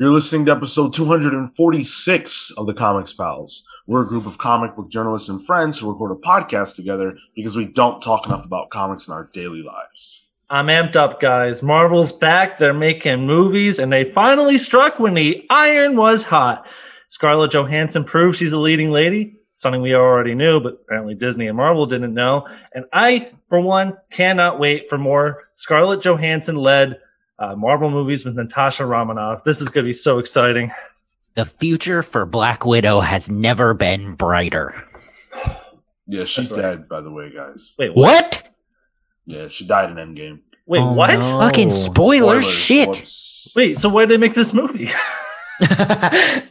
You're listening to episode 246 of the Comics Pals. We're a group of comic book journalists and friends who record a podcast together because we don't talk enough about comics in our daily lives. I'm amped up, guys. Marvel's back. They're making movies, and they finally struck when the iron was hot. Scarlett Johansson proves she's a leading lady, something we already knew, but apparently Disney and Marvel didn't know. And I, for one, cannot wait for more Scarlett Johansson led uh, Marvel movies with Natasha Romanoff. This is going to be so exciting. The future for Black Widow has never been brighter. Yeah, she's right. dead, by the way, guys. Wait, what? What? Yeah, she died in Endgame. Wait, Oh, what? no. Fucking spoilers, shit. whoops. Wait, so why did they make this movie?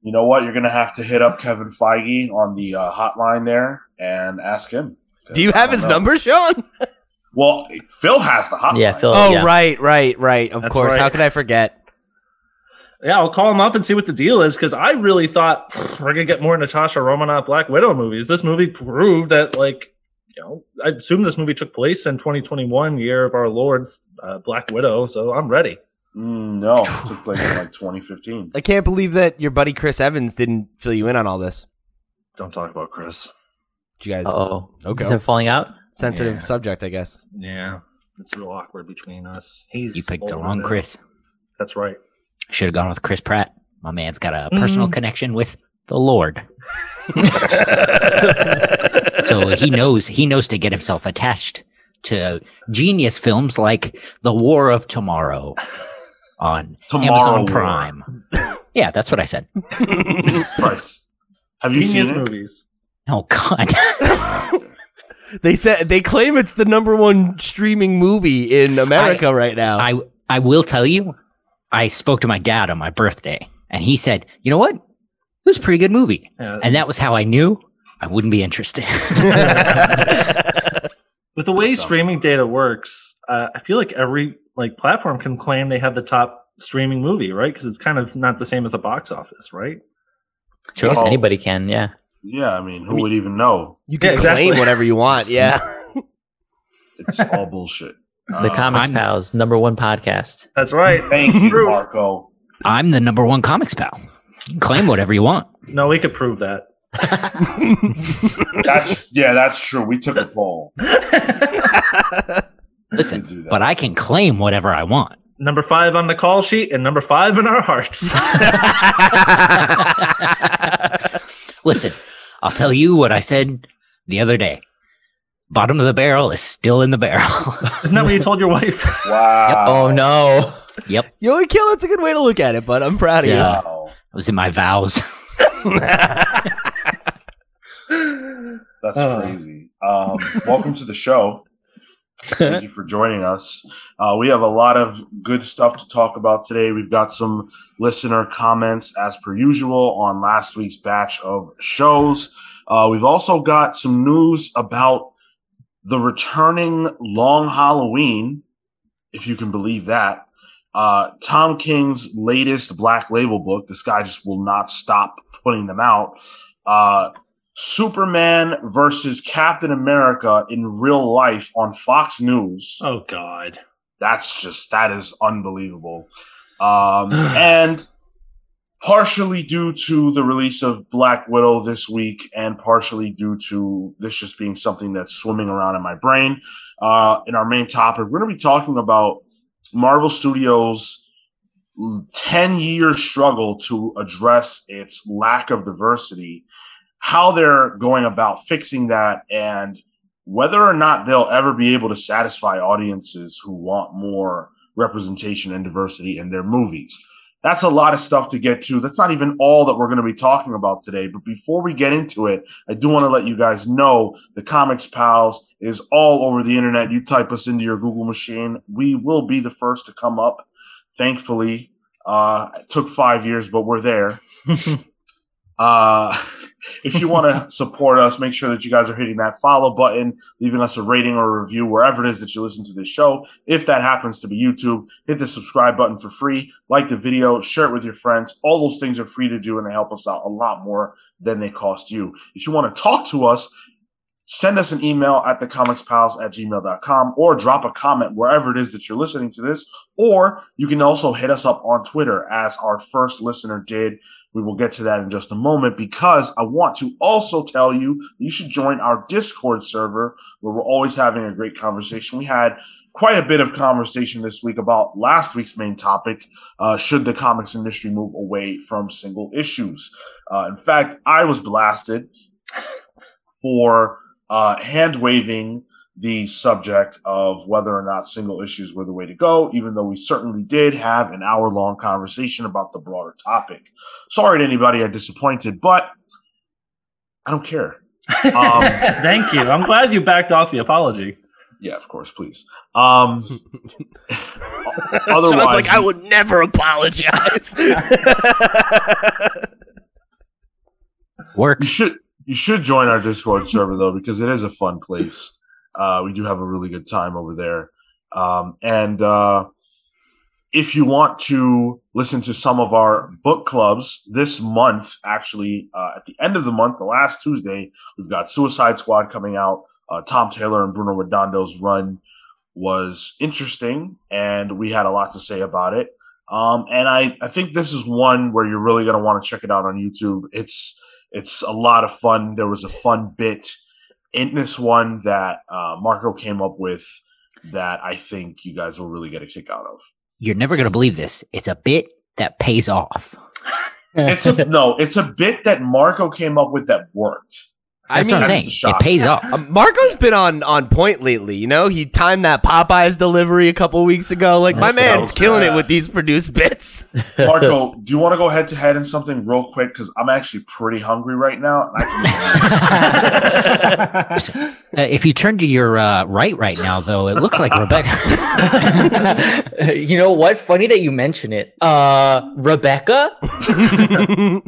You know what? You're going to have to hit up Kevin Feige on the uh, hotline there and ask him. Do you have his know. number, Sean? Well, Phil has the hotline. Yeah, Phil. Oh, yeah. right, right, right. Of That's course. right. How could I forget? yeah, I'll call him up and see what the deal is because I really thought we're gonna get more Natasha Romanoff Black Widow movies. This movie proved that, like, you know, I assume this movie took place in 2021, year of our Lord's uh, Black Widow. So I'm ready. Mm, no, it took place in like 2015. I can't believe that your buddy Chris Evans didn't fill you in on all this. Don't talk about Chris. Did you guys Oh, Okay. Is it falling out? Sensitive Yeah. subject, I guess. Yeah, it's real awkward between us. He's You picked the wrong now. Chris. That's right. Should have gone with Chris Pratt. My man's got a personal Mm. connection with the Lord. so he knows he knows to get himself attached to genius films like The War of Tomorrow on Tomorrow Amazon War. Prime. yeah, that's what I said. Price. Have you Genius seen it? movies. Oh God. They said they claim it's the number one streaming movie in America right now. I I will tell you, I spoke to my dad on my birthday, and he said, "You know what? It was a pretty good movie," Yeah. and that was how I knew I wouldn't be interested. With the way That's streaming data works, uh, I feel like every like platform can claim they have the top streaming movie, right? Because it's kind of not the same as a box office, right? I guess Oh. anybody can. Yeah. Yeah, I mean, who would even know? you can Yeah, exactly. claim whatever you want. Yeah. It's all bullshit. The Uh, Comics I'm- Pals, number one podcast. That's right. Thank you, Marco. I'm the number one comics pal. Claim whatever you want. No, we could prove that. That's yeah, that's true. We took a poll. Listen, but I can claim whatever I want. number five on the call sheet and number five in our hearts. Listen, I'll tell you what I said the other day. Bottom of the barrel is still in the barrel. Isn't that what you told your wife? Wow. Oh no. yep, you know, Kill, that's a good way to look at it, but I'm proud of Yeah. Wow. it was in my vows. That's Oh. crazy. Um, welcome to the show. Thank you for joining us. Uh, we have a lot of good stuff to talk about today. We've got some listener comments, as per usual, on last week's batch of shows. Uh, we've also got some news about the returning Long Halloween, if you can believe that. Uh, Tom King's latest Black Label book. This guy just will not stop putting them out. Superman versus Captain America in real life on Fox News. oh God. That's just that is unbelievable. Um, and partially due to the release of Black Widow this week, and partially due to this just being something that's swimming around in my brain. Uh, in our main topic, we're going to be talking about Marvel Studios' 10 year struggle to address its lack of diversity, how they're going about fixing that, and whether or not they'll ever be able to satisfy audiences who want more representation and diversity in their movies. That's a lot of stuff to get to. That's not even all that we're going to be talking about today. But before we get into it, I do want to let you guys know the Comics Pals is all over the internet. You type us into your Google machine, we will be the first to come up. Thankfully, uh, it took five years, but we're there. Uh, if you want to support us, make sure that you guys are hitting that follow button, leaving us a rating or a review wherever it is that you listen to this show. If that happens to be YouTube, hit the subscribe button for free, like the video, share it with your friends. All those things are free to do and they help us out a lot more than they cost you. If you want to talk to us, send us an email at thecomicspals at gmail.com or drop a comment wherever it is that you're listening to this. Or you can also hit us up on Twitter as our first listener did. We will get to that in just a moment because I want to also tell you you should join our Discord server where we're always having a great conversation. We had quite a bit of conversation this week about last week's main topic uh, should the comics industry move away from single issues? Uh, in fact, I was blasted for uh, hand waving the subject of whether or not single issues were the way to go, even though we certainly did have an hour long conversation about the broader topic. Sorry to anybody I disappointed, but I don't care. Um, Thank you. I'm glad you backed off the apology. yeah, of course, please. Um, otherwise, Sounds like I would never apologize. you Works. should you should join our Discord server though because it is a fun place. Uh, we do have a really good time over there, um, and uh, if you want to listen to some of our book clubs this month, actually uh, at the end of the month, the last Tuesday, we've got Suicide Squad coming out. Uh, Tom Taylor and Bruno Redondo's run was interesting, and we had a lot to say about it. Um, and I, I think this is one where you're really going to want to check it out on YouTube. It's it's a lot of fun. There was a fun bit in this one that uh, Marco came up with that I think you guys will really get a kick out of. You're never going to believe this. It's a bit that pays off. It's a, no, it's a bit that Marco came up with that worked. I mean, what I'm saying. It pays off. Um, Marco's been on on point lately. You know, he timed that Popeyes delivery a couple weeks ago. Like my That's what I man's killing gonna it with these produced bits. Marco, do you want to go head to head in something real quick? Because I'm actually pretty hungry right now. And I can- Uh, if you turn to your uh, right right now, though, it looks like Rebecca. you know what? Funny that you mention it. Uh, Rebecca.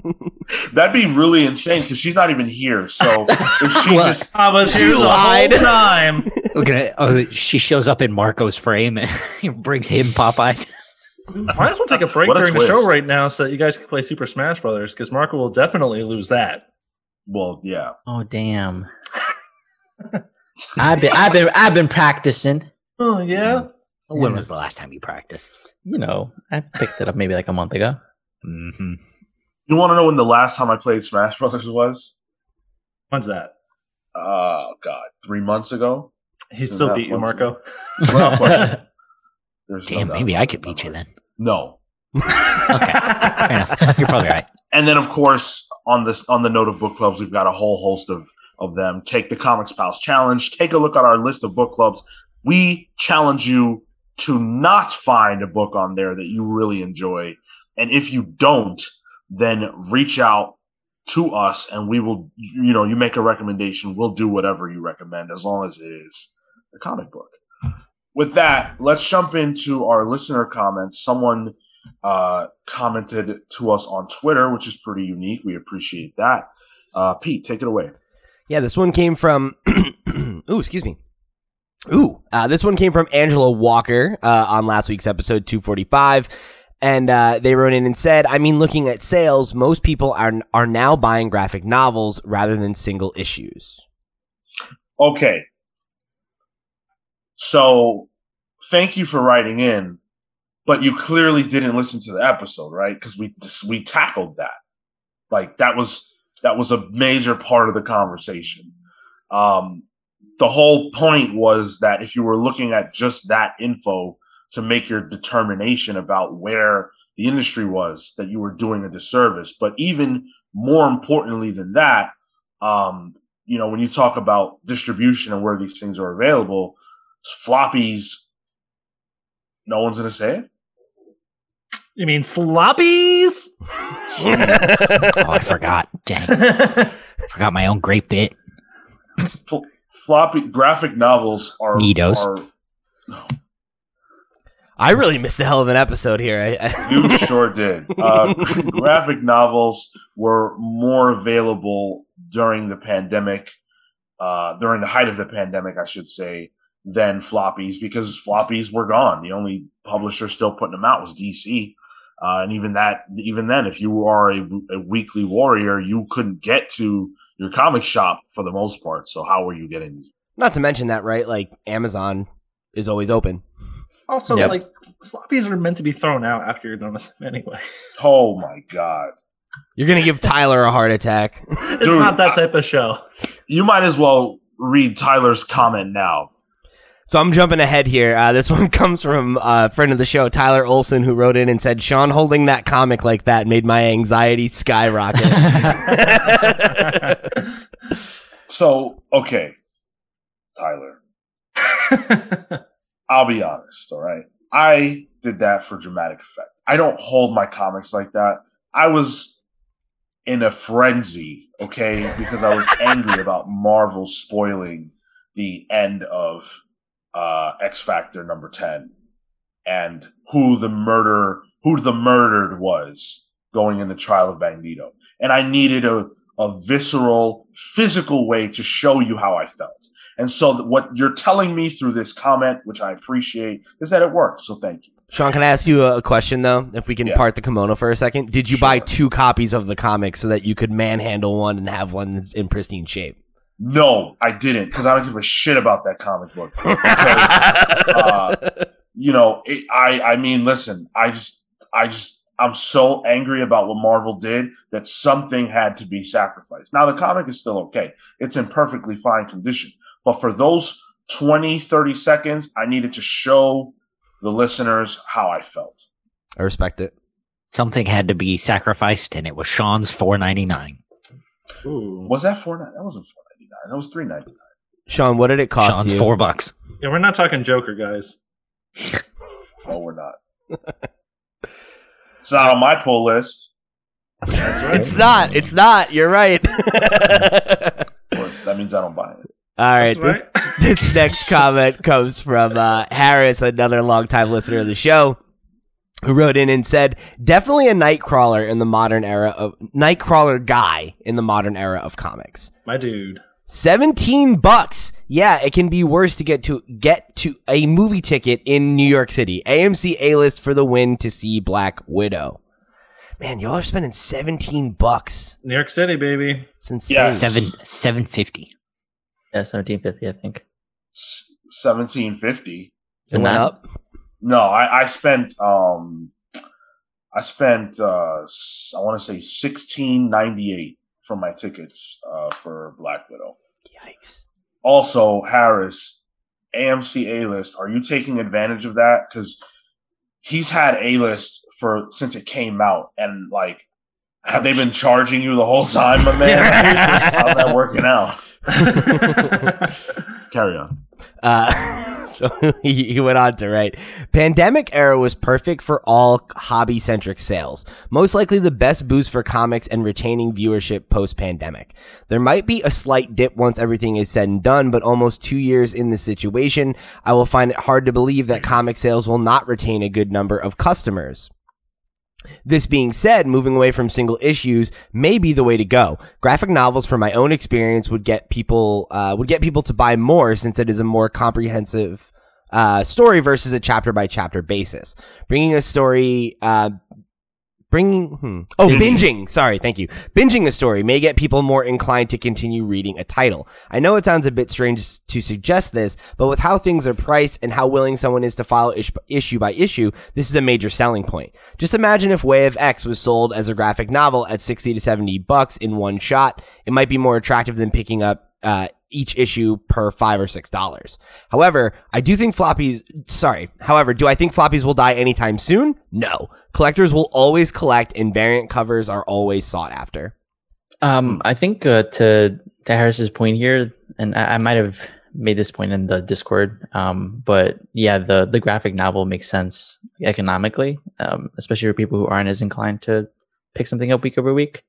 that'd be really insane because she's not even here. So if she What? just I was She here the lied. whole time. Look at. Oh, she shows up in Marco's frame and brings him Popeyes. Might as well take a break What a during the show right now so that you guys can play Super Smash Brothers because Marco will definitely lose that. well, yeah. Oh damn. I've been I've been I've been practicing. Oh yeah. When was the last time you practiced? You know, I picked it up maybe like a month ago. hmm You want to know when the last time I played Smash Brothers was? When's that? Oh God, three months ago. He Isn't still that beat you, Marco. Without question. No Damn, maybe I could beat you then. No. Okay, fair enough. You're probably right. And then, of course, on this on the note of book clubs, we've got a whole host of of them. Take the Comics Pals challenge. Take a look at our list of book clubs. We challenge you to not find a book on there that you really enjoy, and if you don't, then reach out to us, and we will. You know, you make a recommendation. We'll do whatever you recommend, as long as it is a comic book. With that, let's jump into our listener comments. Someone uh, commented to us on Twitter, which is pretty unique. We appreciate that. Uh, Pete, take it away. Yeah, this one came from. ooh, excuse me. Ooh, uh, this one came from Angela Walker uh, on last week's episode 245. And uh, they wrote in and said, I mean, looking at sales, most people are, are now buying graphic novels rather than single issues. Okay. So thank you for writing in, but you clearly didn't listen to the episode, right? Because we we tackled that. Like that was that was a major part of the conversation. Um, the whole point was that if you were looking at just that info to make your determination about where the industry was, that you were doing a disservice. But even more importantly than that, um, you know, when you talk about distribution and where these things are available, floppies, no one's going to say it. You mean sloppies? Oh, I forgot. Dang, forgot my own great bit. Fl- floppy graphic novels are, Neatos. are I really missed a hell of an episode here. I, I- You sure did. Uh, graphic novels were more available during the pandemic, uh, during the height of the pandemic, I should say, than floppies because floppies were gone. The only publisher still putting them out was DC. Uh, and even that, even then, if you are a, a weekly warrior, you couldn't get to your comic shop for the most part. So how were you getting these? Not to mention that, right? Like Amazon is always open. Also, Yep. like sloppies are meant to be thrown out after you're done with them anyway. Oh my god! You're gonna give Tyler a heart attack. It's Dude, not that I- type of show. You might as well read Tyler's comment now. So I'm jumping ahead here. Uh, this one comes from a friend of the show, Tyler Olson, who wrote in and said, "Sean holding that comic like that made my anxiety skyrocket." So okay, Tyler, I'll be honest. All right, I did that for dramatic effect. I don't hold my comics like that. I was in a frenzy, okay, because I was angry about Marvel spoiling the end of uh, X Factor number ten and who the murder, who the murdered was going in the trial of Magneto, and I needed a a visceral, physical way to show you how I felt. And so, what you're telling me through this comment, which I appreciate, is that it worked. So, thank you. Sean, can I ask you a question though? If we can Yeah. part the kimono for a second, did you buy two copies of the comic so that you could manhandle one and have one in pristine shape? No, I didn't because I don't give a shit about that comic book. Because, uh, you know, it, I, I mean, listen, I just, I just, I'm so angry about what Marvel did that something had to be sacrificed. Now, the comic is still okay. It's in perfectly fine condition. But for those 20, 30 seconds, I needed to show the listeners how I felt. I respect it. Something had to be sacrificed, and it was Sean's four ninety nine. Was that four? That wasn't four ninety nine. That was three ninety nine. Sean, what did it cost Sean's you? four bucks. Yeah, we're not talking Joker, guys. No, we're not. it's not on my pull list. That's right. It's not. It's not. You're right. Of course, that means I don't buy it. All right. That's This, this next comment comes from uh, Harris, another longtime listener of the show, who wrote in and said, "Definitely a Nightcrawler in the modern era of Nightcrawler guy in the modern era of comics. My dude. 17 bucks. Yeah, it can be worse to get to get to a movie ticket in New York City. AMC A-list for the win to see Black Widow. Man, y'all are spending 17 bucks. New York City, baby. It's insane. Yes. Seven seven fifty. Yeah, seventeen fifty, I think. Seventeen fifty. It went Isn't up. No, I, I spent um I spent uh s- I want to say sixteen ninety eight for my tickets uh for Black Widow. Yikes. Also, Harris, AMC A list. Are you taking advantage of that? Because he's had A list for since it came out, and like, have they been charging you the whole time, my man? Yeah. How's that working out? Carry on. Uh, so he, went on to write, pandemic era was perfect for all hobby centric sales. Most likely the best boost for comics and retaining viewership post pandemic. There might be a slight dip once everything is said and done, but almost two years in this situation, I will find it hard to believe that comic sales will not retain a good number of customers. This being said, moving away from single issues may be the way to go. Graphic novels, from my own experience, would get people uh, would get people to buy more since it is a more comprehensive uh, story versus a chapter by chapter basis. Bringing a story, uh, bringing hmm. oh binging. Sorry, thank you. Binging a story may get people more inclined to continue reading a title. I know it sounds a bit strange to suggest this, but with how things are priced and how willing someone is to follow ish- issue by issue, this is a major selling point. Just imagine if Way of X was sold as a graphic novel at 60 to 70 bucks in one shot. It might be more attractive than picking up uh, each issue per five or six dollars. However, I do think floppies, sorry, however, do I think floppies will die anytime soon? No. Collectors will always collect and variant covers are always sought after. Um, I think uh, to to Harris's point here, and I, I might have made this point in the Discord. Um, but yeah, the the graphic novel makes sense economically, um, especially for people who aren't as inclined to pick something up week over week.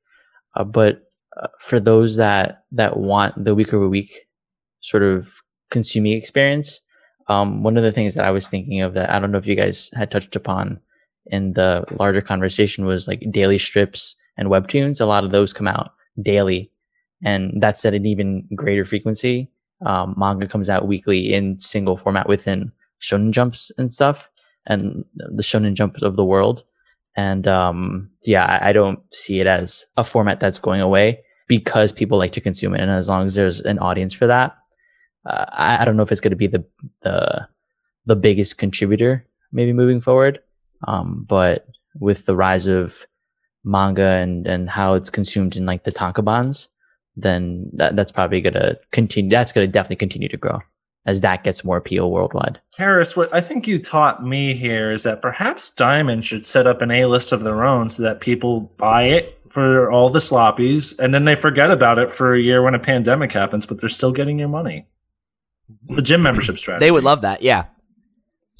Uh, but for those that that want the week over week sort of consuming experience, um, one of the things that I was thinking of that I don't know if you guys had touched upon in the larger conversation was like daily strips and webtoons. A lot of those come out daily, and that's at an even greater frequency. Um, manga comes out weekly in single format within Shonen Jumps and stuff, and the Shonen Jumps of the world. And um, yeah, I, I don't see it as a format that's going away because people like to consume it, and as long as there's an audience for that, uh, I, I don't know if it's going to be the the the biggest contributor maybe moving forward. Um, but with the rise of manga and and how it's consumed in like the tankobons, then that, that's probably going to continue. That's going to definitely continue to grow as that gets more appeal worldwide. Harris, what I think you taught me here is that perhaps Diamond should set up an A list of their own so that people buy it for all the sloppies and then they forget about it for a year when a pandemic happens, but they're still getting your money. It's the gym membership strategy. They would love that. Yeah.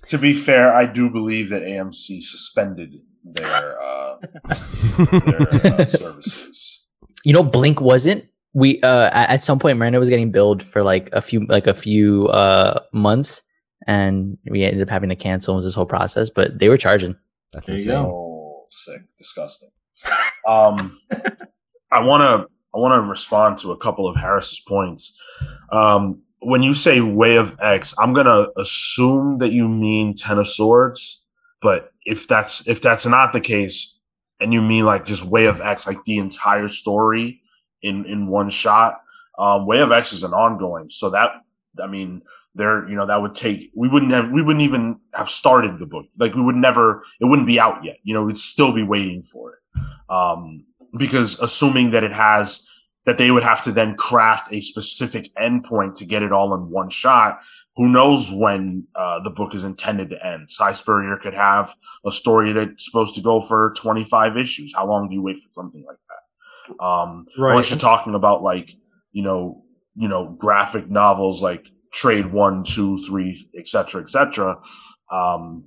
To be fair, I do believe that AMC suspended their, uh, their uh, services. You know, Blink wasn't. We uh at at some point Miranda was getting billed for like a few like a few uh months and we ended up having to cancel. This whole process, but they were charging. That's There you insane. go. Oh, sick, disgusting. Um, I want to I want to respond to a couple of Harris's points. Um, when you say Way of X, I'm gonna assume that you mean Ten of Swords, but if that's if that's not the case, and you mean like just Way of X, like the entire story in in one shot, um, Way of X is an ongoing. So that I mean, there you know that would take we wouldn't have we wouldn't even have started the book. Like we would never it wouldn't be out yet. You know we'd still be waiting for it. Um because assuming that it has that they would have to then craft a specific endpoint to get it all in one shot who knows when uh, the book is intended to end. Si spurrier could have a story that's supposed to go for 25 issues. How long do you wait for something like um Right. unless you're talking about like you know you know graphic novels like trade one two three etc etc um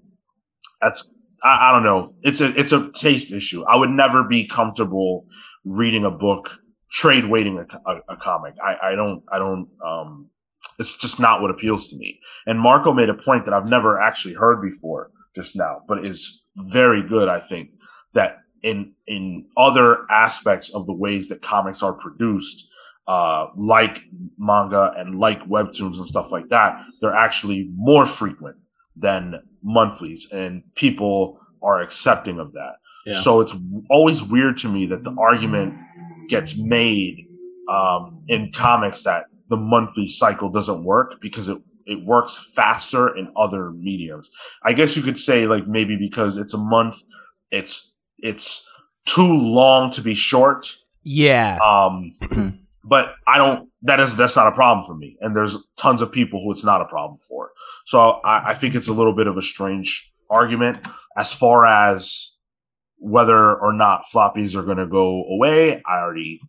that's I, I don't know. It's a it's a taste issue. I would never be comfortable reading a book trade waiting a, a, a comic. I i don't i don't um it's just not what appeals to me. And marco made a point that i've never actually heard before just now but is very good i think that in in other aspects of the ways that comics are produced uh, like manga and like webtoons and stuff like that, they're actually more frequent than monthlies, and people are accepting of that. Yeah. So it's always weird to me that the argument gets made um, in comics that the monthly cycle doesn't work because it it works faster in other mediums. I guess you could say like maybe because it's a month, it's it's too long to be short. Yeah. Um, but I don't. That is that's not a problem for me, and there's tons of people who it's not a problem for. So I, I think it's a little bit of a strange argument as far as whether or not floppies are going to go away. I already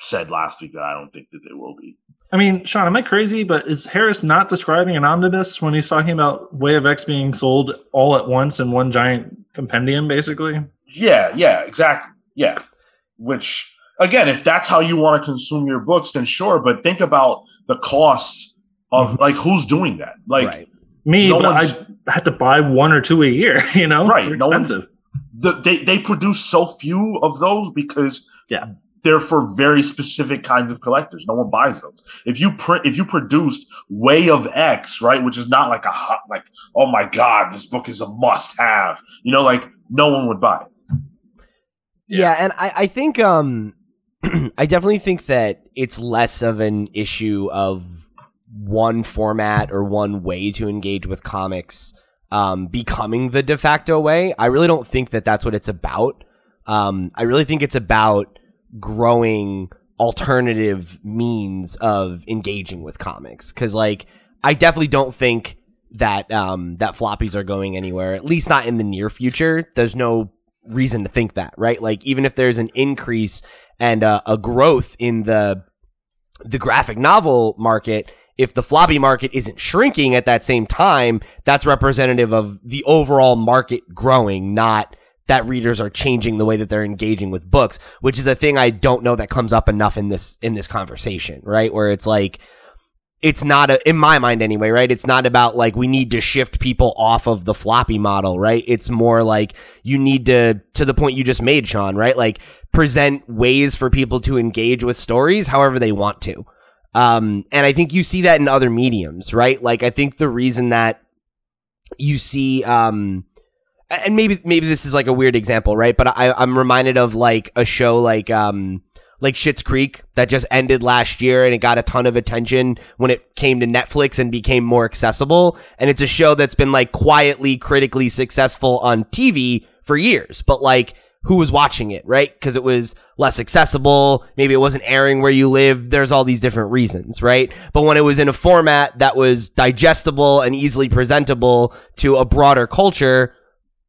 said last week that I don't think that they will be. I mean, Sean, am I crazy? But is Harris not describing an omnibus when he's talking about Way of X being sold all at once in one giant compendium, basically? Yeah, yeah, exactly. Yeah. Which again, if that's how you want to consume your books, then sure. But think about the cost of mm-hmm. like who's doing that. Like right. Me, No but I had to buy one or two a year. You know, Right, They're no one- expensive. the, they they produce so few of those because Yeah. they're for very specific kinds of collectors. No one buys those. If you print, if you produced Way of X, right, which is not like a hot, like oh my god, this book is a must have. You know, like no one would buy it. Yeah, and I, I think um I definitely think that it's less of an issue of one format or one way to engage with comics um, becoming the de facto way. I really don't think that that's what it's about. Um, I really think it's about growing alternative means of engaging with comics. Cause like, I definitely don't think that, um, that floppies are going anywhere, at least not in the near future. There's no reason to think that, right? Like, even if there's an increase and uh, a growth in the, the graphic novel market, if the floppy market isn't shrinking at that same time, that's representative of the overall market growing, not that readers are changing the way that they're engaging with books, which is a thing I don't know that comes up enough in this in this conversation, right? Where it's like it's not a in my mind anyway, right? It's not about like we need to shift people off of the floppy model, right? It's more like you need to to the point you just made, Sean, right? Like present ways for people to engage with stories however they want to. Um, and I think you see that in other mediums, right? Like I think the reason that you see, um, and maybe maybe this is like a weird example, right? But I, I'm reminded of like a show like um like Schitt's Creek that just ended last year and it got a ton of attention when it came to Netflix and became more accessible. And it's a show that's been like quietly critically successful on TV for years, but like who was watching it, right? Because it was less accessible. Maybe it wasn't airing where you live. There's all these different reasons, right? But when it was in a format that was digestible and easily presentable to a broader culture,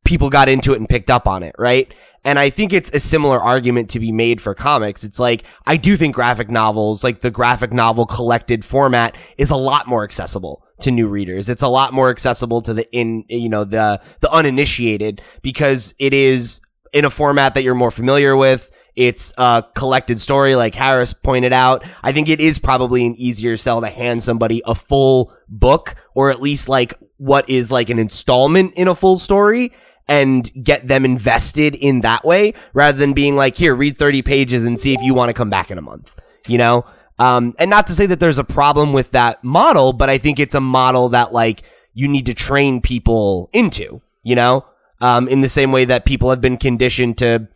people got into it and picked up on it, right? And I think it's a similar argument to be made for comics. It's like, I do think graphic novels, like the graphic novel collected format is a lot more accessible to new readers. It's a lot more accessible to the in, you know, the, the uninitiated because it is in a format that you're more familiar with. It's a collected story, like Harris pointed out. I think it is probably an easier sell to hand somebody a full book or at least like what is like an installment in a full story and get them invested in that way rather than being like, here, read 30 pages and see if you want to come back in a month, you know? Um, and not to say that there's a problem with that model, but I think it's a model that like you need to train people into, you know? Um, in the same way that people have been conditioned to,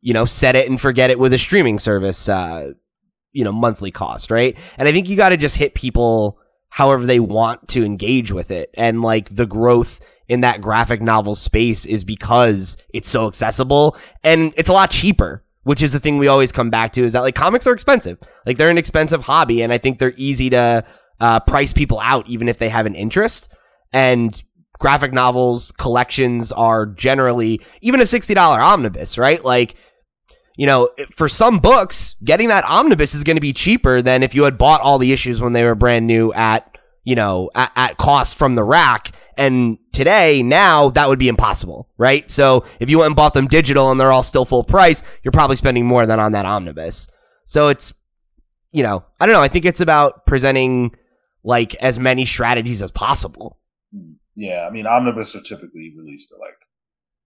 you know, set it and forget it with a streaming service, uh, you know, monthly cost, right? And I think you got to just hit people however they want to engage with it. And like the growth in that graphic novel space is because it's so accessible and it's a lot cheaper, which is the thing we always come back to is that like comics are expensive. Like they're an expensive hobby and I think they're easy to uh, price people out even if they have an interest. And graphic novels collections are generally even a $60 omnibus, right? Like, you know, for some books, getting that omnibus is going to be cheaper than if you had bought all the issues when they were brand new at, you know, at, at cost from the rack and today, now that would be impossible, right? So if you went and bought them digital and they're all still full price, you're probably spending more than on that omnibus. So it's, you know, I don't know. I think it's about presenting like as many strategies as possible. Yeah, I mean, omnibus are typically released at like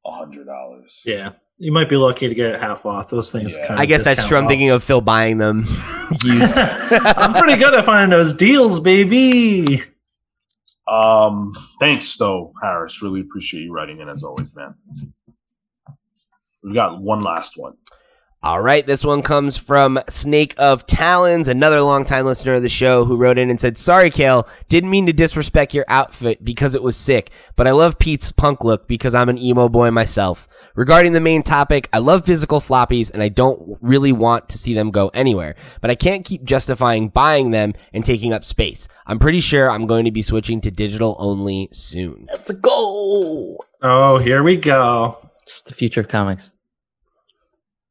a hundred dollars. Yeah, you might be lucky to get it half off. Those things. Yeah. Kind I guess that's true. I'm thinking of Phil buying them used. I'm pretty good at finding those deals, baby. Um, thanks though, Harris. Really appreciate you writing in as always, man. We've got one last one. All right, this one comes from Snake of Talons, another longtime listener of the show who wrote in and said, Sorry, Cale, didn't mean to disrespect your outfit because it was sick, but I love Pete's punk look because I'm an emo boy myself. Regarding the main topic, I love physical floppies and I don't really want to see them go anywhere, but I can't keep justifying buying them and taking up space. I'm pretty sure I'm going to be switching to digital only soon. Let's go. Oh, here we go. Just the future of comics.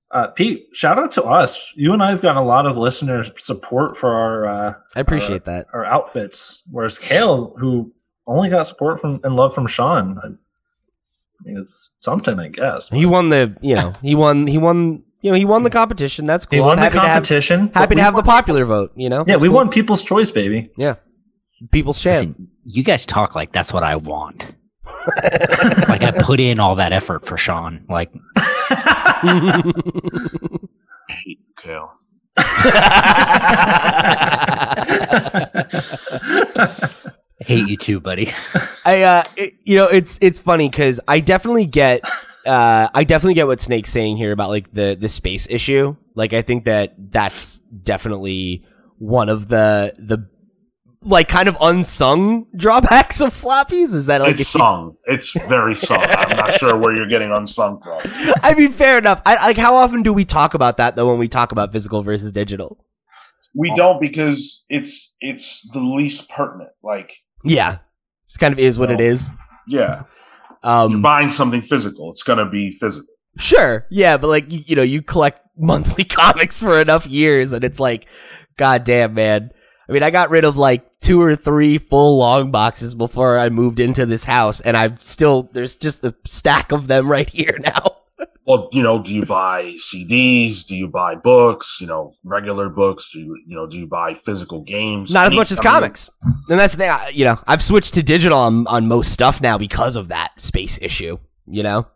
Uh, Pete, shout out to us. You and I have gotten a lot of listener support for our uh, I appreciate that. our outfits. Whereas Cale, who only got support from and love from Sean, I mean, it's something, I guess. He won the, you know, he won, he won, you know, he won the competition. That's cool. He won I'm the happy to have- competition. happy to have the popular vote, you know? Yeah, That's we cool. won People's Choice, baby. Yeah. People's champ. Listen, you guys talk like that's what I want. like I put in all that effort for Sean. Like I hate you, Cale. Hate you too, buddy. I uh it- you know it's it's funny cuz I definitely get uh I definitely get what Snake's saying here about like the the space issue. Like I think that that's definitely one of the the like kind of unsung drawbacks of floppies is that like It's if you- sung. It's very sung. I'm not sure where you're getting unsung from. I mean fair enough. I like how often do we talk about that though when we talk about physical versus digital? We don't because it's it's the least pertinent. Like, Yeah. Just kind of is what it is. yeah, you're Um buying something physical. It's gonna be physical. Sure. Yeah, but like you, you know, you collect monthly comics for enough years and it's like god damn, man. I mean, I got rid of like two or three full long boxes before I moved into this house and I'm still there's just a stack of them right here now. Well, you know, do you buy CDs? Do you buy books? You know, regular books? Do you, you know, do you buy physical games? Not as much as comics. And that's the thing, I, you know, I've switched to digital on, on most stuff now because of that space issue, you know?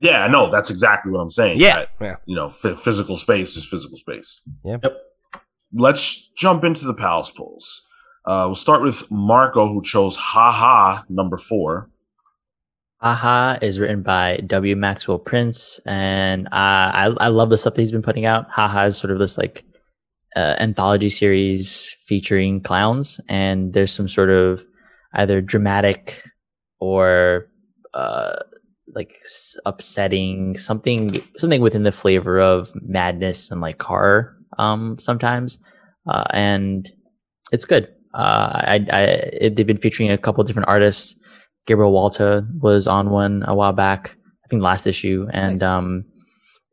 Yeah, no, that's exactly what I'm saying. Yeah. that, Yeah. you know, f- physical space is physical space. Yeah. Yep. Let's jump into the pals pulls. Uh, we'll start with Marco, who chose Ha Ha number four. Haha is written by W. Maxwell Prince, and uh, I I love the stuff that he's been putting out. Haha is sort of this like uh, anthology series featuring clowns, and there's some sort of either dramatic or uh, like upsetting something something within the flavor of madness and like horror um sometimes uh, and it's good uh i i it, they've been featuring a couple different artists gabriel walta was on one a while back i think last issue and Nice. um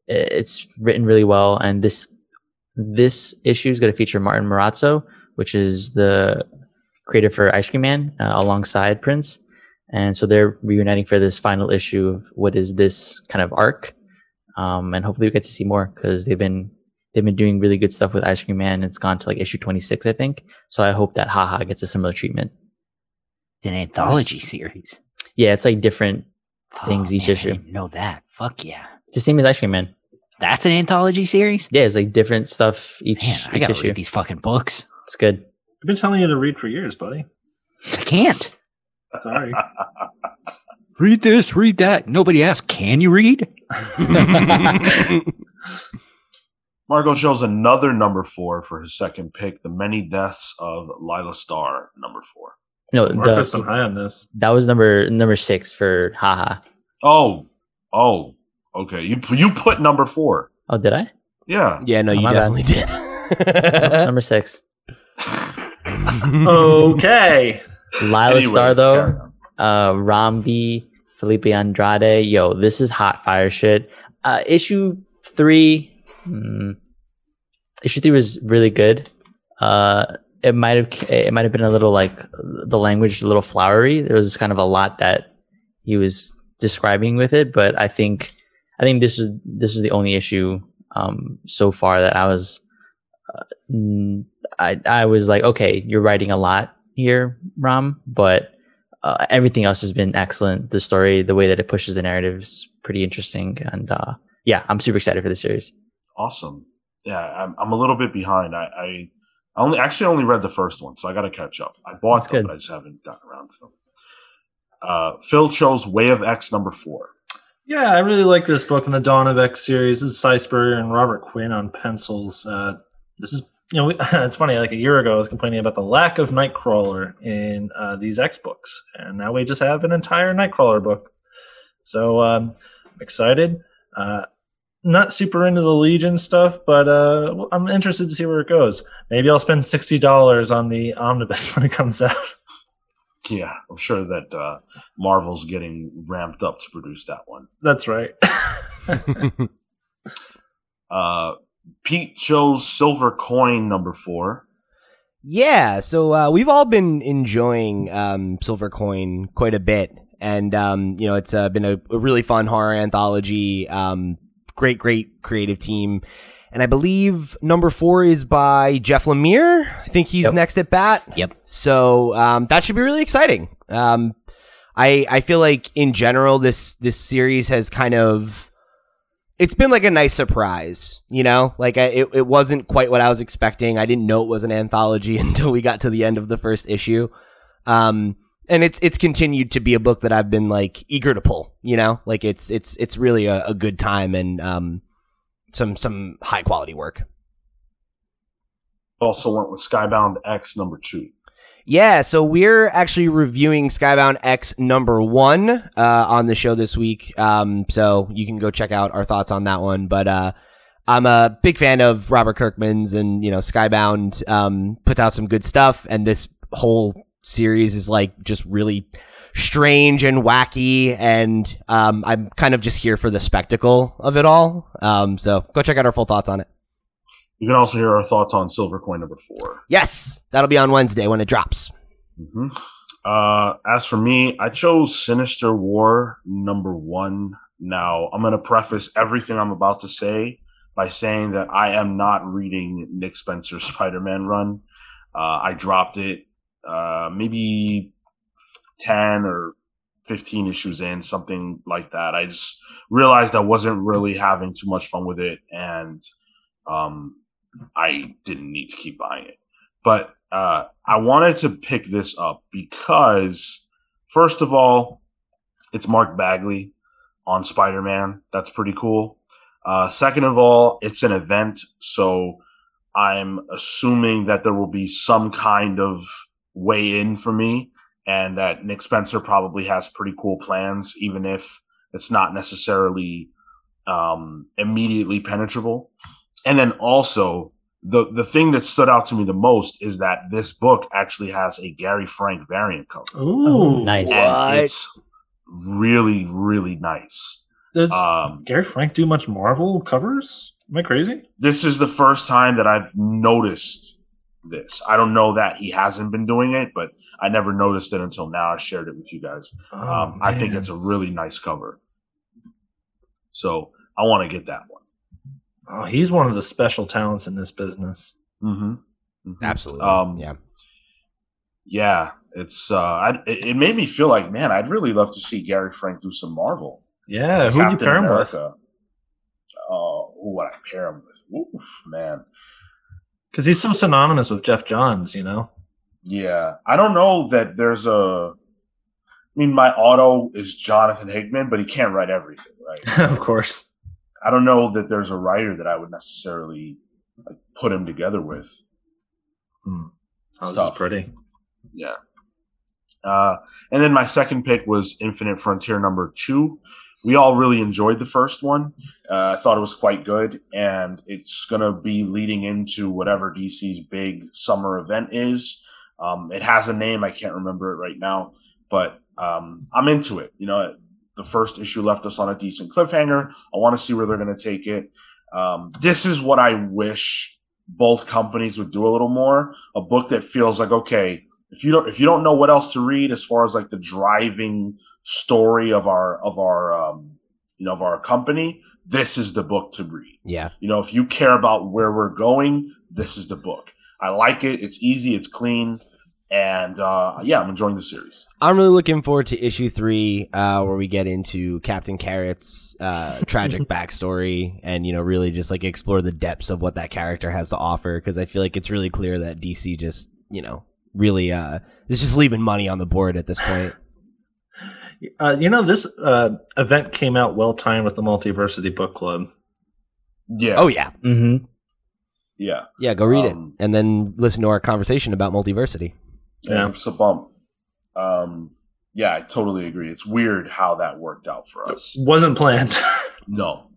it's written really well and this this issue is going to feature martin morazzo which is the creator for ice cream man uh, alongside prince and so they're reuniting for this final issue of what is this kind of arc um, and hopefully we get to see more because they've been they've been doing really good stuff with ice cream man it's gone to like issue 26 i think so i hope that haha gets a similar treatment It's an anthology series. yeah it's like different things Oh, each man, I issue didn't know that. Fuck yeah. it's the same as ice cream man That's an anthology series? yeah it's like different stuff each, Man, I each gotta issue read these fucking books. it's good I've been telling you to read for years, buddy. I can't. Sorry. Read this, read that. Nobody asked, can you read? Marco shows another number four for his second pick, The Many Deaths of Lila Starr, number four. No Marco's been high on this. that was number number six for haha Oh, oh, okay. You you put number four. oh did i Yeah. yeah, no, Oh, you my bad. definitely did. number six Okay. lila Anyways, star though uh Rambi, Filipe Andrade. Yo, this is hot fire shit. Uh issue three mm, issue three was really good. Uh it might have it might have been a little like the language a little flowery. There was kind of a lot that he was describing with it, but I think I think this is this is the only issue um so far that I was uh, I I was like, okay, you're writing a lot here, Ram, but uh, everything else has been excellent. The story, the way that it pushes the narrative is pretty interesting, and uh, yeah, I'm super excited for the series. Awesome. Yeah, I'm, I'm a little bit behind. I, I I only actually only read the first one, so I got to catch up. I bought That's them, good. but I just haven't gotten around to them. Uh, Phil chose Way of X number four. Yeah, I really like this book in the Dawn of X series. This is Si Spurrier and Robert Quinn on pencils. Uh, this is, you know, we, it's funny. Like a year ago, I was complaining about the lack of Nightcrawler in uh, these X books, and now we just have an entire Nightcrawler book. So um, I'm excited. Uh, not super into the Legion stuff, but uh, I'm interested to see where it goes. Maybe I'll spend sixty dollars on the omnibus when it comes out. Yeah, I'm sure that uh, Marvel's getting ramped up to produce that one. That's right. Uh, Pete chose Silver Coin number four. Yeah, so uh, we've all been enjoying um, Silver Coin quite a bit, and um, you know it's uh, been a, a really fun horror anthology. Um, great, great creative team, and I believe number four is by Jeff Lemire. I think he's Yep. next at bat. Yep. So um, that should be really exciting. Um, I I feel like in general this this series has kind of it's been like a nice surprise, you know. Like I, it it wasn't quite what I was expecting. I didn't know it was an anthology until we got to the end of the first issue. Um, and it's it's continued to be a book that I've been like eager to pull. You know, like it's it's it's really a, a good time and um some some high quality work. Also went with Skybound X number two. Yeah, so we're actually reviewing Skybound X number one uh, on the show this week. Um, so you can go check out our thoughts on that one. But uh, I'm a big fan of Robert Kirkman's, and you know, Skybound um, puts out some good stuff, and this whole series is like just really strange and wacky, and um, I'm kind of just here for the spectacle of it all. Um, so go check out our full thoughts on it. You can also hear our thoughts on Silver Coin number four. Yes, that'll be on Wednesday when it drops. hmm Uh, as for me, I chose Sinister War number one. Now, I'm going to preface everything I'm about to say by saying that I am not reading Nick Spencer's Spider Man run. Uh, I dropped it uh, maybe 10 or 15 issues in, something like that. I just realized I wasn't really having too much fun with it, and um, I didn't need to keep buying it. But uh, I wanted to pick this up because, first of all, it's Mark Bagley on Spider Man. That's pretty cool. Uh, second of all, it's an event, so I'm assuming that there will be some kind of way in for me, and that Nick Spencer probably has pretty cool plans, even if it's not necessarily um, immediately penetrable. And then also the the thing that stood out to me the most is that this book actually has a Gary Frank variant cover. Ooh, nice. And it's really, really nice. Does Um, Gary Frank do much Marvel covers? Am I crazy? this is the first time that I've noticed this. I don't know that he hasn't been doing it, but I never noticed it until now. I shared it with you guys. Oh, Um, I think it's a really nice cover. So I want to get that one. Oh, he's one of the special talents in this business. Mm-hmm. Absolutely. Um, yeah. Yeah, it's uh, I, it, it made me feel like, man, I'd really love to see Gary Frank do some Marvel. Yeah, who would you Captain pair him with? America. Oh, who would I pair him with? Oof, man. Because he's so synonymous with Geoff Johns, you know. Yeah, I don't know that there's a. I mean, my auto is Jonathan Hickman, but he can't write everything, right? of course. I don't know that there's a writer that I would necessarily like put him together with. Oh, this pretty. Yeah. Uh, and then my second pick was Infinite Frontier number two. We all really enjoyed the first one. Uh, I thought it was quite good, and it's going to be leading into whatever DC's big summer event is. Um, it has a name. I can't remember it right now, but um, I'm into it. You know, the first issue left us on a decent cliffhanger. I want to see where they're going to take it. Um, this is what I wish both companies would do a little more. A book that feels like, okay, if you don't if you don't know what else to read as far as like the driving story of our of our um you know of our company this is the book to read. Yeah. you know if you care about where we're going this is the book. I like it. It's easy. It's clean. And uh yeah i'm enjoying the series. I'm really looking forward to issue three, uh, where we get into Captain Carrot's uh, tragic backstory, and you know, really just like explore the depths of what that character has to offer. Because I feel like it's really clear that DC just, you know, really uh, is just leaving money on the board at this point. Uh, you know, this uh, event came out well timed with the Multiversity Book Club. yeah Oh yeah, Mm-hmm. yeah yeah. Go read Um, it, and then listen to our conversation about multiversity. Yeah. it's a bump um yeah i totally agree it's weird how that worked out for us Wasn't planned. No.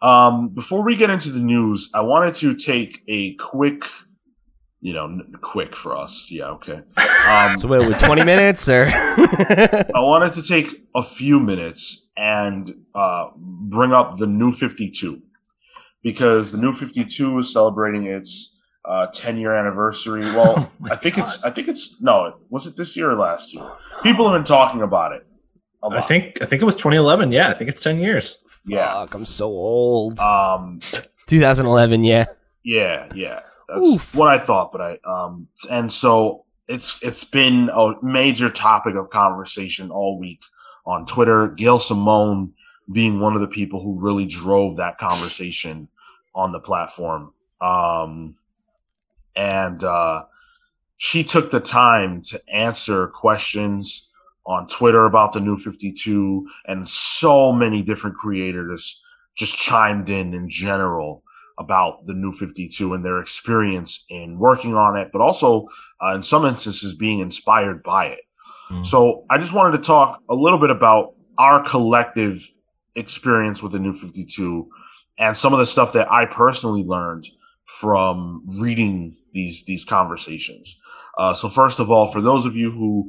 Um, before we get into the news, I wanted to take a quick, you know, quick for us. Yeah, okay. Um, So what, with 20 minutes or? I wanted to take a few minutes and uh, bring up the new 52 because the new 52 is celebrating its uh, 10 year anniversary. Well, Oh I think it's, I think it's, no, was it this year or last year? People have been talking about it. A I lot. think I think it was 2011. Yeah, I think it's 10 years. yeah. Fuck, I'm so old. Um, 2011, yeah. Yeah, yeah. That's Oof. what I thought, but I um and so it's it's been a major topic of conversation all week on Twitter. Gail Simone being one of the people who really drove that conversation on the platform. Um and uh she took the time to answer questions on Twitter about the new 52 and so many different creators just chimed in in general about the new 52 and their experience in working on it, but also uh, in some instances being inspired by it. Mm. So I just wanted to talk a little bit about our collective experience with the new 52 and some of the stuff that I personally learned from reading these these conversations. Uh, so first of all, for those of you who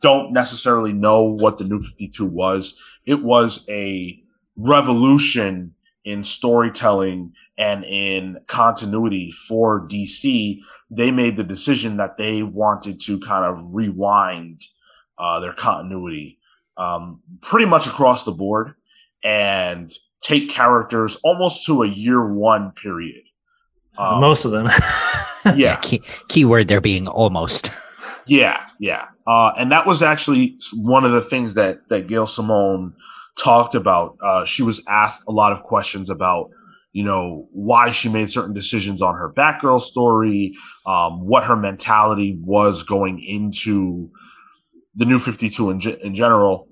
don't necessarily know what the new 52 was, it was a revolution in storytelling and in continuity for DC, they made the decision that they wanted to kind of rewind uh, their continuity um, pretty much across the board and take characters almost to a year one period. Um, Most of them. yeah, Key, keyword there being almost. yeah, yeah. Uh, and that was actually one of the things that that Gail Simone talked about. Uh, she was asked a lot of questions about, you know, why she made certain decisions on her Batgirl story, um, what her mentality was going into the New Fifty Two in, in general.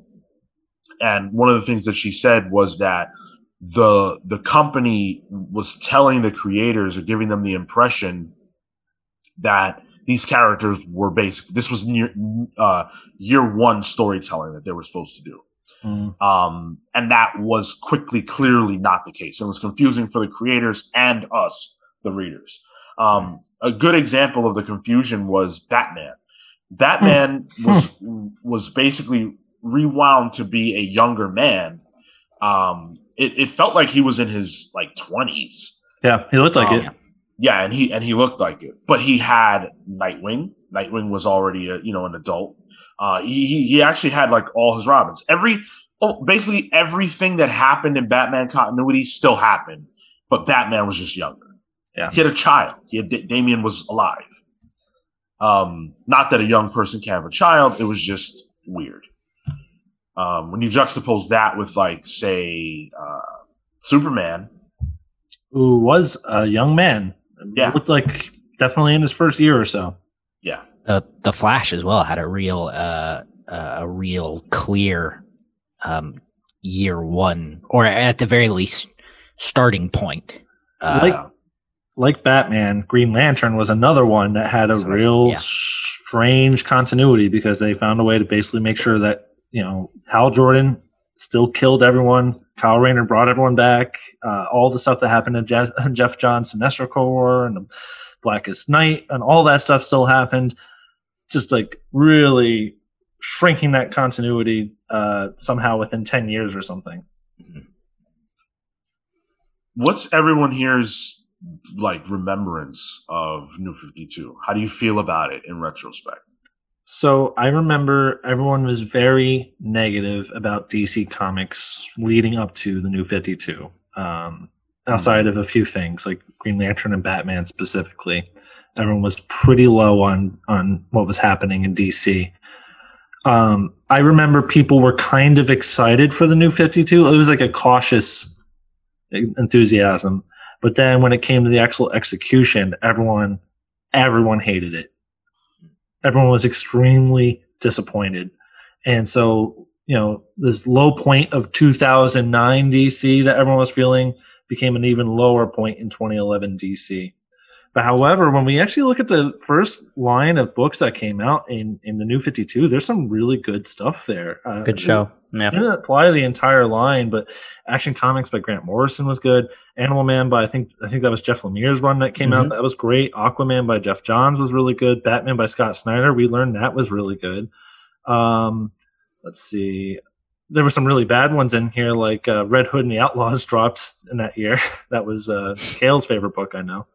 and one of the things that she said was that the the company was telling the creators or giving them the impression that these characters were basically this was near uh, year one storytelling that they were supposed to do. Mm. Um, and that was quickly, clearly not the case. It was confusing for the creators and us, the readers. Um, a good example of the confusion was Batman. Batman was was basically rewound to be a younger man. Um, it, it felt like he was in his like twenties. Yeah, he looked like Um, it. Yeah, and he and he looked like it, but he had Nightwing. Nightwing was already a, you know an adult. Uh, he he- he actually had like all his Robins. Every oh, basically everything that happened in Batman continuity still happened, but Batman was just younger. Yeah. he had a child. He had Damian was alive. Um, not that a young person can have a child. It was just weird. Um, when you juxtapose that with like say uh, Superman, Who was a young man. Yeah. Looked like definitely in his first year or so. Yeah, the the Flash as well had a real uh, uh, a real clear um, year one, or at the very least starting point. Uh, Like like Batman, Green Lantern was another one that had a That's what I was- real yeah. strange continuity because they found a way to basically make sure that, you know, Hal Jordan still killed everyone. Kyle Rayner brought everyone back. Uh, all the stuff that happened to Geoff, Geoff John's Sinestro Corps and the Blackest Night and all that stuff still happened. Just like really shrinking that continuity uh, somehow within 10 years or something. what's everyone here's like remembrance of New Fifty Two? How do you feel about it in retrospect? So I remember everyone was very negative about DC Comics leading up to the New 52. Um, outside of a few things like Green Lantern and Batman specifically, everyone was pretty low on on what was happening in DC. Um, I remember people were kind of excited for the New 52. It was like a cautious enthusiasm, but then when it came to the actual execution, everyone everyone hated it everyone was extremely disappointed. And so, you know, this low point of 2009 DC that everyone was feeling became an even lower point in 2011 DC. But however, when we actually look at the first line of books that came out in, in the new 52, there's some really good stuff there. Uh, Good show. Yeah. Didn't apply the entire line, but Action Comics by Grant Morrison was good. Animal Man by I think I think that was Jeff Lemire's run that came out. Mhm. That was great. Aquaman by Geoff Johns was really good. Batman by Scott Snyder. We learned that was really good. Um, let's see. There were some really bad ones in here, like uh, Red Hood and the Outlaws dropped in that year. that was uh, Cale's favorite book, I know.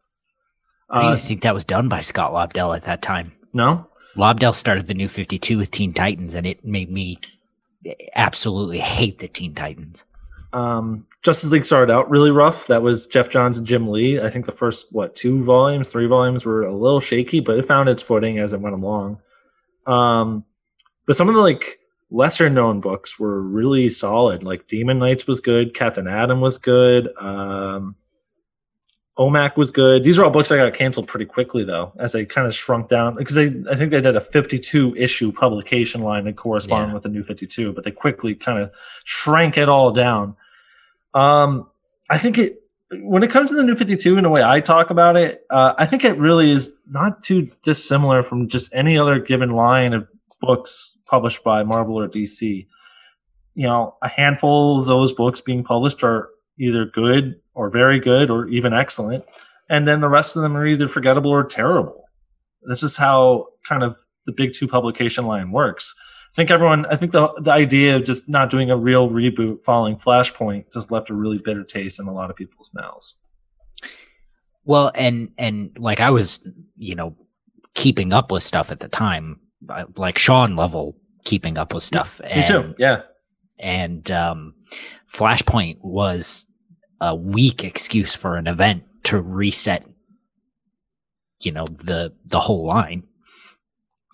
I didn't Uh, think that was done by Scott Lobdell at that time. no, Lobdell started the new 52 with Teen Titans, and it made me absolutely hate the Teen Titans. Um, Justice League started out really rough. That was Geoff Johns and Jim Lee. I think the first what two volumes, three volumes were a little shaky, but it found its footing as it went along. Um, but some of the like lesser known books were really solid. Like Demon Knights was good, Captain Atom was good, um, OMAC was good. These are all books that got canceled pretty quickly though, as they kind of shrunk down because they I think they did a 52 issue publication line that corresponded Yeah. with the new 52, but they quickly kind of shrank it all down. Um, I think it when it comes to the new 52 and the way I talk about it, uh, I think it really is not too dissimilar from just any other given line of books published by Marvel or DC. You know, a handful of those books being published are either good or very good or even excellent. And then the rest of them are either forgettable or terrible. This is how kind of the big two publication line works. I think everyone, I think the, the idea of just not doing a real reboot following Flashpoint just left a really bitter taste in a lot of people's mouths. Well, and and like I was, you know, keeping up with stuff at the time, like Sean level keeping up with stuff. Me and, too. Yeah. And um, Flashpoint was a weak excuse for an event to reset, you know, the the whole line.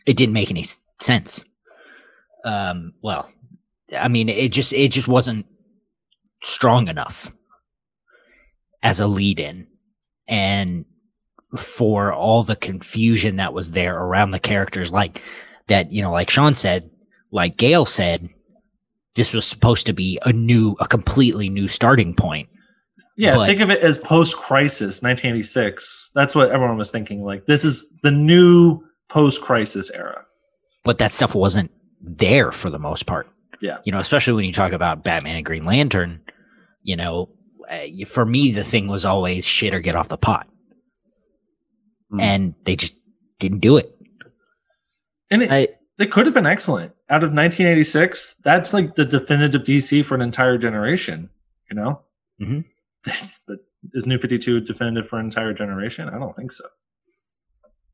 It didn't make any sense. Um, well, I mean, it just it just wasn't strong enough as a lead in and for all the confusion that was there around the characters like that you know like sean said like gail said this was supposed to be a new, a completely new starting point. Yeah, But- think of it as post-crisis, 1986. That's what everyone was thinking. Like this is the new post-crisis era. But that stuff wasn't there for the most part. Yeah. You know, especially when you talk about Batman and Green Lantern, you know, uh, for me, the thing was always shit or get off the pot. Mm. And they just didn't do it. And it, I it could have been excellent. Out of 1986, that's like the definitive DC for an entire generation. You know, Mhm. is New 52 definitive for an entire generation? I don't think so.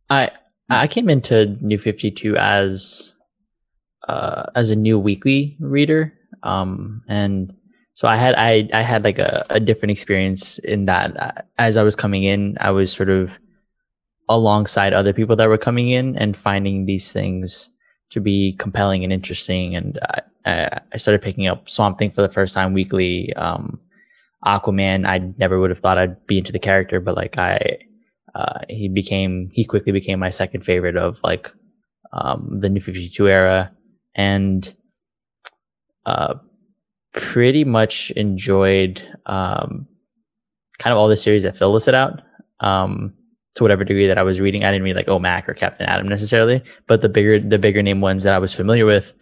I I came into New Fifty Two as uh, as a new weekly reader, um, and so I had I I had like a, a different experience in that uh, as I was coming in, I was sort of alongside other people that were coming in and finding these things to be compelling and interesting, and I, I started picking up Swamp Thing for the first time weekly. Um, Aquaman, I never would have thought I'd be into the character, but like I uh, he became he quickly became my second favorite of like um, the new 52 era. And uh, pretty much enjoyed um, kind of all the series that Phil listed out. Um, to whatever degree that I was reading. I didn't read like OMAC or Captain Atom necessarily, but the bigger the bigger name ones that I was familiar with,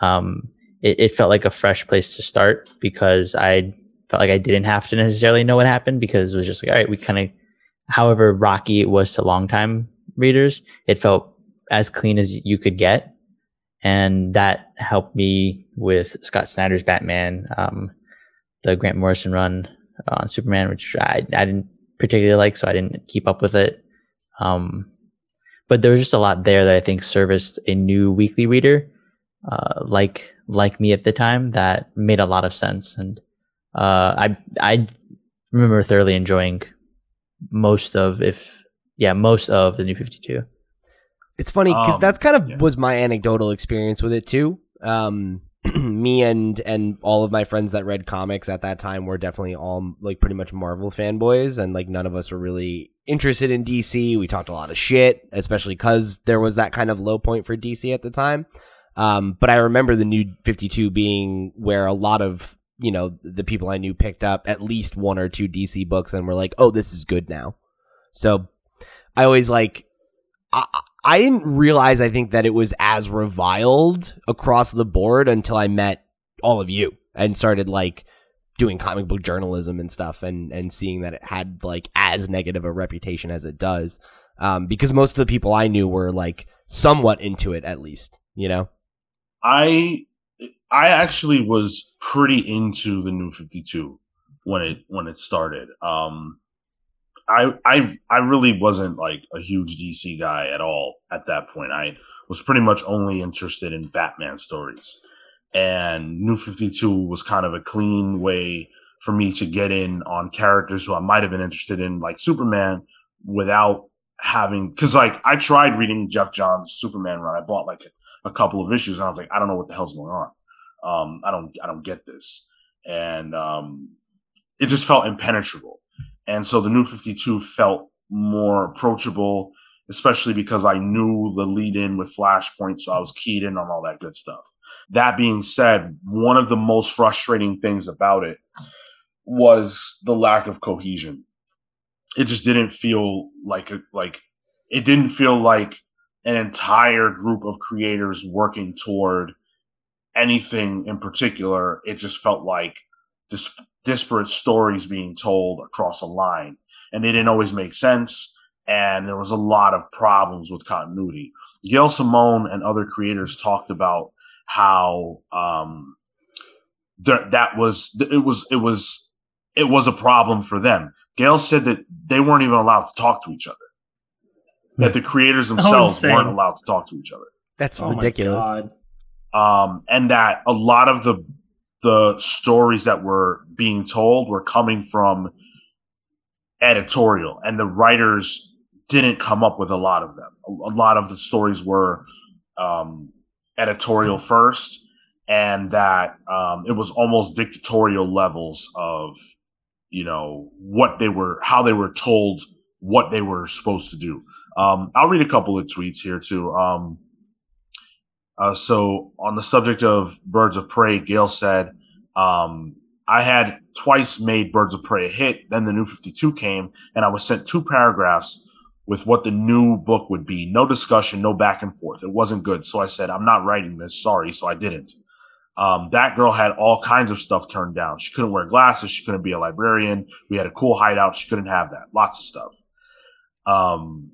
um, it, it felt like a fresh place to start because I felt like I didn't have to necessarily know what happened because it was just like all right, we kind of however rocky it was to longtime readers, it felt as clean as you could get. And that helped me with Scott Snyder's Batman, um, the Grant Morrison run on Superman, which I, I didn't particularly like, so I didn't keep up with it. Um, but there was just a lot there that I think serviced a new weekly reader, uh, like like me at the time, that made a lot of sense. And uh, I I remember thoroughly enjoying most of if yeah most of the new 52 It's funny because Um, that's kind of yeah. was my anecdotal experience with it too. Um, me and and all of my friends that read comics at that time were definitely all like pretty much Marvel fanboys, and like none of us were really interested in DC. We talked a lot of shit, especially because there was that kind of low point for DC at the time. Um, but I remember the new Fifty Two being where a lot of you know the people I knew picked up at least one or two DC books and were like, "Oh, this is good now." So I always like I, I didn't realize I think that it was as reviled across the board until I met all of you and started like doing comic book journalism and stuff and and seeing that it had like as negative a reputation as it does um because most of the people I knew were like somewhat into it at least you know I I actually was pretty into the new 52 when it when it started. Um I I I really wasn't like a huge DC guy at all at that point. I was pretty much only interested in Batman stories. And New 52 was kind of a clean way for me to get in on characters who I might have been interested in like Superman without having cuz like I tried reading Geoff Johns Superman run. I bought like a couple of issues and I was like I don't know what the hell's going on. Um I don't I don't get this. And um it just felt impenetrable. And so the new 52 felt more approachable, especially because I knew the lead in with Flashpoint. So I was keyed in on all that good stuff. That being said, one of the most frustrating things about it was the lack of cohesion. It just didn't feel like, a, like, it didn't feel like an entire group of creators working toward anything in particular. It just felt like dis- disparate stories being told across a line, and they didn't always make sense. And there was a lot of problems with continuity. Gail Simone and other creators talked about how um, th- that was it was it was it was a problem for them. Gail said that they weren't even allowed to talk to each other. That the creators themselves insane. weren't allowed to talk to each other that's Oh ridiculous um, and that a lot of the the stories that were being told were coming from editorial, and the writers didn't come up with a lot of them. A, a lot of the stories were um, editorial first, and that um, it was almost dictatorial levels of you know what they were, how they were told what they were supposed to do. Um, I'll read a couple of tweets here too. Um, Uh, so on the subject of Birds of Prey, Gail said, um, I had twice made Birds of Prey a hit. Then the new 52 came and I was sent two paragraphs with what the new book would be. No discussion, no back and forth. It wasn't good. So I said, I'm not writing this. Sorry. So I didn't. Um, that girl had all kinds of stuff turned down. She couldn't wear glasses. She couldn't be a librarian. We had a cool hideout. She couldn't have that. Lots of stuff. Um,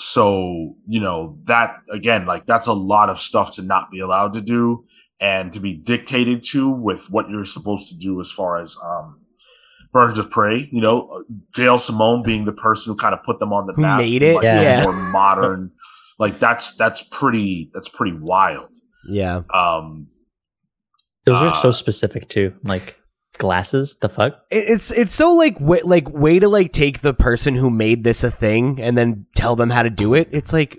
so, you know, that again, like that's a lot of stuff to not be allowed to do and to be dictated to with what you're supposed to do as far as, um, Birds of Prey, you know, Gail Simone being the person who kind of put them on the Who map, made it, like, yeah. more modern, like that's that's pretty that's pretty wild. Yeah. Um, Those are Uh, so specific too. Like glasses. The fuck? It's it's so like way, like way to like take the person who made this a thing and then tell them how to do it. It's like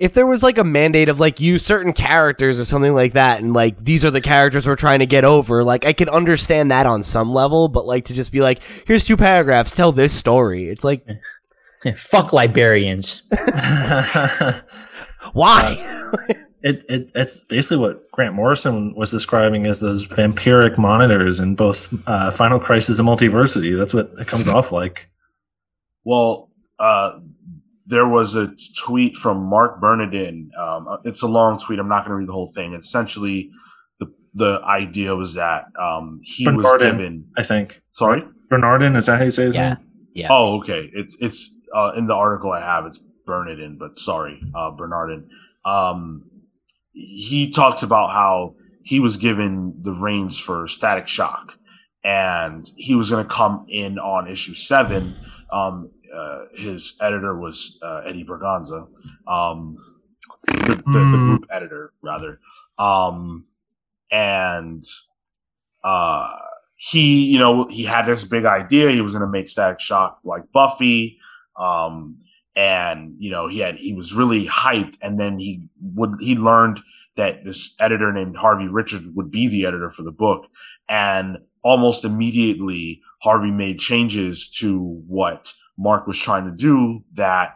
if there was like a mandate of like use certain characters or something like that and like these are the characters we're trying to get over, like I could understand that on some level, but like to just be like here's two paragraphs, tell this story. It's like fuck librarians. why? Uh, It, it it's basically what Grant Morrison was describing as those vampiric monitors in both uh, Final Crisis and Multiversity. That's what it comes off like. Well, uh, there was a tweet from Marc Bernardin. Um, it's a long tweet. I'm not going to read the whole thing. Essentially, the the idea was that um, he was Bernardin. given. I think Sorry. Bernardin is that how you say his Yeah. name? Yeah. Oh, okay. It's it's uh, in the article I have. It's Bernardin, but sorry, uh, Bernardin. Um, he talks about how he was given the reins for Static Shock, and he was going to come in on issue seven. Um, uh, his editor was uh, Eddie Berganza, um, the, the, the Mm. group editor rather, um, and uh, he, you know, he had this big idea. He was going to make Static Shock like Buffy. Um, and you know, he had, he was really hyped. And then he would, he learned that this editor named Harvey Richards would be the editor for the book. And almost immediately, Harvey made changes to what Marc was trying to do that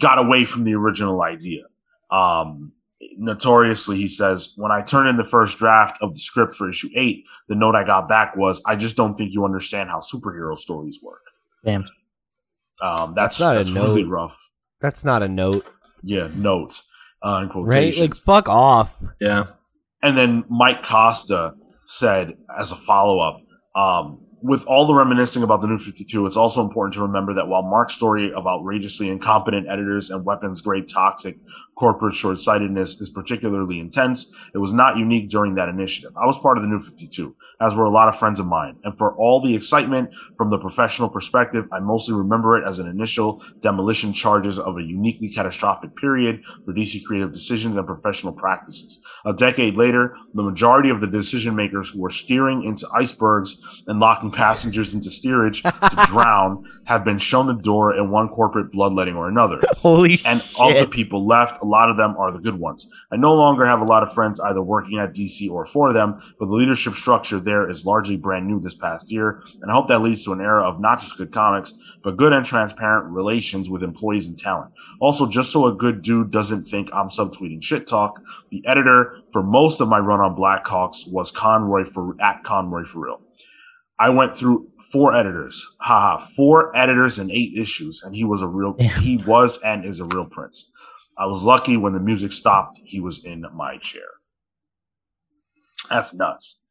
got away from the original idea. Um, notoriously, he says, when I turned in the first draft of the script for issue eight, the note I got back was, I just don't think you understand how superhero stories work. Damn. Um, that's, That's not a that's really note. rough. That's not a note, Yeah, notes. uh, in right? Like fuck off. Yeah. And then Mike Costa said, as a follow up, um, with all the reminiscing about the new 52, it's also important to remember that while Marc's story of outrageously incompetent editors and weapons grade toxic corporate short sightedness is particularly intense, it was not unique during that initiative. I was part of the new 52, as were a lot of friends of mine. And for all the excitement from the professional perspective, I mostly remember it as an initial demolition charges of a uniquely catastrophic period for DC creative decisions and professional practices. A decade later, the majority of the decision makers were steering into icebergs and locking passengers into steerage to drown have been shown the door in one corporate bloodletting or another. Holy And shit. of the people left, a lot of them are the good ones. I no longer have a lot of friends either working at DC or for them, but the leadership structure there is largely brand new this past year. And I hope that leads to an era of not just good comics, but good and transparent relations with employees and talent. Also, just so a good dude doesn't think I'm subtweeting shit talk, the editor for most of my run on Blackhawks was Conroy for at Conroy for real. I went through four editors, haha, four editors and eight issues, and he was a real, Damn. he was and is a real prince. I was lucky when the music stopped, he was in my chair. That's nuts.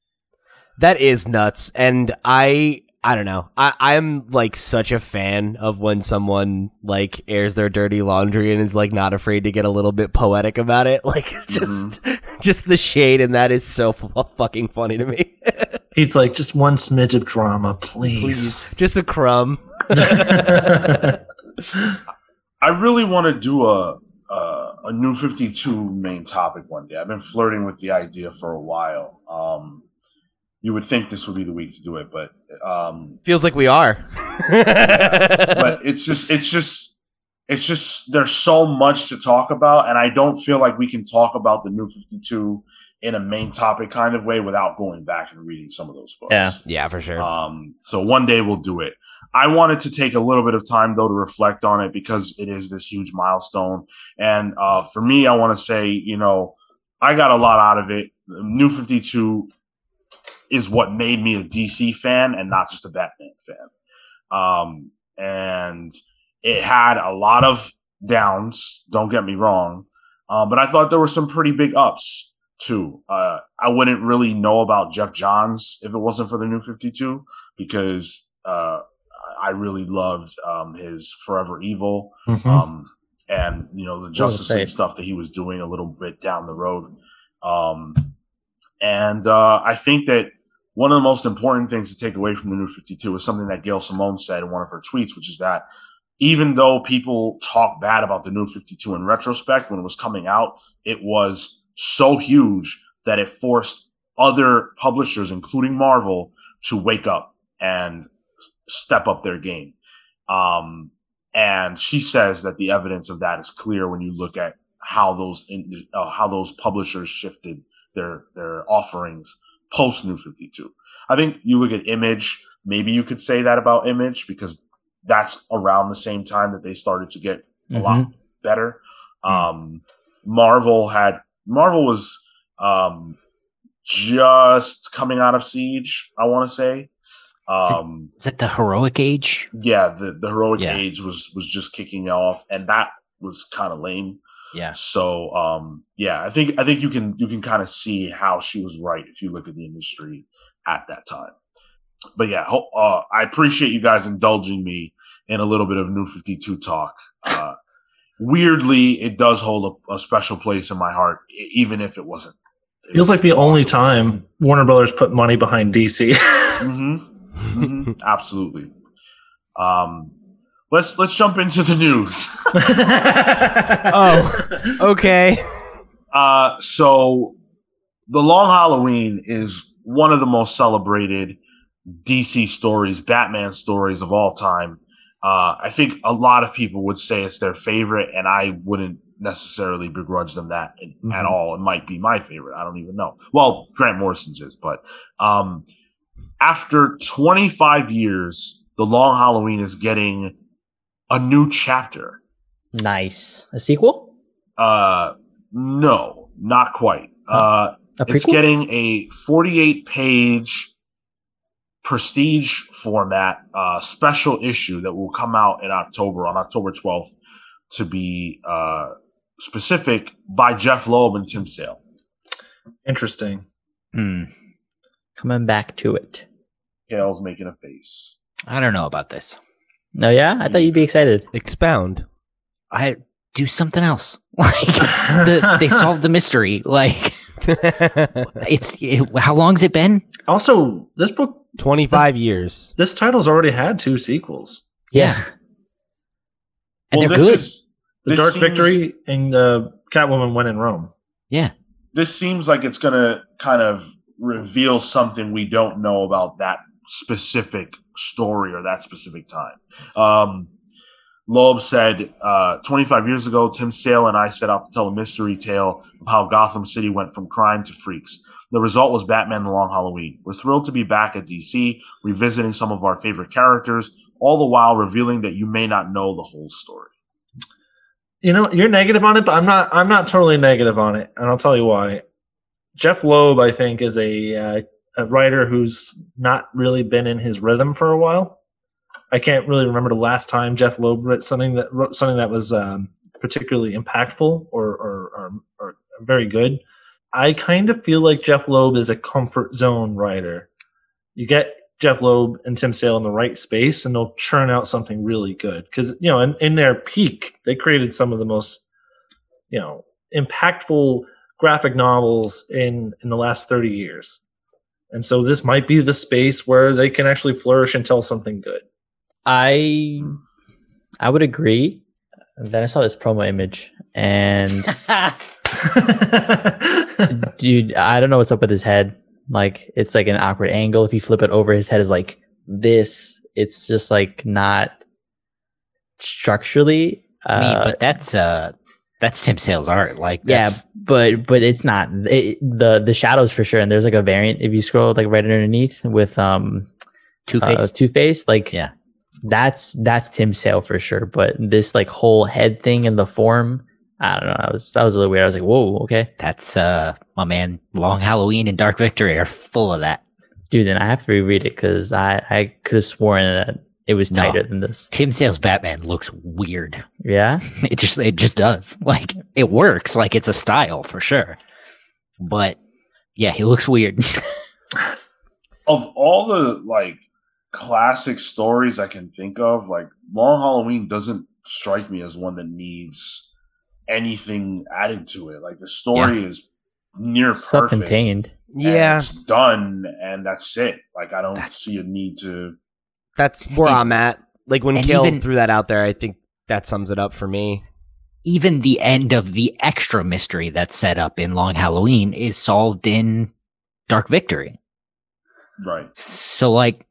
That is nuts. And I I don't know. I, I'm like such a fan of when someone like airs their dirty laundry and is like not afraid to get a little bit poetic about it. Like it's just just the shade and that is so f- fucking funny to me. He's like, just one smidge of drama, please. just a crumb. I really want to do a, a a new 52 main topic one day. I've been flirting with the idea for a while. Um, you would think this would be the week to do it, but um, Feels like we are. but it's just it's just it's just there's so much to talk about and i don't feel like we can talk about the new 52 in a main topic kind of way without going back and reading some of those books. Yeah. Yeah, for sure. Um, so one day we'll do it. I wanted to take a little bit of time though to reflect on it because it is this huge milestone. And uh, for me, I want to say, you know, I got a lot out of it. New 52 is what made me a DC fan and not just a Batman fan. Um, and it had a lot of downs, don't get me wrong. Uh, but I thought there were some pretty big ups too. Uh, I wouldn't really know about Geoff Johns if it wasn't for the new 52 because uh, I really loved um, his Forever Evil Mhm. um, and you know the Justice. League stuff that he was doing a little bit down the road. Um, and uh, I think that one of the most important things to take away from the New Fifty Two is something that Gail Simone said in one of her tweets, which is that even though people talk bad about the New Fifty Two in retrospect when it was coming out, it was so huge that it forced other publishers, including Marvel, to wake up and step up their game. Um, and she says that the evidence of that is clear when you look at how those in, uh, how those publishers shifted their their offerings post New Fifty Two. I think you look at Image. Maybe you could say that about Image because that's around the same time that they started to get a lot better. Um, Marvel had Marvel was um, just coming out of Siege. I want to say. Um, Is that the heroic age? yeah, the, the heroic Yeah. age was was just kicking off, and that was kind of lame. Yeah. So, um, yeah, I think I think you can you can kind of see how she was right if you look at the industry at that time. But yeah, ho- uh, I appreciate you guys indulging me in a little bit of New Fifty Two talk. Uh, weirdly, it does hold a, a special place in my heart, even if it wasn't. it Feels was like the only from- time Warner Brothers put money behind DC. Mhm. Mhm. Absolutely. Um, let's let's jump into the news. oh, okay. Uh, so the Long Halloween is one of the most celebrated DC stories, Batman stories of all time. Uh, I think a lot of people would say it's their favorite, and I wouldn't necessarily begrudge them that at Mhm. all. It might be my favorite. I don't even know. Well, Grant Morrison's is, but um, after 25 years, the Long Halloween is getting a new chapter. Nice. A sequel? Uh, no, not quite. Uh, it's getting a 48 page prestige format uh, special issue that will come out in October on October 12th to be uh, specific by Jeph Loeb and Tim Sale. Interesting. Hmm. Coming back to it. Cale's making a face. I don't know about this. No, yeah? I thought you'd be excited. Expound. I do something else. Like the, they solved the mystery. Like it's it, how long's it been? Also, this book, 25 years. this title's already had two sequels: Yeah. And Well, they're this good. is- The this Dark seems- Victory and the Catwoman When in Rome. yeah. This seems like it's going to kind of reveal something we don't know about that specific story or that specific time. Um, Loeb said, uh, 25 years ago, Tim Sale and I set out to tell a mystery tale of how Gotham City went from crime to freaks. The result was Batman The Long Halloween. We're thrilled to be back at DC, revisiting some of our favorite characters, all the while revealing that you may not know the whole story. You know, you're negative on it, but I'm not. I'm not totally negative on it, and I'll tell you why. Jeph Loeb, I think, is a uh, a writer who's not really been in his rhythm for a while. I can't really remember the last time Jeph Loeb wrote something that wrote something that was um, particularly impactful or, or, or or very good. I kind of feel like Jeph Loeb is a comfort zone writer. You get Jeph Loeb and Tim Sale in the right space, and they'll churn out something really good. Because you know, in, in their peak, they created some of the most you know impactful graphic novels in in the last thirty years. And so this might be the space where they can actually flourish and tell something good. I I would agree. Then I saw this promo image and dude, I don't know what's up with his head. Like it's like an awkward angle. If you flip it over, his head is like this. It's just like not structurally. I mean, Uh, but that's uh That's Tim Sale's art. Like, Yeah, but but it's not it, the the shadows for sure. And there's like a variant if you scroll like right underneath with um Two Face. uh, Two Face. Like Yeah. that's that's Tim Sale for sure. But this like whole head thing in the form, I don't know. That was that was a little weird. I was like, whoa, okay, that's uh my man. Long Halloween and Dark Victory are full of that. dude. Then I have to reread it because I I could have sworn that it was No. tighter than this. Tim Sale's Batman looks weird. Yeah, It just it just does. Like it works. Like it's a style for sure. But yeah, he looks weird. of all the like classic stories I can think of, like Long Halloween doesn't strike me as one that needs anything added to it. Like the story is near perfect. self-contained. and Yeah, it's done, and that's it. Like I don't That's- see a need to. That's where And- I'm at. Like when and Kill even- threw that out there, I think that sums it up for me. Even the end of the extra mystery that's set up in Long Halloween is solved in Dark Victory. Right. So like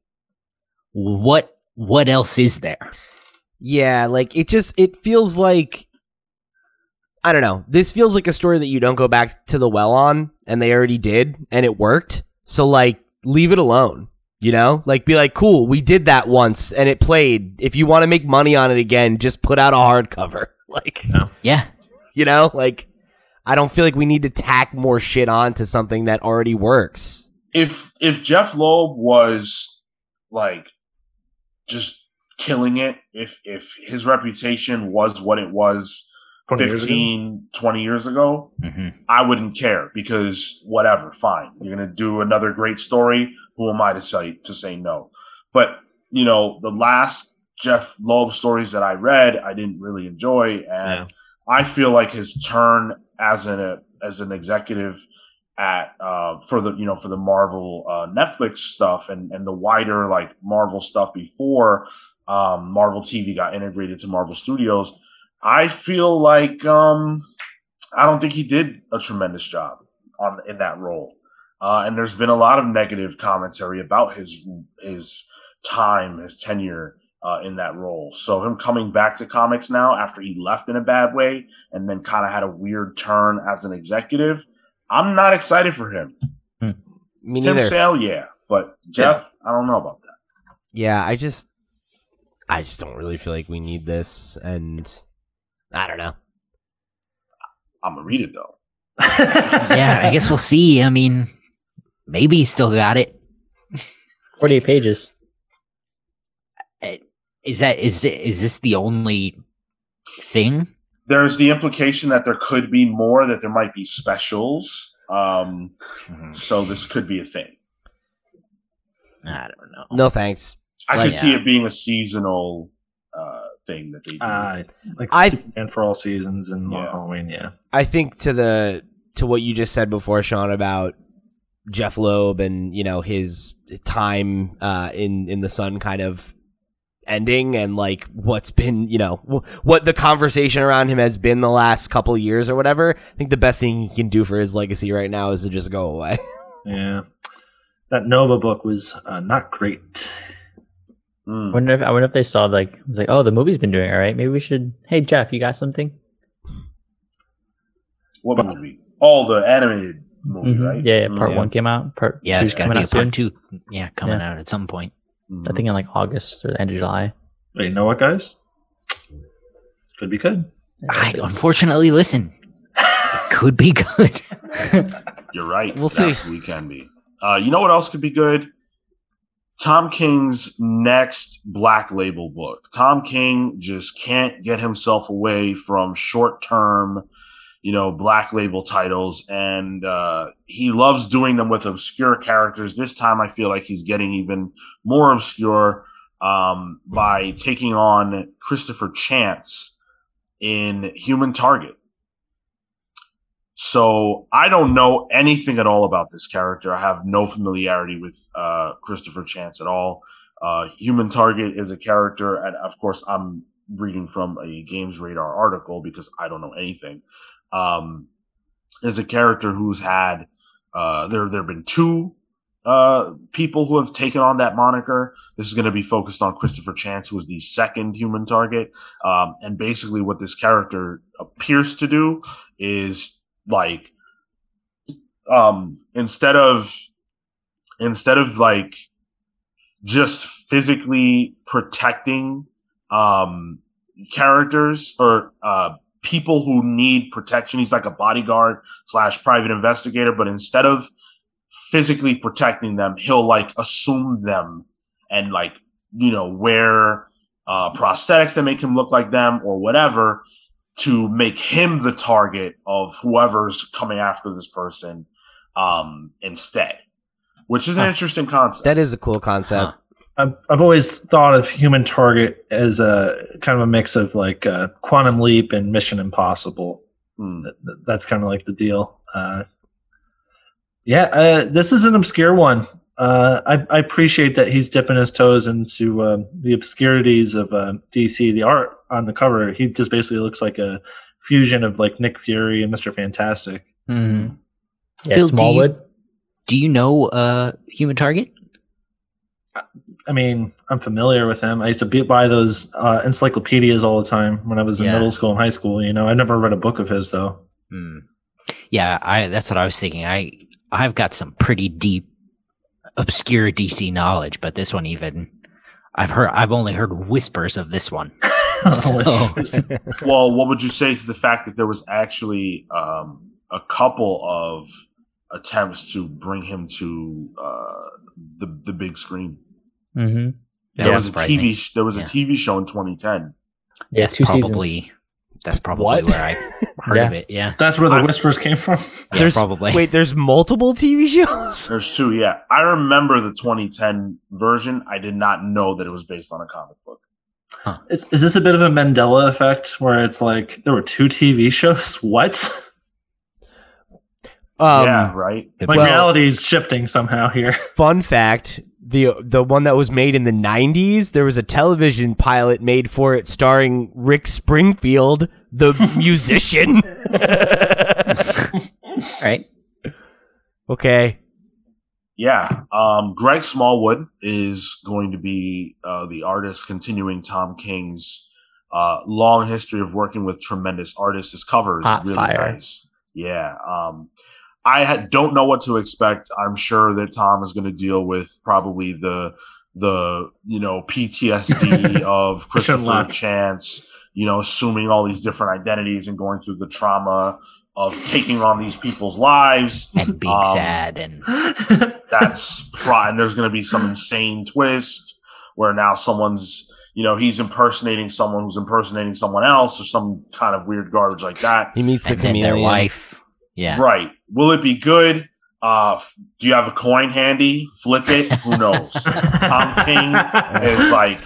what what else is there? Yeah, like it just it feels like I don't know. This feels like a story that you don't go back to the well on and they already did and it worked. So like leave it alone. You know? Like be like, "Cool, we did that once and it played. If you want to make money on it again, just put out a hardcover." Like, Yeah. you know? Like I don't feel like we need to tack more shit on to something that already works. If if Jeph Loeb was like just killing it, if if his reputation was what it was 20 years ago. 15, 20 years ago, hmm I wouldn't care because whatever, fine. You're gonna do another great story. Who am I to say to say no? But you know, the last Jeph Loeb stories that I read, I didn't really enjoy, and Yeah. I feel like his turn as an as an executive at uh, for the you know for the Marvel uh, Netflix stuff and and the wider like Marvel stuff before um, Marvel TV got integrated to Marvel Studios. I feel like um, I don't think he did a tremendous job on in that role. Uh, and there's been a lot of negative commentary about his his time, his tenure uh, in that role. So him coming back to comics now after he left in a bad way and then kind of had a weird turn as an executive, I'm not excited for him. Me Tim neither. Sale, yeah, but Jeph, I don't know about that. yeah, I just I just don't really feel like we need this and I don't know. I'm gonna read it though. yeah, I guess we'll see. I mean, maybe he still got it. Forty-eight pages. Is that is is this the only thing? There's the implication that there could be more, that there might be specials. Um, so this could be a thing. I don't know. No thanks. I Like- could see it being a seasonal uh, thing that they do. Uh, like I- and for all seasons and Yeah. Halloween, yeah. I think to the to what you just said before, Sean, about Jeph Loeb and you know his time uh, in in the sun kind of ending and like what's been you know wh- what the conversation around him has been the last couple years or whatever. I think the best thing he can do for his legacy right now is to just go away. Yeah. That Nova book was uh, not great. Mm. I wonder if I wonder if they saw like it's like oh the movie's been doing all right. Maybe we should. Hey Jeph, you got something? What movie? Oh, the animated movie, Mhm. right? Yeah, yeah. Part Mm, one came out. Part Yeah, two's there's got to coming be a out soon. part two. Yeah, coming Yeah. out at some point. Mhm. I think in like August or the end of July. But you know what, guys? Could be good. I unfortunately listen. Could be good. You're right. We'll see. Absolutely can be. Uh, you know what else could be good? Tom King's next Black Label book. Tom King just can't get himself away from short term, you know, Black Label titles, and uh, he loves doing them with obscure characters. This time, I feel like he's getting even more obscure um, by taking on Christopher Chance in Human Target. So I don't know anything at all about this character. I have no familiarity with uh, Christopher Chance at all. Uh, Human Target is a character, and of course, I'm reading from a Games Radar article because I don't know anything. Um, is a character who's had uh, there. There have been two uh, people who have taken on that moniker. This is going to be focused on Christopher Chance, who is the second human target. Um, and basically, what this character appears to do is like, um, instead of instead of like just physically protecting um characters or uh people who need protection he's like a bodyguard slash private investigator but instead of physically protecting them he'll like assume them and like you know wear uh prosthetics that make him look like them or whatever to make him the target of whoever's coming after this person um instead which is an Huh. interesting concept That is a cool concept. Huh. I've, I've always thought of Human Target as a kind of a mix of like uh, Quantum Leap and Mission Impossible. Hmm. Th- th- That's kind of like the deal. Uh, yeah, uh, this is an obscure one. Uh, I, I appreciate that he's dipping his toes into uh, the obscurities of uh, DC. The art on the cover, he just basically looks like a fusion of like Nick Fury and Mister Fantastic. Mhm. Yeah, Phil, do you- Smallwood. Do you know uh, Human Target? I mean, I'm familiar with him. I used to be, buy those uh, encyclopedias all the time when I was in Yeah. middle school and high school. You know, I never read a book of his though. Hmm. Yeah, I that's what I was thinking. I I've got some pretty deep obscure DC knowledge, but this one even I've heard I've only heard whispers of this one. So- Well, what would you say to the fact that there was actually um, a couple of attempts to bring him to uh, the the big screen? hmm There Yeah, was a. TV there was a TV show in 2010. Yeah, that's two probably seasons. that's probably What? where I heard Yeah. of it. Yeah, That's where the I- whispers came from. yeah, There's- probably. Wait, there's multiple TV shows? There's two, yeah. I remember the 2010 version. I did not know that it was based on a comic book. Is, is this a bit of a Mandela effect where it's like there were two TV shows? What? Um, yeah, right. Like Well- reality is shifting somehow here. Fun fact: the the one that was made in the '90s, there was a television pilot made for it, starring Rick Springfield, the musician. right? okay, Yeah. Um, Greg Smallwood is going to be uh, the artist continuing Tom King's uh, long history of working with tremendous artists. His cover is Hot really fire. nice. Yeah. Um, I ha- don't know what to expect. I'm sure that Tom is going to deal with probably the the you know PTSD of Christopher. Chance. You know, assuming all these different identities and going through the trauma of taking on these people's lives. And being Um, sad and that's pro- and there's going to be some insane twist where now someone's you know he's impersonating someone who's impersonating someone else or some kind of weird garbage like that. He meets the and then their wife. Yeah. right. Will it be good? Uh do you have a coin handy? Flip it. Who knows? Tom king is like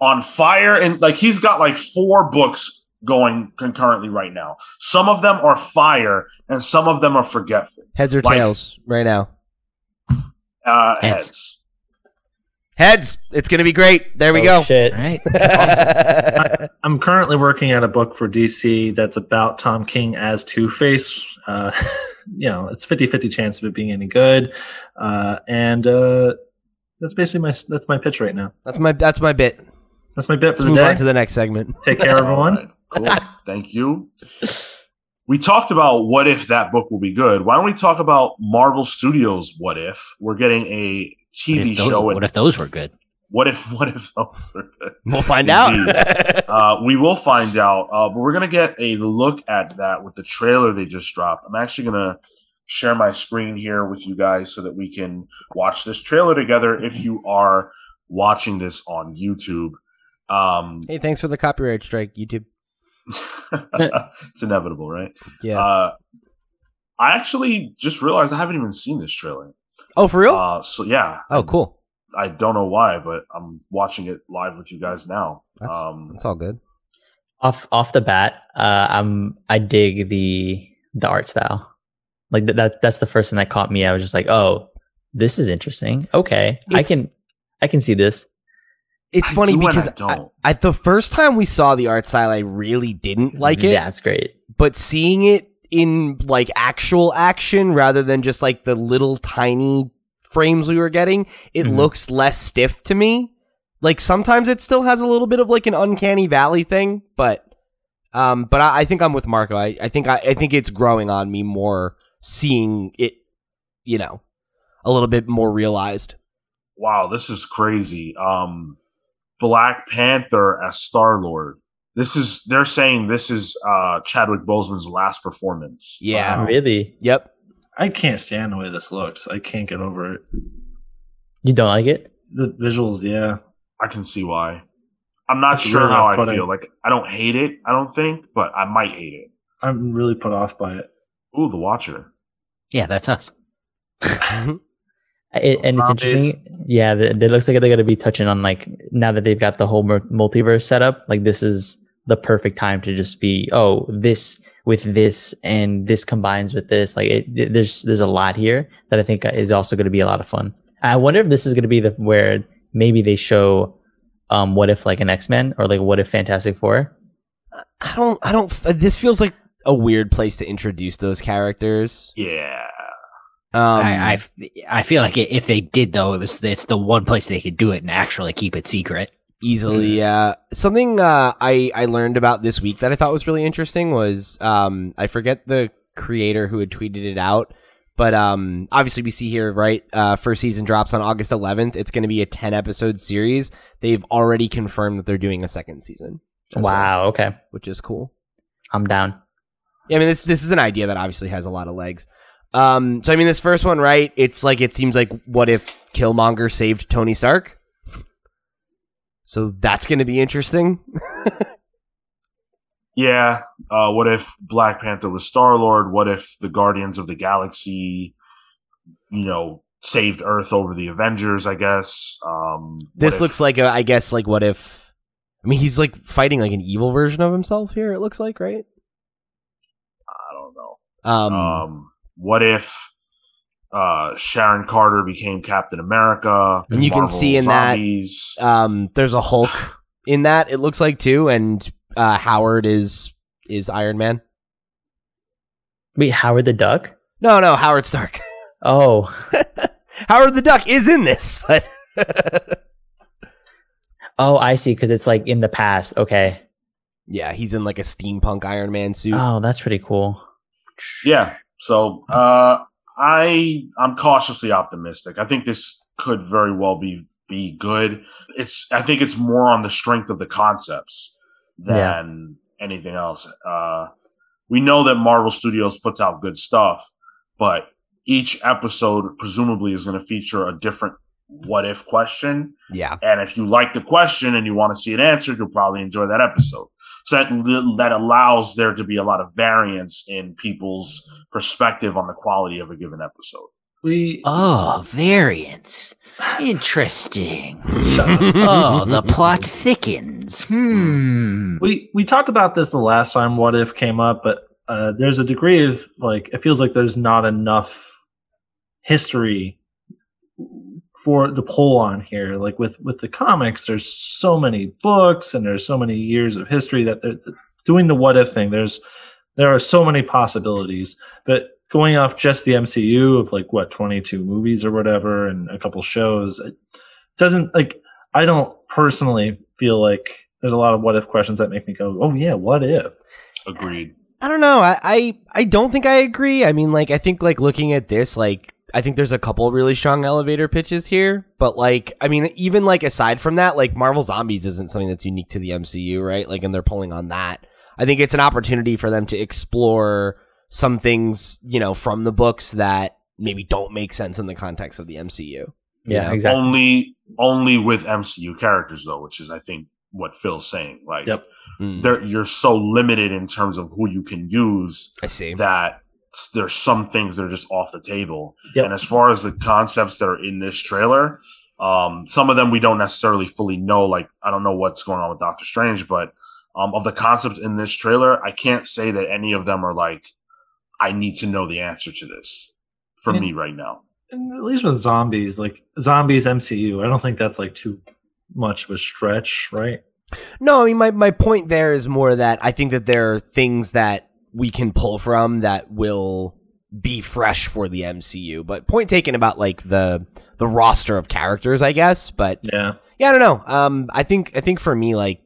on fire and like he's got like four books going concurrently right now some of them are fire and some of them are forgetful Heads or Like- tails right now? uh Heads. heads Heads. It's gonna be great. There we Oh, go. Shit. Right. I'm currently working at a book for DC that's about Tom King as Two Face. Uh, you know, it's 50 50 chance of it being any good. Uh, and uh, that's basically my that's my pitch right now. that's my that's my bit. That's my bit Let's for the move day. on to the next segment. Take care, everyone. All right, cool. Thank you. We talked about what if that book will be good. Why don't we talk about Marvel Studios? What if we're getting a TV if, those, show? what if those were good? what if what if those are good? We'll find Indeed. out. Uh, we will find out, uh, but we're gonna get a look at that with the trailer they just dropped. I'm actually gonna share my screen here with you guys so that we can watch this trailer together. If you are watching this on YouTube, um, hey, thanks for the copyright strike, YouTube. it's inevitable, right? Yeah. Uh, I actually just realized I haven't even seen this trailer. oh, for real? Uh, so yeah. oh, cool. I don't know why, but I'm watching it live with you guys now. That's um, that's all good. Off off the bat, uh, I'm I dig the the art style. Like that, that that's the first thing that caught me. I was just like, oh, this is interesting. Okay, I can I can see this. It's I funny do because I don't. I, the first time we saw the art style, I really didn't like it. Yeah, it's great. But seeing it in like actual action rather than just like the little tiny frames we were getting, it Mhm. looks less stiff to me. Like sometimes it still has a little bit of like an uncanny valley thing, but um, but I, I think I'm with Marco. I, I think I, I think it's growing on me more seeing it, you know, a little bit more realized. Wow, this is crazy. Um, Black Panther as Star Lord. This is they're saying this is uh Chadwick Boseman's last performance. Yeah. Wow. Really? Yep. I can't stand the way this looks. I can't get over it. You don't like it? The visuals, yeah. I can see why. I'm not It's sure really how I off-putting. feel. Like I don't hate it. I don't think, but I might hate it. I'm really put off by it. Ooh, the Watcher. Yeah, that's us. It, and it's interesting. Yeah, it looks like they're going to be touching on like now that they've got the whole multiverse set up. Like this is the perfect time to just be oh this with this and this combines with this. Like it, it- there's there's a lot here that I think is also going to be a lot of fun. I wonder if this is going to be the where maybe they show um what if like an X Men or like what if Fantastic Four. I don't. I don't. This feels like a weird place to introduce those characters. Yeah. Um, I, I f- I feel like if they did though, it was it's the one place they could do it and actually keep it secret. easily yeah something uh i i learned about this week that i thought was really interesting was um i forget the creator who had tweeted it out but um obviously we see here right uh first season drops on august 11th it's going to be a 10 episode series they've already confirmed that they're doing a second season as well, Wow. Okay, which is cool I'm down. yeah, I mean, this this is an idea that obviously has a lot of legs. Um, so I mean, this first one, right? It's like it seems like what if Killmonger saved Tony Stark? So that's going to be interesting. Yeah. Uh, what if Black Panther was Star Lord? What if the Guardians of the Galaxy, you know, saved Earth over the Avengers? I guess. Um, This if- looks like a, I guess, like what if? I mean, he's like fighting like an evil version of himself here. It looks like, right? I don't know. Um, Um, what if uh, Sharon Carter became Captain America? And you can see in that- um, there's a Hulk in that. It looks like too, and uh, Howard is is Iron Man. Wait, Howard the Duck? No, no, Howard Stark. Oh, Howard the Duck is in this, but oh, I see. Because it's like in the past. Okay. yeah, he's in like a steampunk Iron Man suit. Oh, that's pretty cool. Yeah. So uh, I I'm cautiously optimistic. I think this could very well be be good. It's I think it's more on the strength of the concepts than anything else. Uh, we know that Marvel Studios puts out good stuff, but each episode presumably is going to feature a different what if question. Yeah. And if you like the question and you want to see it answered, you'll probably enjoy that episode. So that that allows there to be a lot of variance in people's perspective on the quality of a given episode. We Oh, variance, Interesting. oh, the plot thickens. Hmm. we we talked about this the last time what if came up but uh, there's a degree of like it feels like there's not enough history for the pull on here like with with the comics there's so many books and there's so many years of history that they're doing the what if thing there's there are so many possibilities but going off just the mcu of like what 22 movies or whatever and a couple shows it doesn't like i don't personally feel like there's a lot of what if questions that make me go oh yeah what if Agreed. I don't know. I, I I don't think I agree. I mean, like, I think like looking at this, like, I think there's a couple really strong elevator pitches here. But like, I mean, even like aside from that, like Marvel Zombies isn't something that's unique to the MCU, right? Like, and they're pulling on that. I think it's an opportunity for them to explore some things, you know, from the books that maybe don't make sense in the context of the MCU. you Yeah, know? exactly. Only only with MCU characters though, which is I think what Phil's saying. Like Yep. Mm, you're so limited in terms of who you can use I see. that s- there's some things that are just off the table. Yep. And as far as the concepts that are in this trailer, um, some of them we don't necessarily fully know. Like I don't know what's going on with Doctor Strange, but um, of the concepts in this trailer, I can't say that any of them are like I need to know the answer to this for Yeah. me right now. and at least with zombies like zombies mcu i don't think that's like too much of a stretch right No, I mean my, my point there is more that I think that there are things that we can pull from that will be fresh for the MCU. But point taken about like the the roster of characters, I guess. But Yeah. yeah, I don't know. Um, I think I think for me, like,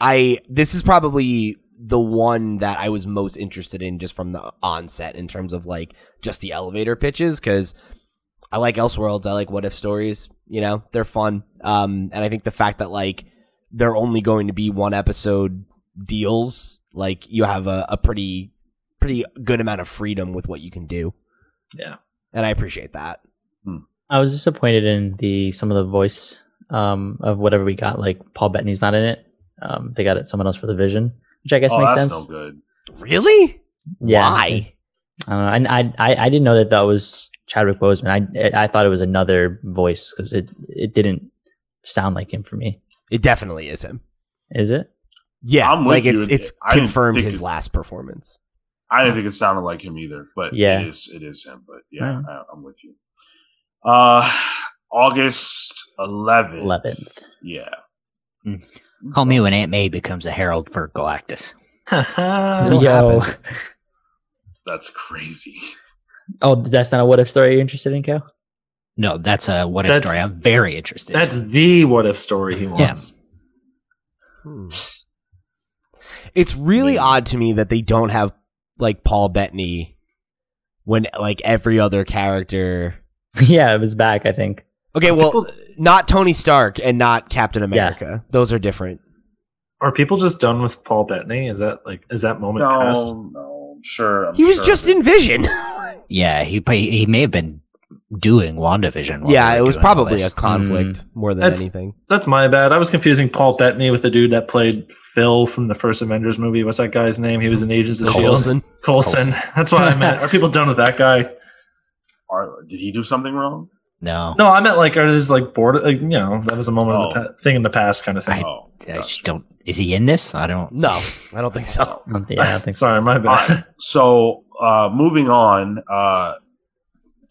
I this is probably the one that I was most interested in just from the onset in terms of like just the elevator pitches because I like Elseworlds, I like What If stories. You know, they're fun. Um, and I think the fact that like they're only going to be one episode deals, like you have a, a pretty pretty good amount of freedom with what you can do, Yeah. and I appreciate that. I was disappointed in the some of the voice um, of whatever we got. Like Paul Bettany's not in it. Um, they got it someone else for the Vision, which I guess oh, makes that's sense. no good. Really? Yeah. Why? I don't know. I, I I I didn't know that that was Chadwick Boseman. I I thought it was another voice because it it didn't sound like him for me. It definitely is him. Is it? Yeah, I'm with like it's you. it's I confirmed his it- last performance. I didn't think it sounded like him either, but Yeah. it is. It is him. But yeah, Alright. I, I'm with you. Uh, August 11th. Eleventh. Yeah. Call me when Aunt May becomes a herald for Galactus. Yo. happen. That's crazy. Oh, that's not a what if story you're interested in, Cal? No, that's a what if That's- story. I'm very interested. That's the what if story he wants. Hmm. It's really odd to me that they don't have like Paul Bettany when like every other character. yeah, it was back. I think. Okay, well, People- not Tony Stark and not Captain America. Those are different. Are people just done with Paul Bettany? Is that like is that moment past? No, no, sure. I'm He was sure just in Vision. yeah, he he he may have been doing WandaVision. yeah, it was probably a conflict more than That's- anything. That's my bad. I was confusing Paul Bettany with the dude that played Phil from the first Avengers movie. What's that guy's name? He was in Agents of Shield. Coulson. Colson. That's what I meant. Are people done with that guy? Are- did he do something wrong? no. No, I meant like are this like bored? Like, you know, that was a moment of the Oh. pa- thing in the past kind of thing. Oh, I just don't. Is he in this? I don't. No, I don't think so. Yeah, I think so. Sorry, my bad. Alright, so uh, moving on, uh,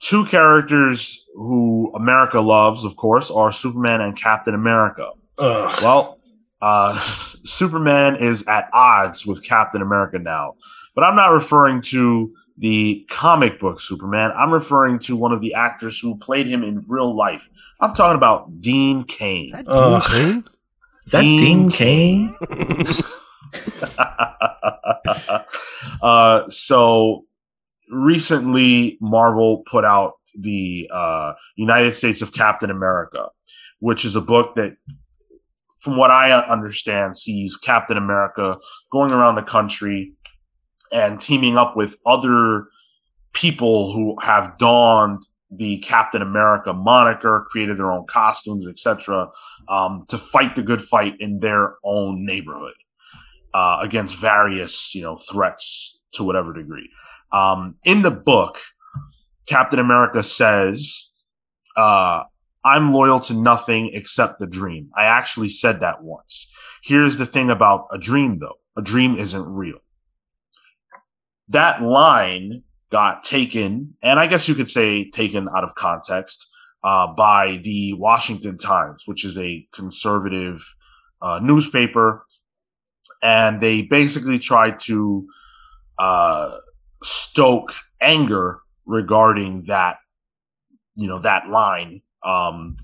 two characters who America loves, of course, are Superman and Captain America. Ugh. Well, uh, Superman is at odds with Captain America now, but I'm not referring to the comic book Superman. I'm referring to one of the actors who played him in real life. I'm talking about Dean Cain. Is that Ugh. Dean Is that Dean Dean Kane? Cain? uh, so recently, Marvel put out the uh, United States of Captain America, which is a book that, from what I understand, sees Captain America going around the country and teaming up with other people who have donned the Captain America moniker, created their own costumes, etc., um, to fight the good fight in their own neighborhood uh, against various, you know, threats to whatever degree. Um, in the book, Captain America says, uh, "I'm loyal to nothing except the dream." I actually said that once. Here's the thing about a dream, though: a dream isn't real. That line got taken, and I guess you could say taken out of context uh, by the Washington Times, which is a conservative uh, newspaper, and they basically tried to uh, stoke anger regarding that, you know, that line um,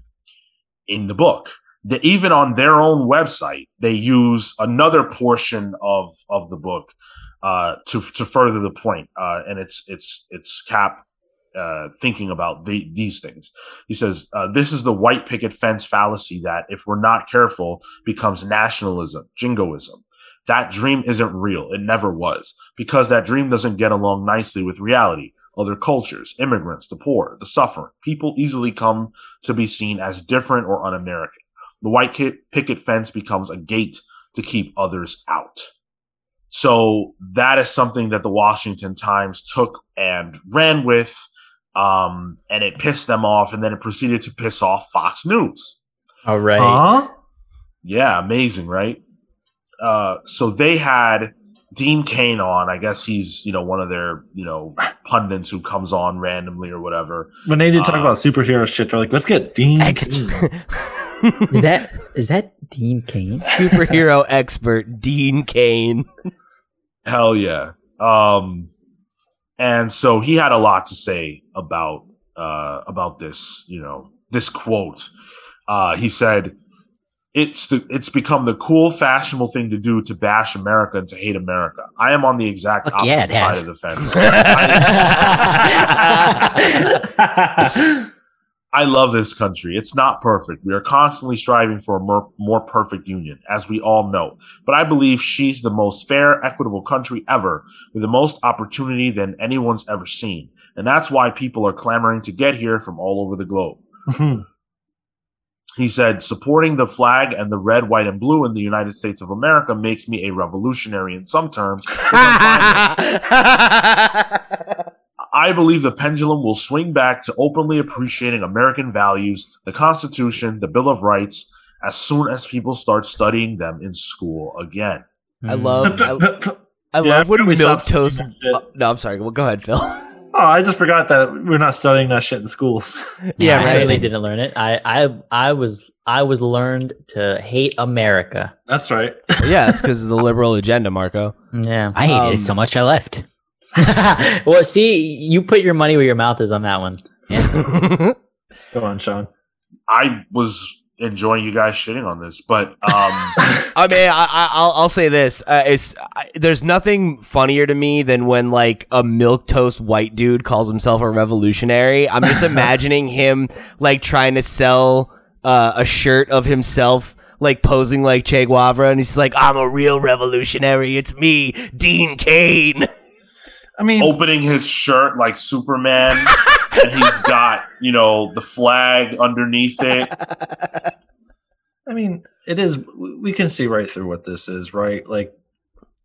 in the book. That even on their own website, they use another portion of of the book uh, to to further the point, uh, and it's it's it's Cap uh, thinking about the, these things. He says, uh, "This is the white picket fence fallacy that, if we're not careful, becomes nationalism, jingoism. That dream isn't real. It never was, because that dream doesn't get along nicely with reality. Other cultures, immigrants, the poor, the suffering, people easily come to be seen as different or un-American. The white ki- picket fence becomes a gate to keep others out." So that is something that the Washington Times took and ran with, um, and it pissed them off, and then it proceeded to piss off Fox News. All right. Huh? Yeah, amazing, right? Uh, so they had Dean Cain on. I guess he's you know one of their you know pundits who comes on randomly or whatever. When they did talk Uh, about superhero shit, they're like, let's get Dean. Ex- Cain. Is that is that Dean Cain? superhero expert Dean Cain. Hell yeah. Um, and so he had a lot to say about uh, about this. You know, this quote. Uh, he said, "It's the it's become the cool, fashionable thing to do to bash America and to hate America. I am on the exact Fuck yeah, opposite it side has. of the fence. I, I love this country. It's not perfect. We are constantly striving for a more, more perfect union, as we all know. But I believe she's the most fair, equitable country ever, with the most opportunity than anyone's ever seen. And that's why people are clamoring to get here from all over the globe. Hmm. He said, supporting the flag and the red, white, and blue in the United States of America makes me a revolutionary in some terms. I'm fine with. I believe the pendulum will swing back to openly appreciating American values, the Constitution, the Bill of Rights, as soon as people start studying them in school again. I love. Hmm. I, I Yeah, love when we milk stopped toast. studying. Oh, no, I'm sorry. Well, go ahead, Phil. Oh, I just forgot that we're not studying that shit in schools. Yeah, I right. certainly didn't learn it. I, I I was I was learned to hate America. That's right. yeah, it's because of the liberal agenda, Marco. Yeah. I hated Um, it so much I left. well, see, you put your money where your mouth is on that one. Yeah. Go on, Sean. I was enjoying you guys shitting on this, but um, I mean, I, I, I'll, I'll say this: uh, it's I, there's nothing funnier to me than when like a milk toast white dude calls himself a revolutionary. I'm just imagining him like trying to sell uh, a shirt of himself. Like posing like Che Guevara, and he's like, "I'm a real revolutionary. It's me, Dean Cain." I mean, opening his shirt like Superman, and he's got you know the flag underneath it. I mean, it is. We can see right through what this is, right? Like,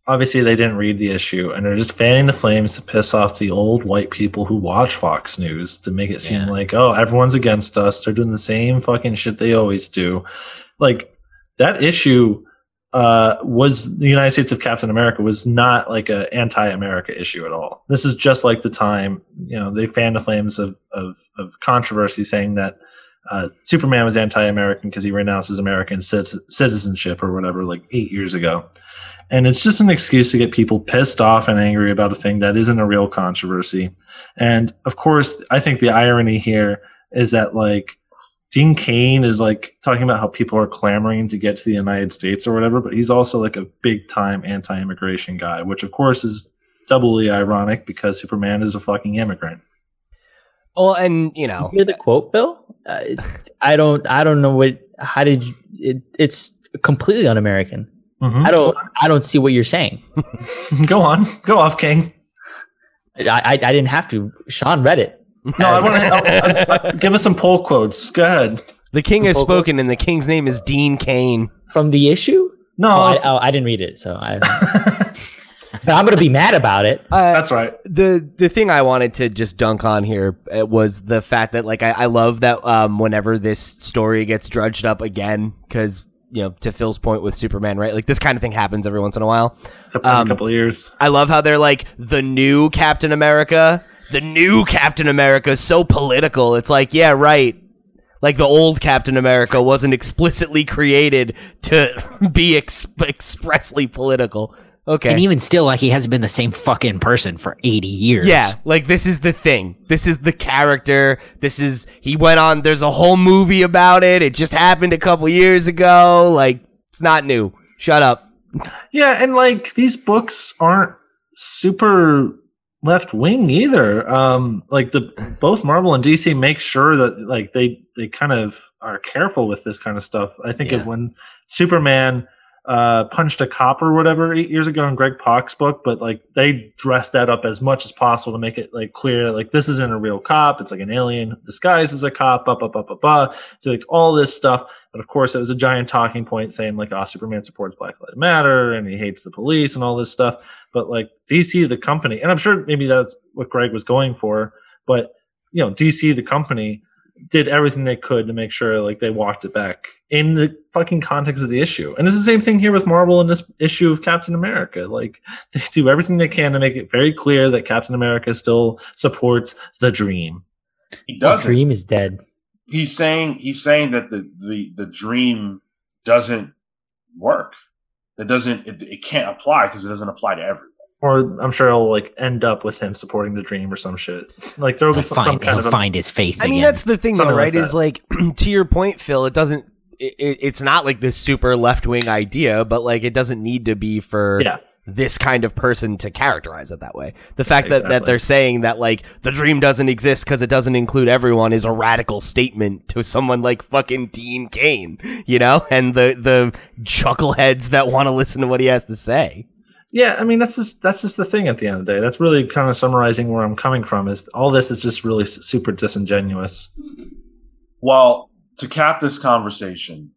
obviously, they didn't read the issue, and they're just fanning the flames to piss off the old white people who watch Fox News to make it seem Yeah. like, oh, everyone's against us. They're doing the same fucking shit they always do. Like that issue uh, was the United States of Captain America was not like a anti-America issue at all. This is just like the time you know they fanned the flames of of, of controversy, saying that uh, Superman was anti-American because he renounced his American citi- citizenship or whatever, like eight years ago. And it's just an excuse to get people pissed off and angry about a thing that isn't a real controversy. And of course, I think the irony here is that like Dean Cain is like talking about how people are clamoring to get to the United States or whatever, but he's also like a big time anti-immigration guy, which of course is doubly ironic because Superman is a fucking immigrant. Well, and you know, You hear the quote, Bill? Uh, I don't. I don't know what. How did you? It, it's completely un-American. Mhm. I don't. I don't see what you're saying. Go on, go off, King. I, I, I didn't have to. Sean read it. No, I want to give us some poll quotes. Go ahead. the king has Focus. spoken, and the king's name is Dean Cain. from the issue. No, Oh, I, oh, I didn't read it, so I. but I'm gonna be mad about it. Uh, that's right. the the thing I wanted to just dunk on here uh, was the fact that like I, I love that um whenever this story gets drudged up again because you know to Phil's point with Superman right like this kind of thing happens every once in a while. Couple, Um, a couple of years. I love how they're like the new Captain America. The new Captain America is so political. It's like yeah right. Like the old Captain America wasn't explicitly created to be ex- expressly political. Okay. And even still, like he hasn't been the same fucking person for 80 years. Yeah, like this is the thing. This is the character. This is he went on. There's a whole movie about it. It just happened a couple years ago. Like it's not new. Shut up. Yeah, and like these books aren't super left wing either. Um, like the both Marvel and DC make sure that like they they kind of are careful with this kind of stuff. I think Yeah. of when Superman uh punched a cop or whatever eight years ago in Greg Pak's book, but like they dressed that up as much as possible to make it like clear like this isn't a real cop, it's like an alien disguised as a cop, blah blah blah blah blah. To like all this stuff. But of course it was a giant talking point saying like oh Superman supports Black Lives Matter and he hates the police and all this stuff. But like DC the company, and I'm sure maybe that's what Greg was going for, but you know, DC the company did everything they could to make sure like they walked it back in the fucking context of the issue. And it's the same thing here with Marvel in this issue of Captain America. Like they do everything they can to make it very clear that Captain America still supports the dream. He The doesn't. dream is dead. He's saying he's saying that the the the dream doesn't work. It doesn't. It, it can't apply because it doesn't apply to everyone. Or I'm sure it'll like end up with him supporting the dream or some shit. Like there will He'll be some find, kind he'll of a, find his faith I mean, again. that's the thing, though, Something like right? is like to your point, Phil. It doesn't. It, it- it's not like this super left wing idea, but like it doesn't need to be for yeah. this kind of person to characterize it that way. The fact that, that they're saying that like the dream doesn't exist because it doesn't include everyone is a radical statement to someone like fucking Dean Cain, you know, and the the chuckleheads that want to listen to what he has to say. Yeah, I mean that's just that's just the thing at the end of the day. That's really kind of summarizing where I'm coming from. Is all this is just really super disingenuous. Well, to cap this conversation,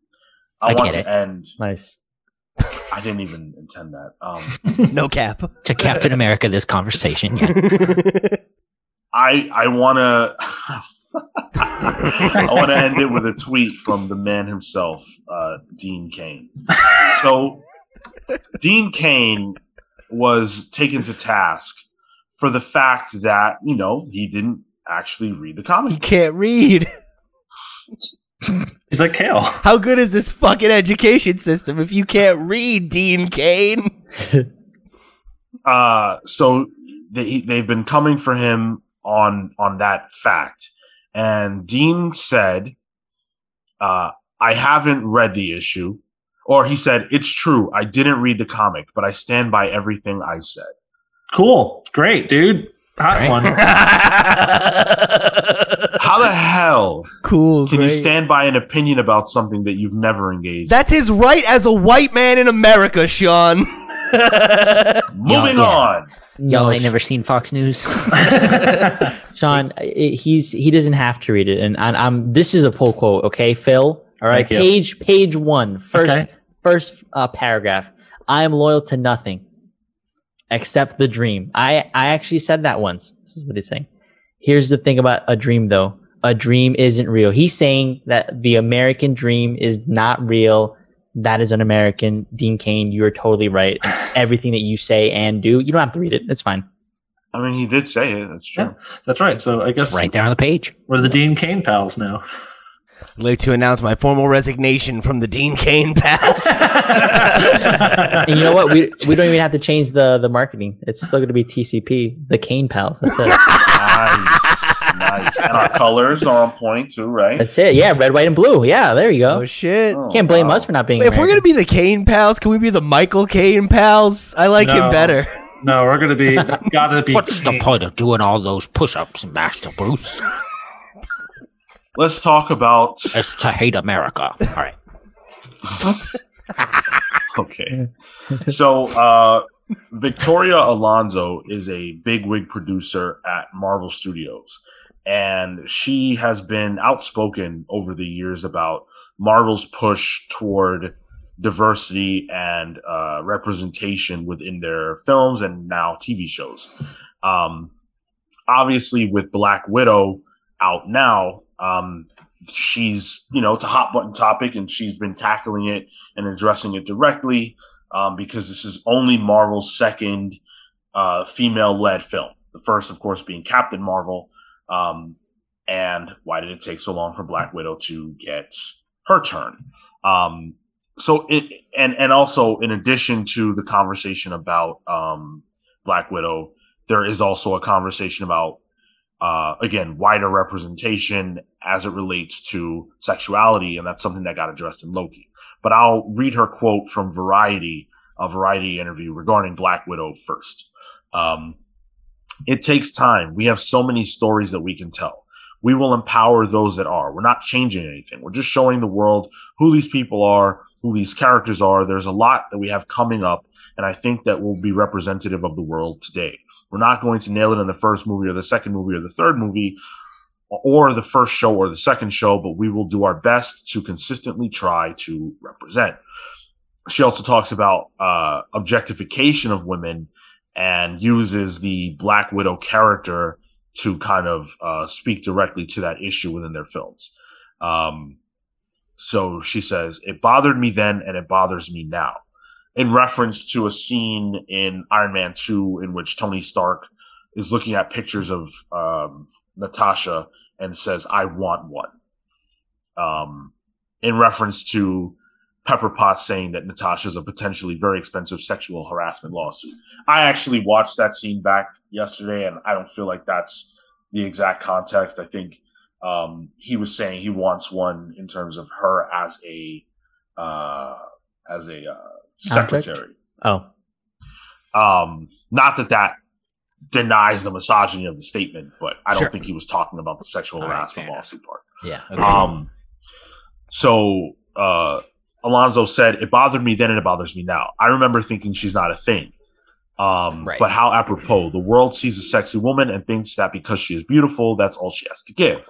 I, I want to it. end. Nice. I didn't even intend that. Um, No cap. to Captain America this conversation. Yeah. I I want to I want to end it with a tweet from the man himself, uh, Dean Cain. So, Dean Cain was taken to task for the fact that you know he didn't actually read the comic. he can't read. He's like Cale. How good is this fucking education system if you can't read, Dean Cain? Uh, so they they've been coming for him on on that fact, and Dean said, uh, "I haven't read the issue." Or he said, "It's true. I didn't read the comic, but I stand by everything I said." Cool, great, dude. Hot Right. one. How the hell cool. can you stand by an opinion about something that you've never engaged? That's his right as a white man in America, Sean. Moving yeah. on. Y'all ain't never seen Fox News? Sean, he's he doesn't have to read it, and, and I'm. This is a pull quote, okay, Phil. All right, page page one, first Okay. First uh, paragraph. I am loyal to nothing except the dream. I I actually said that once. This is what he's saying. Here's the thing about a dream, though. A dream isn't real. He's saying that the American dream is not real. That is an American. Dean Cain, you're totally right. Everything that you say and do, you don't have to read it. It's fine. I mean, he did say it. That's true. Yeah. That's right. So I guess right there on the page. we're the Dean Cain pals now. I'd like to announce my formal resignation from the Dean Cain pass. And you know what? We we don't even have to change the the marketing. It's still going to be TCP, the Cain Pals. That's it. Nice, nice. And our colors are on point too, right? That's it. Yeah, red, white, and blue. Yeah, there you go. oh shit! Oh, Can't blame wow. us for not being. Wait, if we're gonna be the Cain pals, can we be the Michael Caine pals? I like him better. No, we're gonna be. Gotta be. What's the point of doing all those push-ups, Master Bruce? Let's talk about It's to hate America. All right. okay. So uh Victoria Alonso is a big wig producer at Marvel Studios. And she has been outspoken over the years about Marvel's push toward diversity and uh, representation within their films and now TV shows. Um, obviously, with Black Widow out now, um, she's you know it's a hot button topic, and she's been tackling it and addressing it directly um, because this is only Marvel's second uh, female led film. The first, of course, being Captain Marvel. Um, and why did it take so long for Black Widow to get her turn? Um, so it and and also in addition to the conversation about um, Black Widow, there is also a conversation about uh, again wider representation as it relates to sexuality, and that's something that got addressed in Loki. But I'll read her quote from Variety, a Variety interview regarding Black Widow first. Um, it takes time. We have so many stories that we can tell. We will empower those that are. We're not changing anything. We're just showing the world who these people are, who these characters are. There's a lot that we have coming up, and I think that will be representative of the world today. We're not going to nail it in the first movie or the second movie or the third movie or the first show or the second show, but we will do our best to consistently try to represent. She also talks about uh, objectification of women and uses the Black Widow character to kind of uh, speak directly to that issue within their films. Um, so she says, It bothered me then and it bothers me now. In reference to a scene in Iron Man 2 in which Tony Stark is looking at pictures of um, Natasha and says, I want one. Um, in reference to Pepper Potts saying that Natasha's a potentially very expensive sexual harassment lawsuit. I actually watched that scene back yesterday, and I don't feel like that's the exact context. I think um, he was saying he wants one in terms of her as a uh, as a uh, secretary. Oh, Um, not that that denies the misogyny of the statement, but I don't Sure. think he was talking about the sexual All right, harassment enough. lawsuit part. Yeah. Okay. Um, so uh, Alonso said, "It bothered me then, and it bothers me now. I remember thinking she's not a thing." Um, Right. But how apropos! The world sees a sexy woman and thinks that because she is beautiful, that's all she has to give.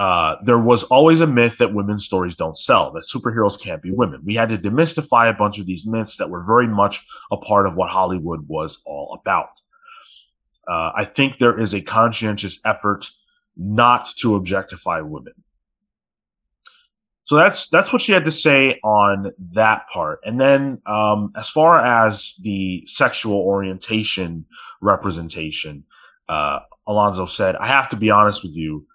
Uh, there was always a myth that women's stories don't sell, that superheroes can't be women. We had to demystify a bunch of these myths that were very much a part of what Hollywood was all about. Uh, I think there is a conscientious effort not to objectify women. So that's that's what she had to say on that part. And then um, as far as the sexual orientation representation, uh, Alonso said, "I have to be honest with you.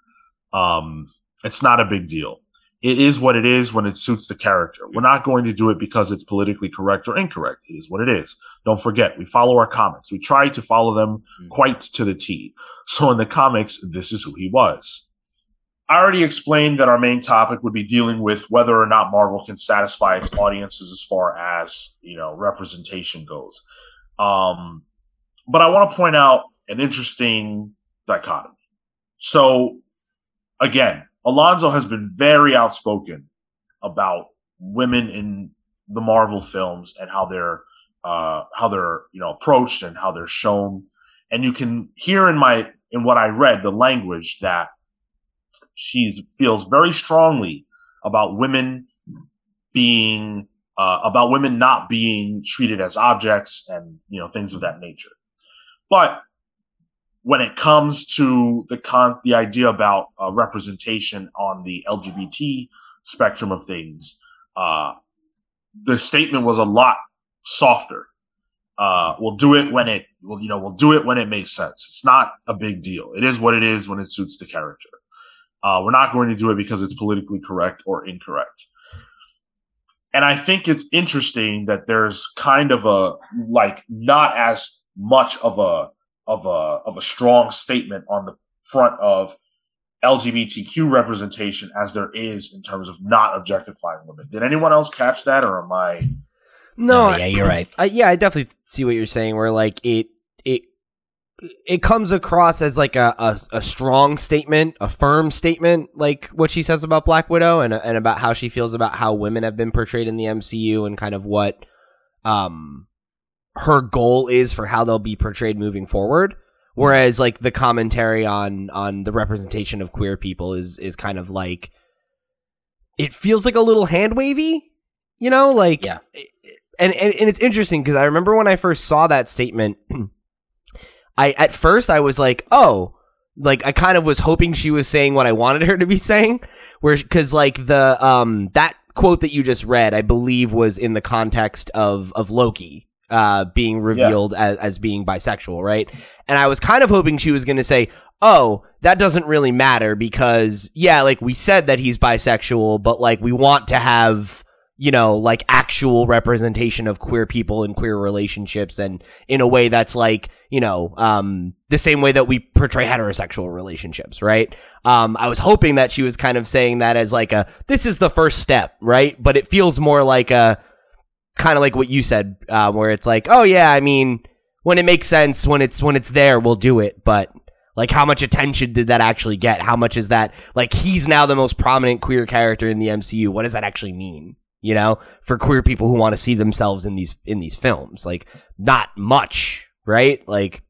Um, it's not a big deal. It is what it is when it suits the character. We're not going to do it because it's politically correct or incorrect. It is what it is. Don't forget, we follow our comics. We try to follow them quite to the T. So in the comics, this is who he was." I already explained that our main topic would be dealing with whether or not Marvel can satisfy its audiences as far as you know representation goes. Um, but I want to point out an interesting dichotomy. So, again, Alonso has been very outspoken about women in the Marvel films and how they're uh, how they're you know approached and how they're shown, and you can hear in my in what I read the language that she feels very strongly about women being uh, about women not being treated as objects and you know things of that nature. But when it comes to the con the idea about uh, representation on the LGBT spectrum of things, uh, the statement was a lot softer. Uh, we'll do it when it, well, you know, we'll do it when it makes sense. It's not a big deal. It is what it is when it suits the character. Uh, we're not going to do it because it's politically correct or incorrect. And I think it's interesting that there's kind of a like not as much of a of a of a strong statement on the front of LGBTQ representation as there is in terms of not objectifying women. Did anyone else catch that, or am I? No, Oh, yeah, you're right. I, yeah, I definitely see what you're saying. Where like it it it comes across as like a, a, a strong statement, a firm statement, like what she says about Black Widow and and about how she feels about how women have been portrayed in the MCU and kind of what um her goal is for how they'll be portrayed moving forward. Whereas like the commentary on on the representation of queer people is is kind of like it feels like a little hand wavy, you know, like Yeah. and and, and it's interesting because I remember when I first saw that statement, I at first I was like, oh, like I kind of was hoping she was saying what I wanted her to be saying, where because like the um that quote that you just read, I believe was in the context of of Loki uh being revealed as, as being bisexual, right? And I was kind of hoping she was going to say, "Oh, that doesn't really matter because yeah, like we said that he's bisexual, but like we want to have you know, like actual representation of queer people and queer relationships and in a way that's like, you know, um, the same way that we portray heterosexual relationships, right? Um, I was hoping that she was kind of saying that as like a, this is the first step, right? But it feels more like a, kind of like what you said, um, where it's like, oh yeah, I mean, when it makes sense, when it's, when it's there, we'll do it. But like, how much attention did that actually get? How much is that, like, he's now the most prominent queer character in the MCU. What does that actually mean? you know, for queer people who want to see themselves in these in these films. Like not much, right? Like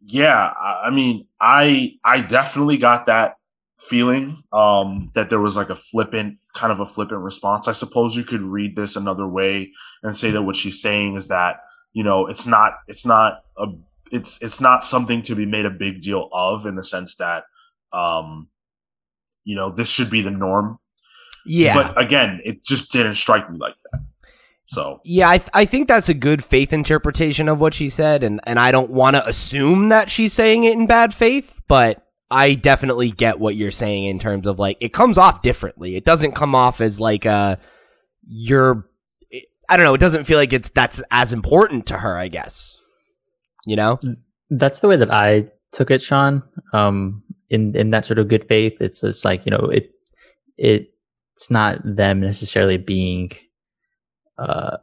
Yeah, I mean, I I definitely got that feeling um that there was like a flippant kind of a flippant response. I suppose you could read this another way and say that what she's saying is that, you know, it's not it's not a it's it's not something to be made a big deal of in the sense that um you know, this should be the norm. yeah. But again, it just didn't strike me like that. So, yeah, I, th- I think that's a good faith interpretation of what she said, and, and I don't want to assume that she's saying it in bad faith, but I definitely get what you're saying in terms of like it comes off differently. It doesn't come off as like a you're I don't know, it doesn't feel like it's that's as important to her, I guess. You know? That's the way that I took it, Sean. Um, in in that sort of good faith, it's just like you know, it it it's not them necessarily being uh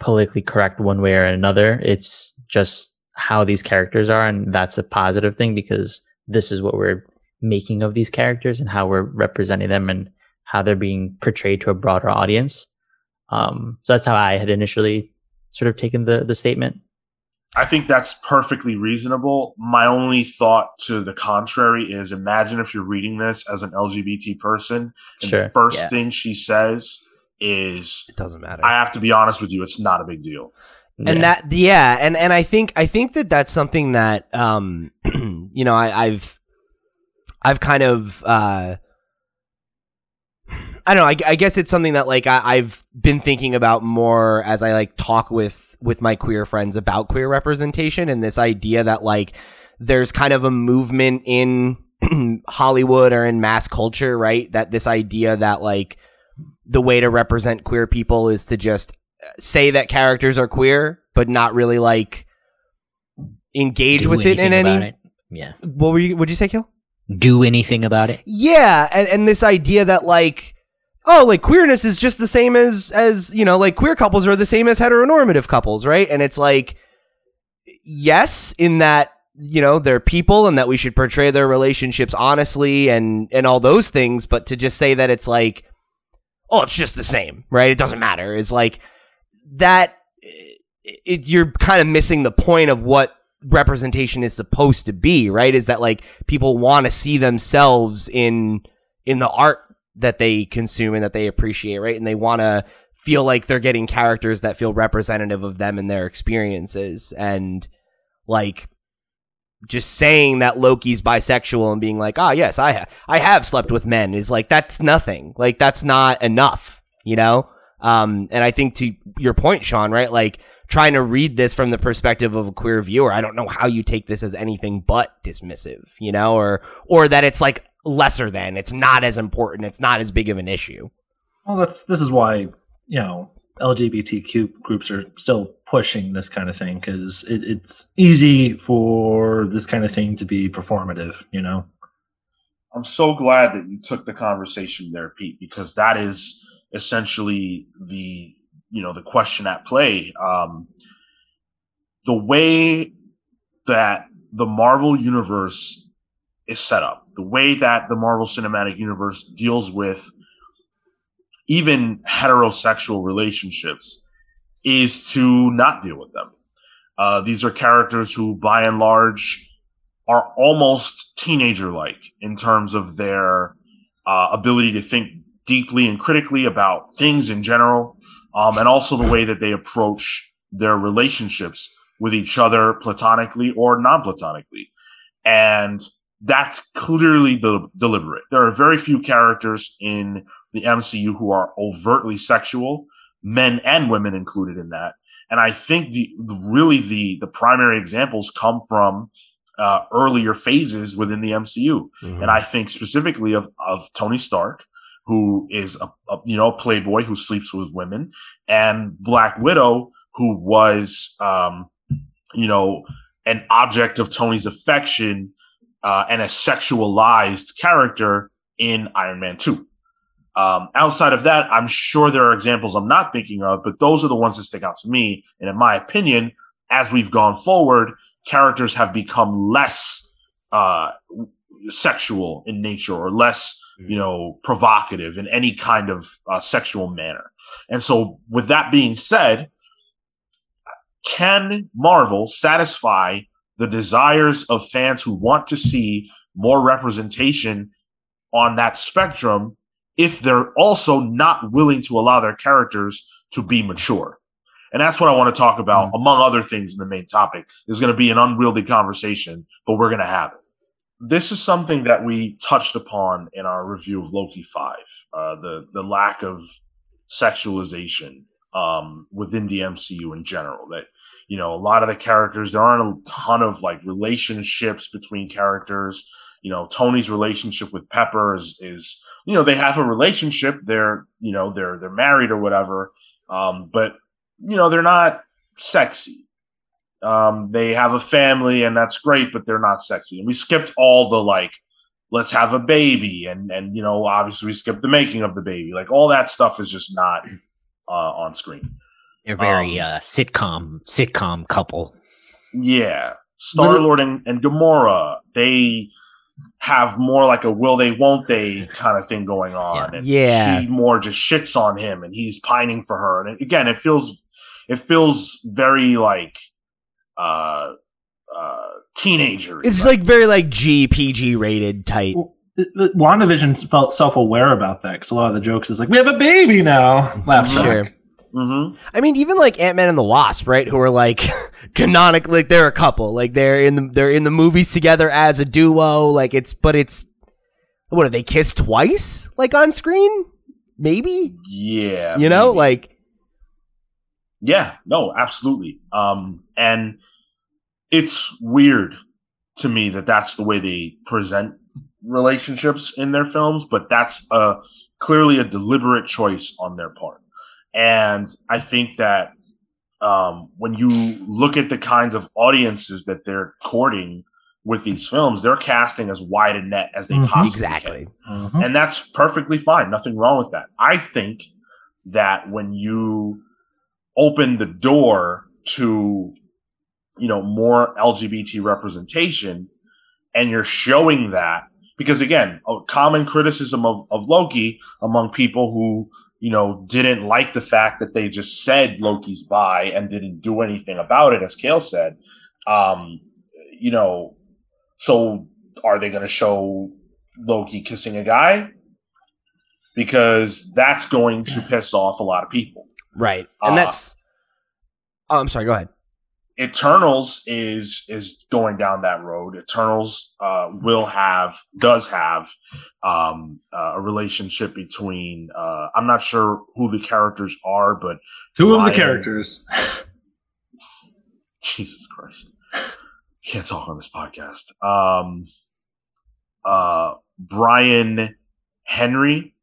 politically correct one way or another. It's just how these characters are, and that's a positive thing because this is what we're making of these characters and how we're representing them and how they're being portrayed to a broader audience. Um, so that's how I had initially sort of taken the the statement. I think that's perfectly reasonable. My only thought to the contrary is imagine if you're reading this as an LGBT person and Sure, the first yeah. thing she says is It doesn't matter. I have to be honest with you, it's not a big deal. And Yeah. that yeah and and i think i think that that's something that um you know I, i've i've kind of uh i don't know I, I guess it's something that like I, i've been thinking about more as i like talk with with my queer friends about queer representation and this idea that like there's kind of a movement in hollywood or in mass culture right that this idea that like the way to represent queer people is to just say that characters are queer, but not really like engage Do with it in any. it. Yeah. What were you? Would you say, Kill? Do anything about it. Yeah, and, and this idea that like, oh, like queerness is just the same as as you know, like queer couples are the same as heteronormative couples, right? And it's like, yes, in that you know they're people and that we should portray their relationships honestly and and all those things, but to just say that it's like, oh, it's just the same, right? It doesn't matter. Is like that. It, you're kind of missing the point of what representation is supposed to be, right? Is that like people want to see themselves in in the art that they consume and that they appreciate, right? And they want to feel like they're getting characters that feel representative of them and their experiences and like just saying that Loki's bisexual and being like, "Ah, yes, I ha- I have slept with men." is like that's nothing. Like that's not enough, you know? Um and I think to your point, Sean, right? Like trying to read this from the perspective of a queer viewer, I don't know how you take this as anything but dismissive, you know, or or that it's like lesser than, it's not as important, it's not as big of an issue. Well, that's this is why you know LGBTQ groups are still pushing this kind of thing because it, it's easy for this kind of thing to be performative. You know, I'm so glad that you took the conversation there, Pete, because that is essentially the you know the question at play. Um, the way that the Marvel universe is set up, the way that the Marvel Cinematic Universe deals with even heterosexual relationships is to not deal with them. Uh, these are characters who, by and large, are almost teenager like in terms of their uh, ability to think deeply and critically about things in general, um, and also the way that they approach their relationships with each other platonically or non platonically. And that's clearly de- deliberate. There are very few characters in the MCU who are overtly sexual, men and women included in that. And I think the, the really the the primary examples come from uh, earlier phases within the MCU, and I think specifically of of Tony Stark, who is a, a you know playboy who sleeps with women, and Black Widow, who was um, you know an object of Tony's affection uh, and a sexualized character in Iron Man Two. Um, outside of that, I'm sure there are examples I'm not thinking of, but those are the ones that stick out to me. And in my opinion, as we've gone forward, characters have become less uh, sexual in nature or less, you know, provocative in any kind of uh, sexual manner. And so, with that being said, can Marvel satisfy the desires of fans who want to see more representation on that spectrum if they're also not willing to allow their characters to be mature? And that's what I want to talk about, among other things in the main topic. There's going to be an unwieldy conversation, but we're going to have it. This is something that we touched upon in our review of Loki 5, uh, the, the lack of sexualization um, within the MCU in general. That you know, a lot of the characters there aren't a ton of like relationships between characters. You know, Tony's relationship with Pepper is is you know they have a relationship. They're you know they're they're married or whatever, um, but you know they're not sexy. Um, they have a family and that's great, but they're not sexy. And we skipped all the like, let's have a baby, and and you know obviously we skipped the making of the baby. Like all that stuff is just not uh, on screen. They're very Um, uh, sitcom sitcom couple. Yeah, Star Lord and, and Gamora, they have more like a will they won't they kind of thing going on. And Yeah. she more just shits on him, and he's pining for her. And again, it feels it feels very like uh uh teenager. It's like very like G PG rated type. Well, the- the- WandaVision felt self aware about that because a lot of the jokes is like, we have a baby now. Laugh Sure. track. hmm I mean, even like Ant Man and the Wasp, right? Who are like canonically, like they're a couple. Like they're in the they're in the movies together as a duo. Like it's, but it's what have they kissed twice? Like on screen? Maybe yeah, you know, maybe. like Yeah, no, absolutely. Um, and it's weird to me that that's the way they present relationships in their films, but that's a clearly a deliberate choice on their part. And I think that um, when you look at the kinds of audiences that they're courting with these films, they're casting as wide a net as they Mhm. possibly exactly. can Mhm. and that's perfectly fine. Nothing wrong with that. I think that when you open the door to, you know, more LGBT representation, and you're showing that, because again, a common criticism of, of Loki among people who, you know, didn't like the fact that they just said Loki's bi and didn't do anything about it, as Cale said, um, you know, so are they going to show Loki kissing a guy? Because that's going to piss off a lot of people. Right. And Uh, that's. Oh, I'm sorry. Go ahead. Eternals is is going down that road. Eternals uh, will have does have um, uh, a relationship between uh, I'm not sure who the characters are, but Two of the characters. Jesus Christ, can't talk on this podcast. Um, uh, Brian Henry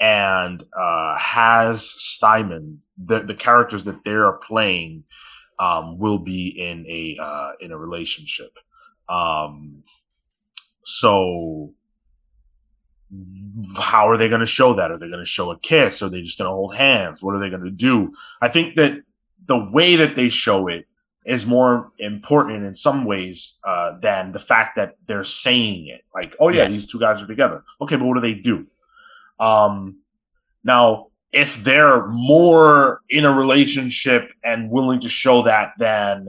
and uh, Haaz Sleiman, the the characters that they are playing, um, will be in a uh, in a relationship. Um, so how are they going to show that? Are they going to show a kiss? Are they just going to hold hands? What are they going to do? I think that the way that they show it is more important in some ways uh, than the fact that they're saying it. Like, oh yeah, Yes. these two guys are together. Okay, but what do they do? Um, now, if they're more in a relationship and willing to show that than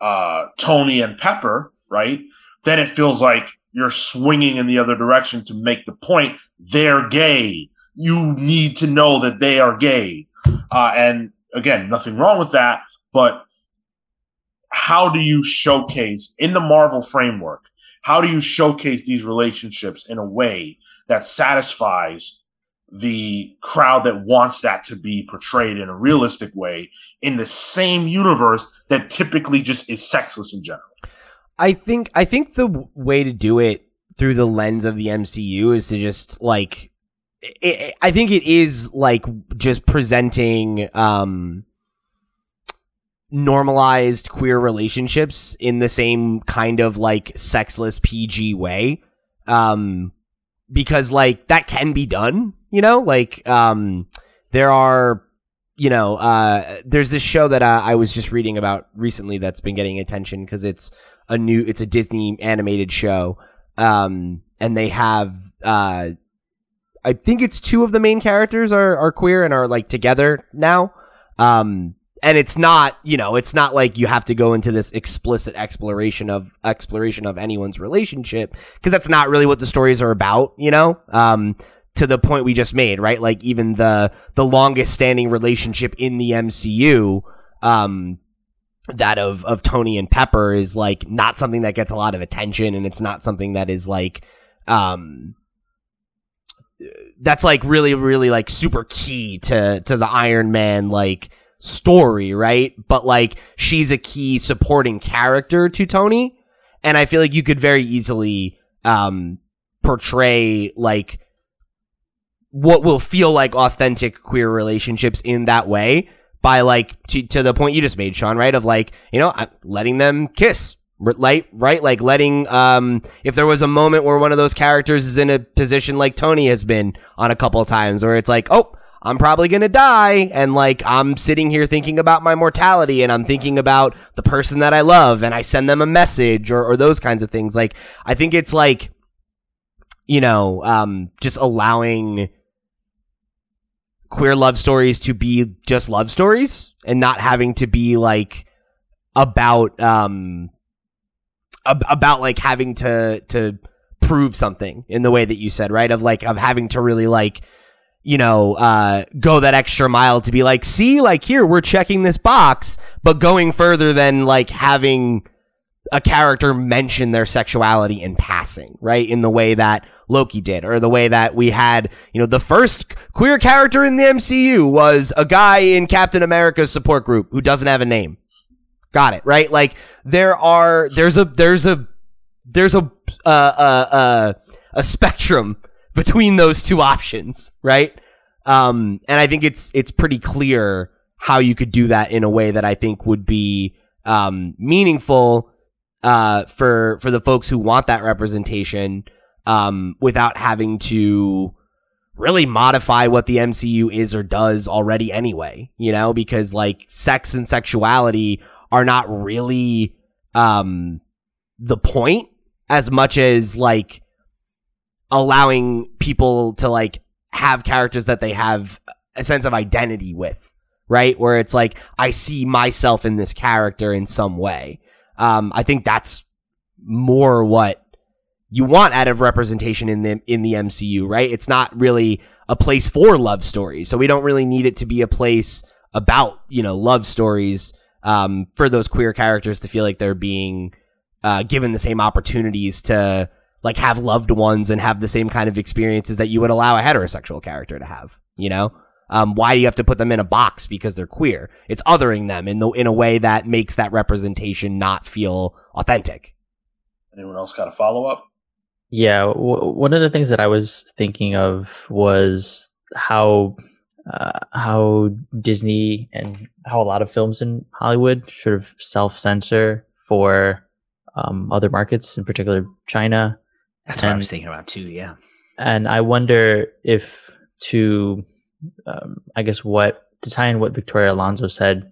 uh, Tony and Pepper, right? Then it feels like you're swinging in the other direction to make the point they're gay. You need to know that they are gay. Uh, and again, nothing wrong with that, but how do you showcase in the Marvel framework? How do you showcase these relationships in a way that satisfies the crowd that wants that to be portrayed in a realistic way in the same universe that typically just is sexless in general? I think I think the way to do it through the lens of the MCU is to just like i i I think it is like just presenting um normalized queer relationships in the same kind of like sexless PG way um because like that can be done you know? Like um there are you know uh there's this show that uh, I was just reading about recently that's been getting attention because it's a new it's a Disney animated show um and they have uh I think it's two of the main characters are are queer and are like together now um and it's not you know it's not like you have to go into this explicit exploration of exploration of anyone's relationship because that's not really what the stories are about you know? Um to the point we just made right? Like even the the longest standing relationship in the MCU um that of of Tony and Pepper is like not something that gets a lot of attention and it's not something that is like um that's like really really like super key to to the Iron Man like story, right? But like she's a key supporting character to Tony, and I feel like you could very easily um portray like what will feel like authentic queer relationships in that way by like to, to the point you just made sean right? Of like you know letting them kiss right right? Like letting um if there was a moment where one of those characters is in a position like tony has been on a couple times where it's like oh i'm probably gonna die and like i'm sitting here thinking about my mortality and i'm thinking about the person that i love and i send them a message or, or those kinds of things. Like i think it's like you know um just allowing queer love stories to be just love stories and not having to be like about um ab- about like having to to prove something in the way that you said right? Of like of having to really like you know uh go that extra mile to be like see like here we're checking this box but going further than like having a character mention their sexuality in passing, right? In the way that Loki did, or the way that we had, you know, the first queer character in the MCU was a guy in Captain America's support group who doesn't have a name. Got it, right? Like there are, there's a, there's a, there's a, uh, uh, uh, a spectrum between those two options, right? Um, and I think it's, it's pretty clear how you could do that in a way that I think would be, um, meaningful uh, for for the folks who want that representation um, without having to really modify what the MCU is or does already anyway, you know, because like sex and sexuality are not really um, the point as much as like allowing people to like have characters that they have a sense of identity with, right? Where it's like I see myself in this character in some way. Um, I think that's more what you want out of representation in the in the MCU, right? It's not really a place for love stories, so we don't really need it to be a place about you know love stories um, for those queer characters to feel like they're being uh, given the same opportunities to like have loved ones and have the same kind of experiences that you would allow a heterosexual character to have. You know, um, why do you have to put them in a box because they're queer? It's othering them in the in a way that makes that representation not feel authentic. Anyone else got a follow up? Yeah, w- one of the things that I was thinking of was how uh, how Disney and how a lot of films in Hollywood sort of self censor for um, other markets, in particular China. That's and, what I was thinking about too. Yeah, and I wonder if to um, I guess what to tie in what Victoria Alonso said,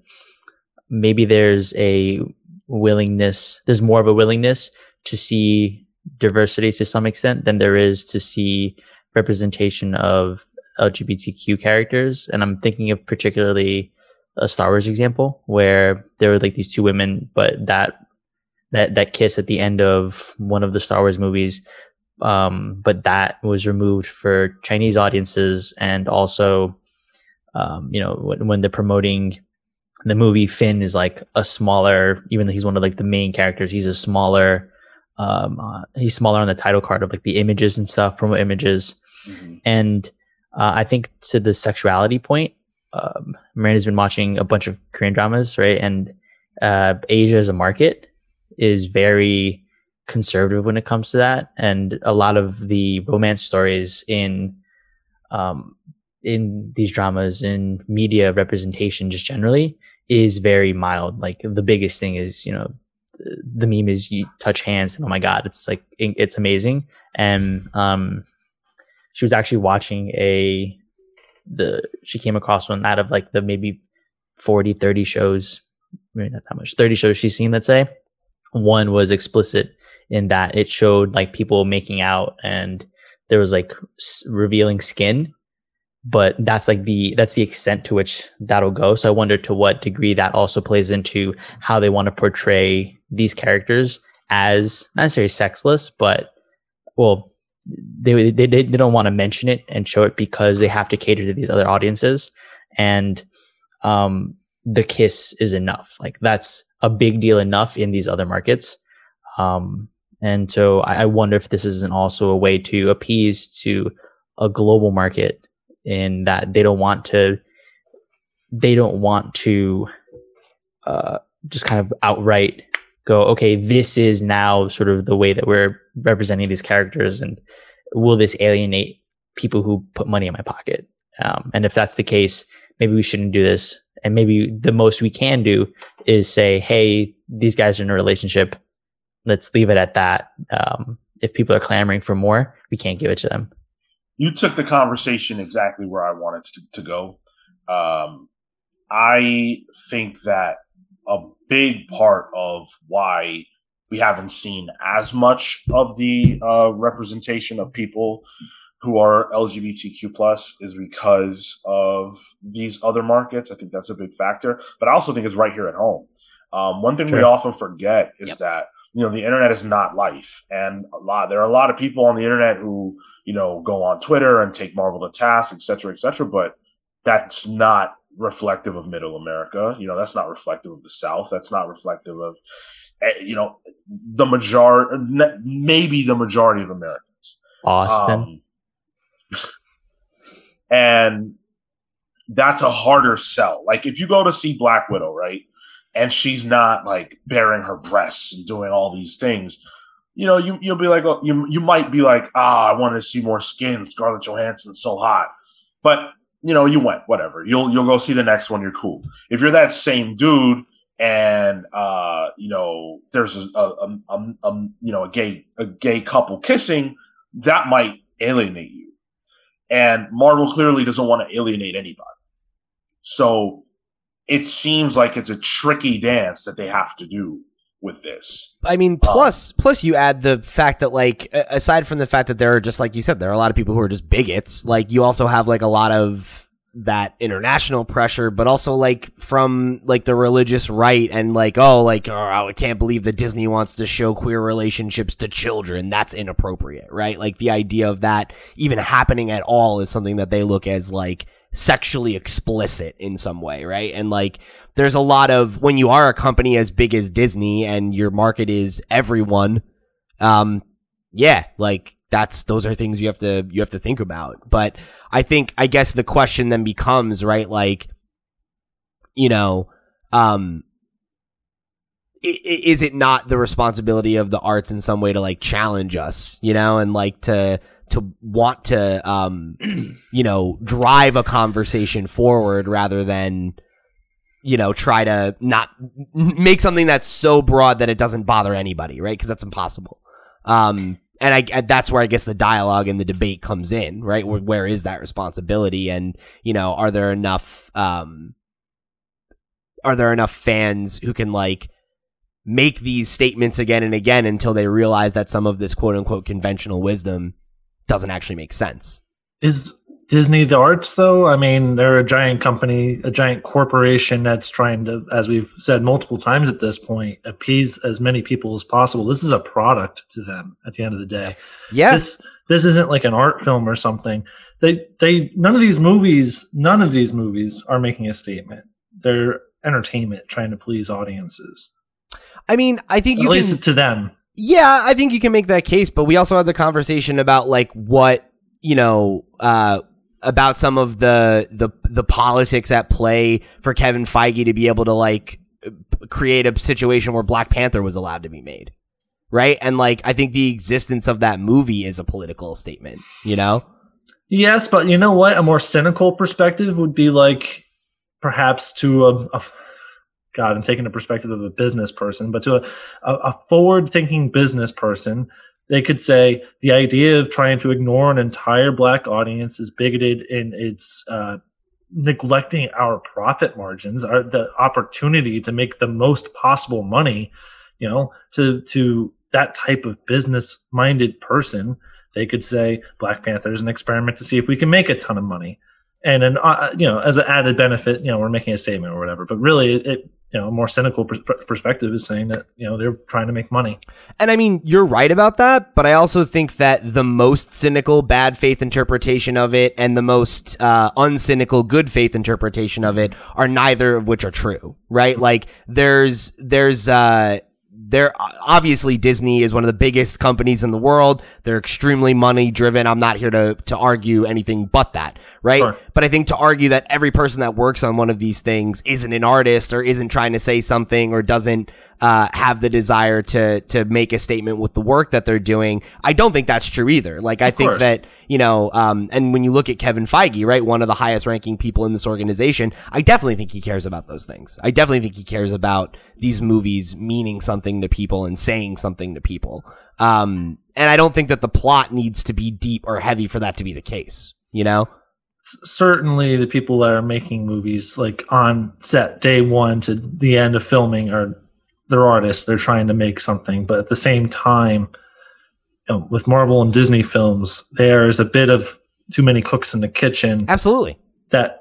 maybe there's a willingness, there's more of a willingness to see diversity to some extent than there is to see representation of LGBTQ characters. And I'm thinking of particularly a Star Wars example where there were like these two women, but that that that kiss at the end of one of the Star Wars movies um, but that was removed for Chinese audiences and also, um, you know, when, when, they're promoting the movie, Finn is like a smaller, even though he's one of like the main characters, he's a smaller, um, uh, he's smaller on the title card of like the images and stuff, promo images, mm-hmm. and uh, I think to the sexuality point, um, Miranda's been watching a bunch of Korean dramas, right? And uh, Asia is a market is very conservative when it comes to that, and a lot of the romance stories in um, in these dramas in media representation just generally is very mild. Like the biggest thing is you know the meme is you touch hands and oh my god it's like it's amazing. And um she was actually watching a the she came across one out of like the maybe 40 30 shows maybe not that much 30 shows she's seen let's say one was explicit in that it showed like people making out and there was like s- revealing skin but that's like the that's the extent to which that'll go. So i wonder to what degree that also plays into how they want to portray these characters as not necessarily sexless but well they, they they don't want to mention it and show it because they have to cater to these other audiences and um the kiss is enough. Like that's a big deal enough in these other markets um and so I wonder if this isn't also a way to appease to a global market in that they don't want to they don't want to uh, just kind of outright go, okay, this is now sort of the way that we're representing these characters, and will this alienate people who put money in my pocket? Um, and if that's the case, maybe we shouldn't do this. And maybe the most we can do is say, hey, these guys are in a relationship. Let's leave it at that. Um, if people are clamoring for more, we can't give it to them. You took the conversation exactly where I wanted to, to go. Um, I think that a big part of why we haven't seen as much of the uh, representation of people who are LGBTQ plus is because of these other markets. I think that's a big factor, but I also think it's right here at home. Um, one thing we often forget is Yep. that you know the internet is not life, and a lot there are a lot of people on the internet who you know go on Twitter and take Marvel to task, et cetera, et cetera. But that's not reflective of Middle America. You know, that's not reflective of the South. That's not reflective of eh, you know the majority, maybe the majority of Americans. Austin. Um, and that's a harder sell. Like if you go to see Black Widow, right? And she's not like bearing her breasts and doing all these things. You know, you you'll be like, oh, you you might be like, ah, I wanted to see more skin. Scarlett Johansson's so hot, but you know, you went whatever. You'll you'll go see the next one. You're cool. If you're that same dude, and uh, you know, there's a, a, a, a you know a gay a gay couple kissing, that might alienate you. And Marvel clearly doesn't want to alienate anybody. So it seems like it's a tricky dance that they have to do with this. I mean, uh, plus plus you add the fact that like aside from the fact that there are just like you said, there are a lot of people who are just bigots. Like you also have like a lot of that international pressure, but also like from like the religious right and like oh like oh I can't believe that Disney wants to show queer relationships to children. That's inappropriate, right? Like the idea of that even happening at all is something that they look as like sexually explicit in some way, right? And like there's a lot of when you are a company as big as Disney and your market is everyone, um, yeah, like that's those are things you have to you have to think about. But I think I guess the question then becomes right, like, you know, um, is it not the responsibility of the arts in some way to like challenge us, you know, and like to to want to um, you know, drive a conversation forward rather than you know, try to not make something that's so broad that it doesn't bother anybody, right? Because that's impossible. Um, and I, and that's where I guess the dialogue and the debate comes in, right? Where, where is that responsibility? And, you know, are there enough, um, are there enough fans who can like make these statements again and again until they realize that some of this quote unquote conventional wisdom doesn't actually make sense? Is Disney the arts though? I mean, they're a giant company, a giant corporation that's trying to, as we've said multiple times at this point, appease as many people as possible. This is a product to them at the end of the day. Yes. This this isn't like an art film or something. They they none of these movies, none of these movies are making a statement. They're entertainment trying to please audiences. I mean, I think At you least can, to them. Yeah, I think you can make that case, but we also had the conversation about like what, you know, uh about some of the the the politics at play for Kevin Feige to be able to like create a situation where Black Panther was allowed to be made. Right? And like I think the existence of that movie is a political statement, you know? Yes, but you know what? A more cynical perspective would be like perhaps to a, a God, I'm taking the perspective of a business person, but to a, a, a forward thinking business person, they could say the idea of trying to ignore an entire black audience is bigoted and it's uh, neglecting our profit margins, our, the opportunity to make the most possible money, you know, to, to that type of business minded person they could say Black Panther is an experiment to see if we can make a ton of money, and then uh, you know as an added benefit, you know we're making a statement or whatever. But really, it, it you know a more cynical pers- perspective is saying that you know they're trying to make money. And I mean, you're right about that, but I also think that the most cynical bad faith interpretation of it and the most uh, uncynical good faith interpretation of it are neither of which are true, right? Like there's there's uh they're obviously Disney is one of the biggest companies in the world. They're extremely money driven. I'm not here to to argue anything but that, right? Sure. But I think to argue that every person that works on one of these things isn't an artist or isn't trying to say something or doesn't uh, have the desire to to make a statement with the work that they're doing, I don't think that's true either. Like I think course. that you know, um, and when you look at Kevin Feige, right, one of the highest ranking people in this organization, I definitely think he cares about those things. I definitely think he cares about these movies meaning something to people and saying something to people. Um, and I don't think that the plot needs to be deep or heavy for that to be the case. You know? Certainly the people that are making movies like on set day one to the end of filming are they're artists they're trying to make something but at the same time you know, with marvel and disney films there's a bit of too many cooks in the kitchen Absolutely. that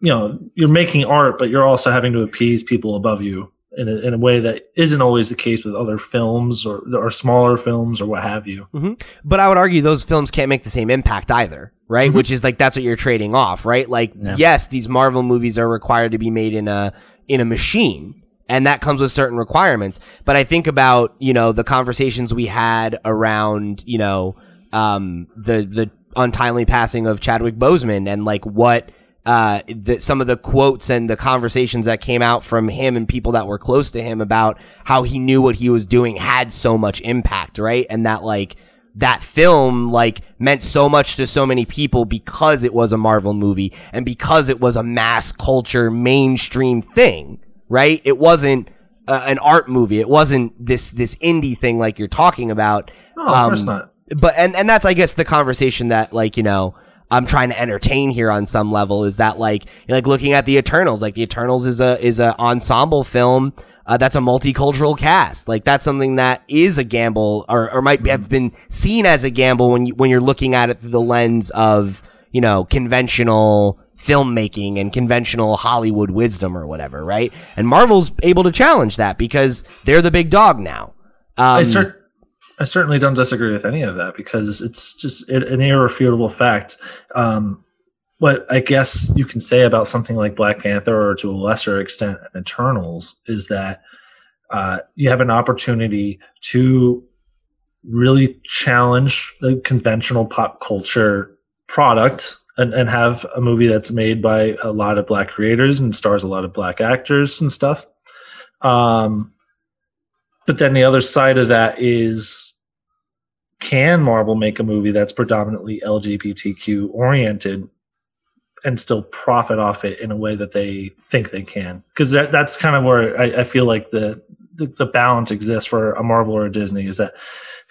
you know you're making art but you're also having to appease people above you in a, in a way that isn't always the case with other films or or smaller films or what have you mm-hmm. But I would argue those films can't make the same impact either, right? Mm-hmm. Which is like that's what you're trading off, right? Like Yeah. yes, these Marvel movies are required to be made in a in a machine, and that comes with certain requirements. But I think about, you know, the conversations we had around, you know, um the the untimely passing of Chadwick Boseman and like what uh, the, some of the quotes and the conversations that came out from him and people that were close to him about how he knew what he was doing had so much impact, right? And that like that film like meant so much to so many people because it was a Marvel movie and because it was a mass culture mainstream thing, right? It wasn't uh, an art movie. It wasn't this this indie thing like you're talking about. no of course Um, not but and and that's I guess the conversation that like you know I'm trying to entertain here on some level is that like like looking at the Eternals like the Eternals is a is a ensemble film uh, that's a multicultural cast like that's something that is a gamble or, or might have been seen as a gamble when you when you're looking at it through the lens of you know conventional filmmaking and conventional Hollywood wisdom or whatever right and Marvel's able to challenge that because they're the big dog now um, I, cer- I certainly don't disagree with any of that because it's just an irrefutable fact. Um, what I guess you can say about something like Black Panther, or to a lesser extent, Eternals, is that uh, you have an opportunity to really challenge the conventional pop culture product and, and have a movie that's made by a lot of black creators and stars a lot of black actors and stuff. Um, but then the other side of that is can Marvel make a movie that's predominantly LGBTQ oriented and still profit off it in a way that they think they can? Because that, that's kind of where I, I feel like the, the the balance exists for a Marvel or a Disney is that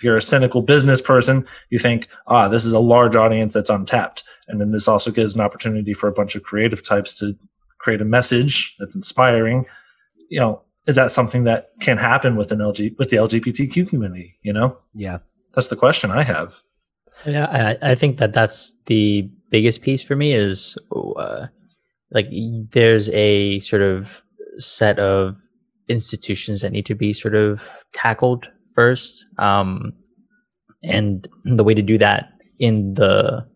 if you're a cynical business person, you think, ah, this is a large audience that's untapped. And then this also gives an opportunity for a bunch of creative types to create a message that's inspiring. You know, is that something that can happen with an LG with the LGBTQ community? You know, yeah that's the question I have. Yeah, I, I think that that's the biggest piece for me is uh, like there's a sort of set of institutions that need to be sort of tackled first, um, and the way to do that in the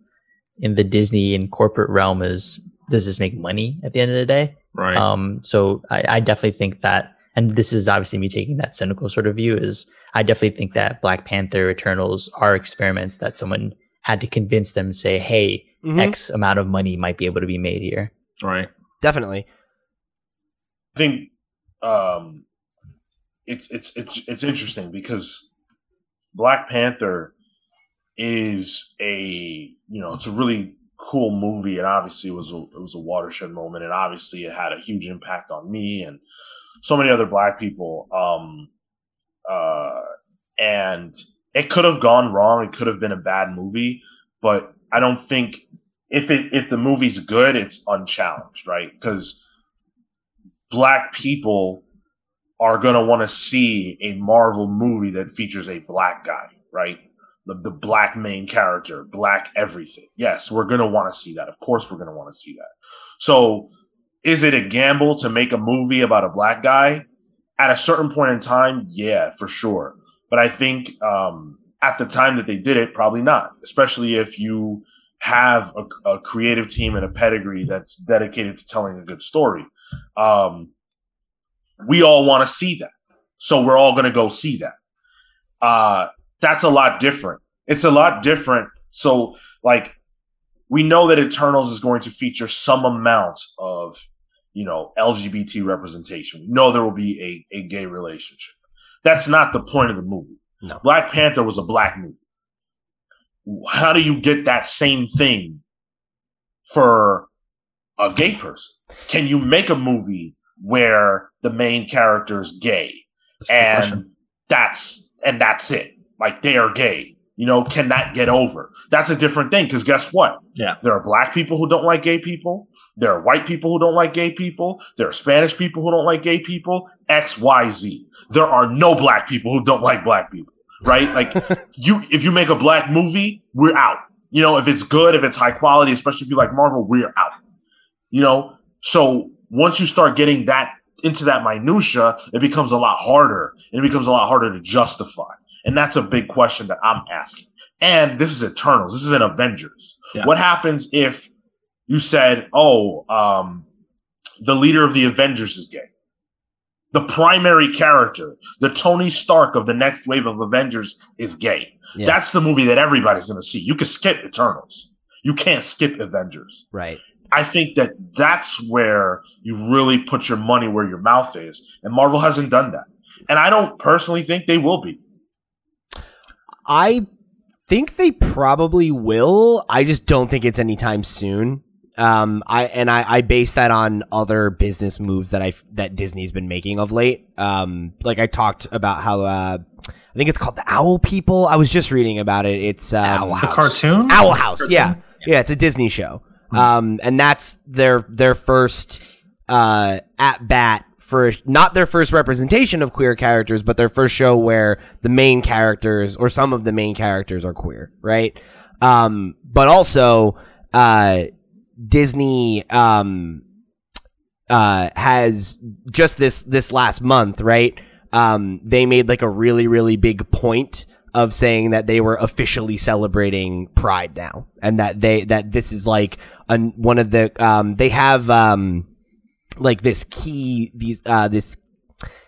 in the Disney and corporate realm is does this make money at the end of the day? Right. Um, so I, I definitely think that, and this is obviously me taking that cynical sort of view, is I definitely think that Black Panther Eternals are experiments that someone had to convince them, to say, hey, Mhm. X amount of money might be able to be made here. right. definitely I think um, it's it's it's it's interesting because Black Panther is a you know it's a really cool movie and obviously it was a it was a watershed moment and obviously it had a huge impact on me and so many other black people um uh and it could have gone wrong it could have been a bad movie but I don't think if it if the movie's good it's unchallenged right because black people are going to want to see a Marvel movie that features a black guy, right? The, the black main character, black everything. Yes, we're going to want to see that. Of course, we're going to want to see that. So, is it a gamble to make a movie about a black guy? At a certain point in time, yeah, for sure. But I think um, at the time that they did it, probably not, especially if you have a, a creative team and a pedigree that's dedicated to telling a good story um, we all want to see that. So we're all going to go see that. Uh, that's a lot different. It's a lot different. So, like, we know that Eternals is going to feature some amount of, you know, LGBT representation. We know there will be a, a gay relationship. That's not the point of the movie. No. Black Panther was a black movie. How do you get that same thing for a gay person? Can you make a movie where the main character is gay That's and that's and that's it? Like they are gay. You know, can that get over? That's a different thing because guess what? Yeah. There are black people who don't like gay people. There are white people who don't like gay people. There are Spanish people who don't like gay people. X, Y, Z. There are no black people who don't like black people. Right? Like you if you make a black movie, we're out. You know, if it's good, if it's high quality, especially if you like Marvel, we're out. You know, so once you start getting that into that minutia, it becomes a lot harder. And it becomes a lot harder to justify. And that's a big question that I'm asking. And this is Eternals. This is an Avengers. Yeah. What happens if you said, "Oh, um, the leader of the Avengers is gay"? The primary character, the Tony Stark of the next wave of Avengers, is gay. Yeah. That's the movie that everybody's going to see. You can skip Eternals. You can't skip Avengers. Right. I think that that's where you really put your money where your mouth is. And Marvel hasn't done that. And I don't personally think they will be. I think they probably will. I just don't think it's anytime soon. Um, I and I, I base that on other business moves that I that Disney's been making of late. Um, like I talked about how uh, I think it's called the Owl People. I was just reading about it. It's um, Owl the cartoon. Owl House. Yeah. Yeah, it's a Disney show. Um, and that's their their first uh at bat for not their first representation of queer characters, but their first show where the main characters or some of the main characters are queer, right? Um, but also uh Disney um uh has just this this last month, right? Um they made like a really really big point of saying that they were officially celebrating Pride now, and that they that this is like one of the um they have um like this key these uh this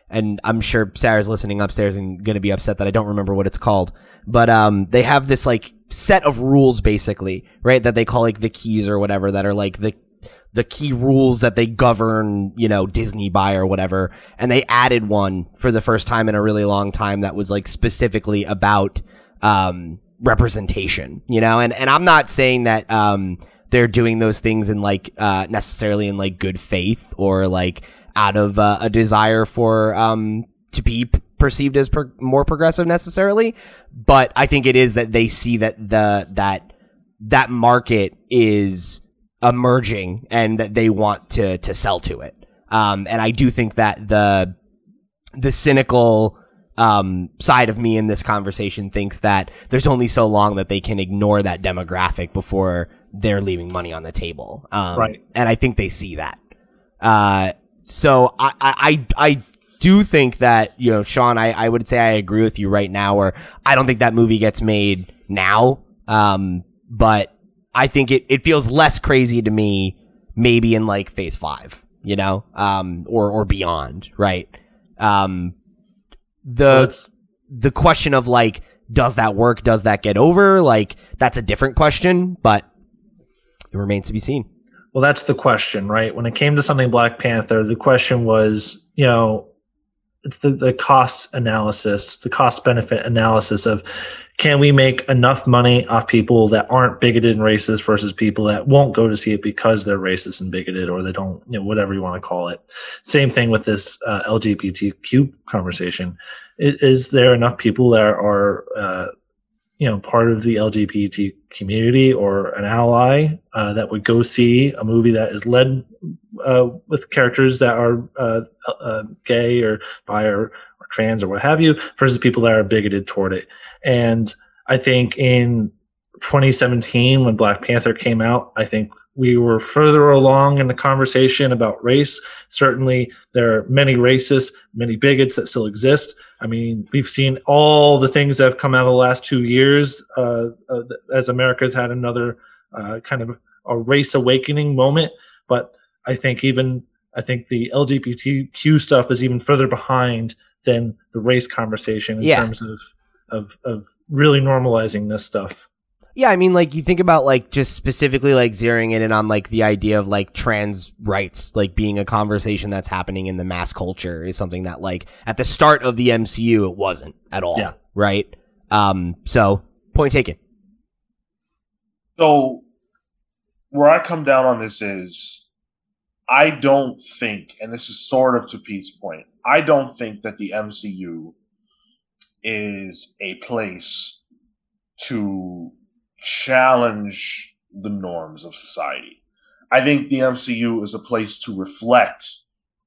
and I'm sure Sarah's listening upstairs and gonna be upset that I don't remember what it's called, but um they have this like set of rules basically right that they call like the keys or whatever that are like the the key rules that they govern, you know, Disney by or whatever. And they added one for the first time in a really long time that was like specifically about, um, representation, you know, and, and I'm not saying that, um, they're doing those things in like, uh, necessarily in like good faith or like out of uh, a desire for, um, to be p- perceived as more progressive necessarily. But I think it is that they see that the, that, that market is, emerging and that they want to to sell to it. Um, and I do think that the the cynical um, side of me in this conversation thinks that there's only so long that they can ignore that demographic before they're leaving money on the table. Um, Right. And I think they see that. Uh, so I, I, I, I do think that, you know, Sean, I, I would say I agree with you right now, or I don't think that movie gets made now. Um, but I think it, it feels less crazy to me, maybe in like phase five, you know, um, or, or beyond, right? Um, the, Well, the question of like, does that work? Does that get over? Like, that's a different question, but it remains to be seen. Well, that's the question, right? When it came to something Black Panther, the question was, you know, it's the, the cost analysis, the cost benefit analysis of can we make enough money off people that aren't bigoted and racist versus people that won't go to see it because they're racist and bigoted or they don't, you know, whatever you want to call it. Same thing with this uh, LGBTQ conversation. I- Is there enough people that are, uh, you know, part of the LGBT community or an ally uh, that would go see a movie that is led uh, with characters that are uh, uh, gay or bi or, or trans or what have you, versus people that are bigoted toward it. And I think in 2017, when Black Panther came out, I think we were further along in the conversation about race. Certainly, there are many racists, many bigots that still exist. I mean, we've seen all the things that have come out of the last two years uh, uh, as America's had another uh, kind of a race awakening moment. But I think even I think the LGBTQ stuff is even further behind than the race conversation in Yeah. terms of of of really normalizing this stuff. Yeah, I mean, like you think about like just specifically like zeroing in on like the idea of like trans rights, like being a conversation that's happening in the mass culture is something that like at the start of the MCU it wasn't at all, Yeah. right? Um, so point taken. So, where I come down on this is, I don't think, and this is sort of to Pete's point, I don't think that the MCU is a place to challenge the norms of society. I think the MCU is a place to reflect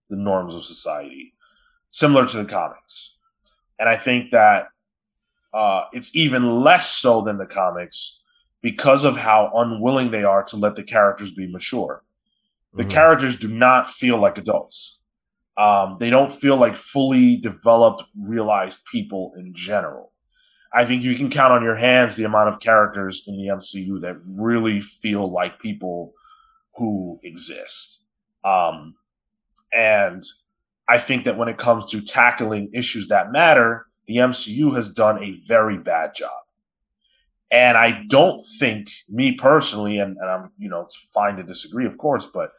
the norms of society, similar to the comics. And I think that uh, it's even less so than the comics because of how unwilling they are to let the characters be mature. The Mhm. characters do not feel like adults. Um, they don't feel like fully developed, realized people in general. I think you can count on your hands the amount of characters in the MCU that really feel like people who exist. Um, and I think that when it comes to tackling issues that matter, the MCU has done a very bad job. And I don't think, me personally, and, and I'm, you know, it's fine to disagree, of course, but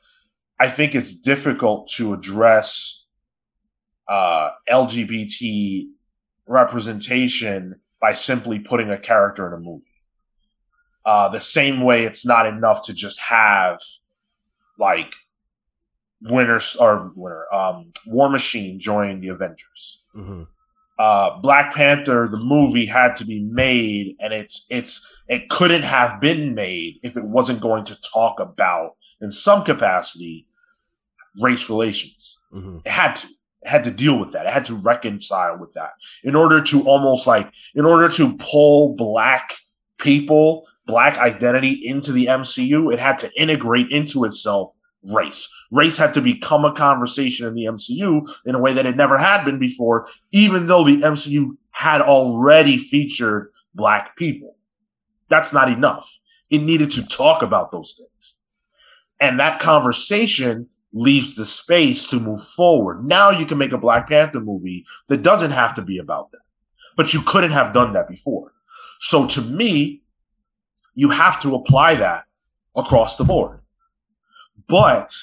I think it's difficult to address uh, LGBT representation by simply putting a character in a movie. Uh, the same way it's not enough to just have like Winter or Winter um, War Machine join the Avengers Mhm. uh, Black Panther, the movie, had to be made, and it's it's it couldn't have been made if it wasn't going to talk about, in some capacity, race relations. Mhm. It had to. Had to deal with that. It had to reconcile with that in order to almost like in order to pull black people, black identity into the MCU. It had to integrate into itself race. Race had to become a conversation in the MCU in a way that it never had been before, even though the MCU had already featured black people. That's not enough. It needed to talk about those things. And that conversation leaves the space to move forward. Now you can make a Black Panther movie that doesn't have to be about that. But you couldn't have done that before. So to me, you have to apply that across the board. But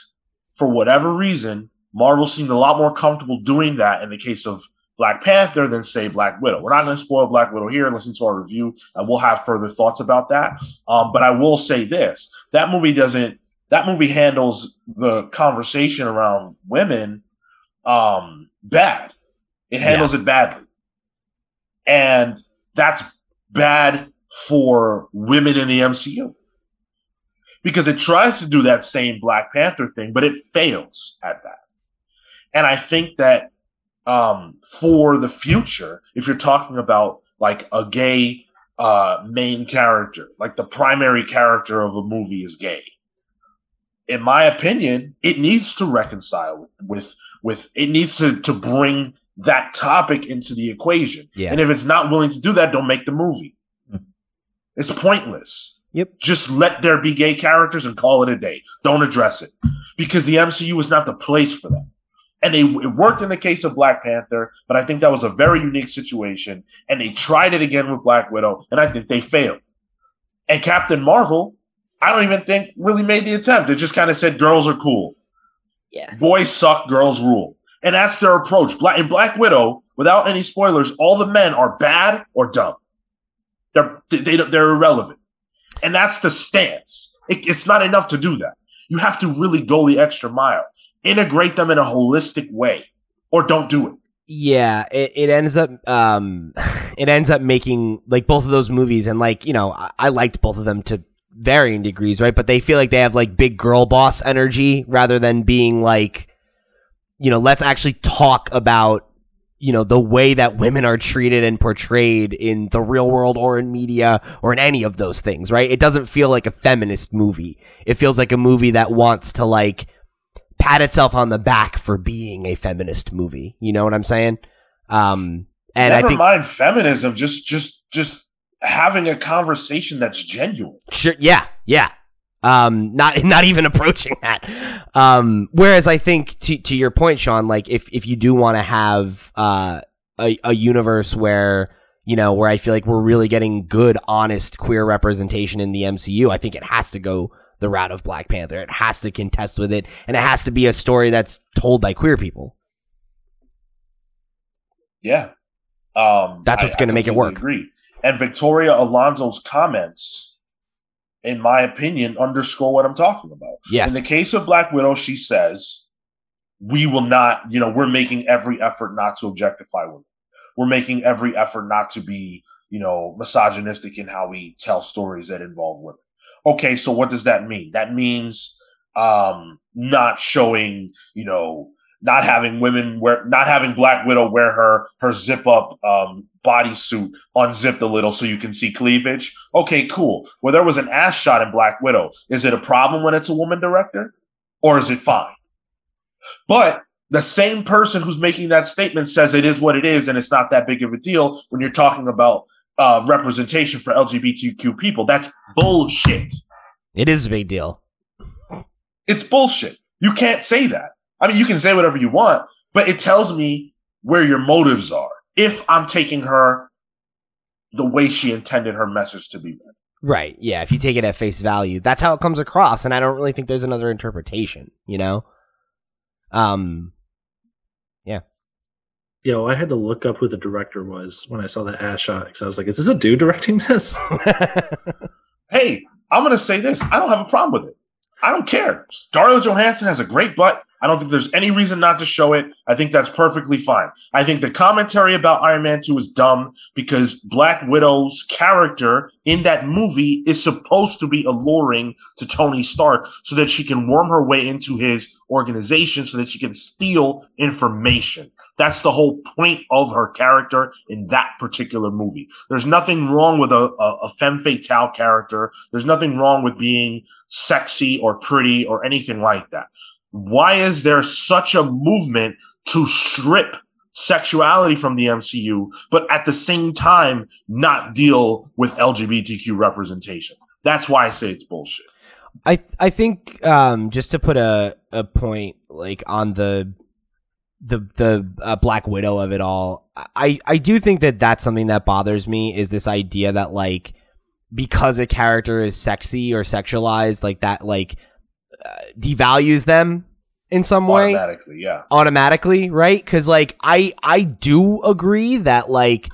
for whatever reason, Marvel seemed a lot more comfortable doing that in the case of Black Panther than say Black Widow. We're not going to spoil Black Widow here. Listen to our review, and we'll have further thoughts about that. Um, but I will say this: that movie doesn't. That movie handles the conversation around women um, bad. It handles it badly, and that's bad for women in the MCU because it tries to do that same Black Panther thing, but it fails at that. And I think that um, for the future, if you're talking about like a gay uh, main character, like the primary character of a movie is gay, in my opinion, it needs to reconcile with with, it needs to to bring that topic into the equation. Yeah. And if it's not willing to do that, don't make the movie. Hmm. It's pointless. Yep. Just let there be gay characters and call it a day. Don't address it because the MCU is not the place for that. And they, it worked in the case of Black Panther, but I think that was a very unique situation. And they tried it again with Black Widow, and I think they failed. And Captain Marvel, I don't even think really made the attempt. It just kind of said girls are cool. Yeah. Boys suck, girls rule. And that's their approach. Black in Black Widow, without any spoilers, all the men are bad or dumb. They're they, they're irrelevant. And that's the stance. It, it's not enough to do that. You have to really go the extra mile. Integrate them in a holistic way, or don't do it. Yeah, it, it ends up um it ends up making like both of those movies and like, you know, I, I liked both of them to varying degrees, right? But they feel like they have like big girl boss energy rather than being like you know, let's actually talk about you know the way that women are treated and portrayed in the real world or in media or in any of those things, right? It doesn't feel like a feminist movie. It feels like a movie that wants to like pat itself on the back for being a feminist movie. You know what I'm saying? Um, and Never I think, mind feminism. Just just just having a conversation that's genuine. sure, yeah, yeah, Um, not not even approaching that. Um, whereas I think to to your point, Sean, like if if you do want to have uh a a universe where you know where I feel like we're really getting good, honest queer representation in the MCU, I think it has to go the route of Black Panther. It has to contest with it, and it has to be a story that's told by queer people. Yeah. Um, That's what's I gonna make it work. Agree. And Victoria Alonso's comments, in my opinion, underscore what I'm talking about. Yes. In the case of Black Widow, she says, "We will not. You know, we're making every effort not to objectify women. We're making every effort not to be, you know, misogynistic in how we tell stories that involve women." Okay, so what does that mean? That means um not showing, you know, not having women wear not having Black Widow wear her her zip up um bodysuit unzipped a little so you can see cleavage. Okay, cool. Well, there was an ass shot in Black Widow. Is it a problem when it's a woman director? Or is it fine? But the same person who's making that statement says it is what it is and it's not that big of a deal when you're talking about uh, representation for LGBTQ people. That's bullshit. It is a big deal. It's bullshit. You can't say that. I mean, you can say whatever you want, but it tells me where your motives are. If I'm taking her the way she intended her message to be read. Right. Yeah. If you take it at face value, that's how it comes across. And I don't really think there's another interpretation, you know? Um, yeah. Yo, I had to look up who the director was when I saw that ass shot because I was like, "Is this a dude directing this?" Hey, I'm going to say this. I don't have a problem with it. I don't care. Scarlett Johansson has a great butt. I don't think there's any reason not to show it. I think that's perfectly fine. I think the commentary about Iron Man 2 is dumb because Black Widow's character in that movie is supposed to be alluring to Tony Stark so that she can worm her way into his organization so that she can steal information. That's the whole point of her character in that particular movie. There's nothing wrong with a, a, a femme fatale character. There's nothing wrong with being sexy or pretty or anything like that. Why is there such a movement to strip sexuality from the MCU, but at the same time not deal with LGBTQ representation? That's why I say it's bullshit. I I think um, just to put a a point like on the the the uh, Black Widow of it all, I I do think that that's something that bothers me is this idea that like because a character is sexy or sexualized like that like devalues them in some way Automatically, yeah. automatically, right? Because like I I do agree that like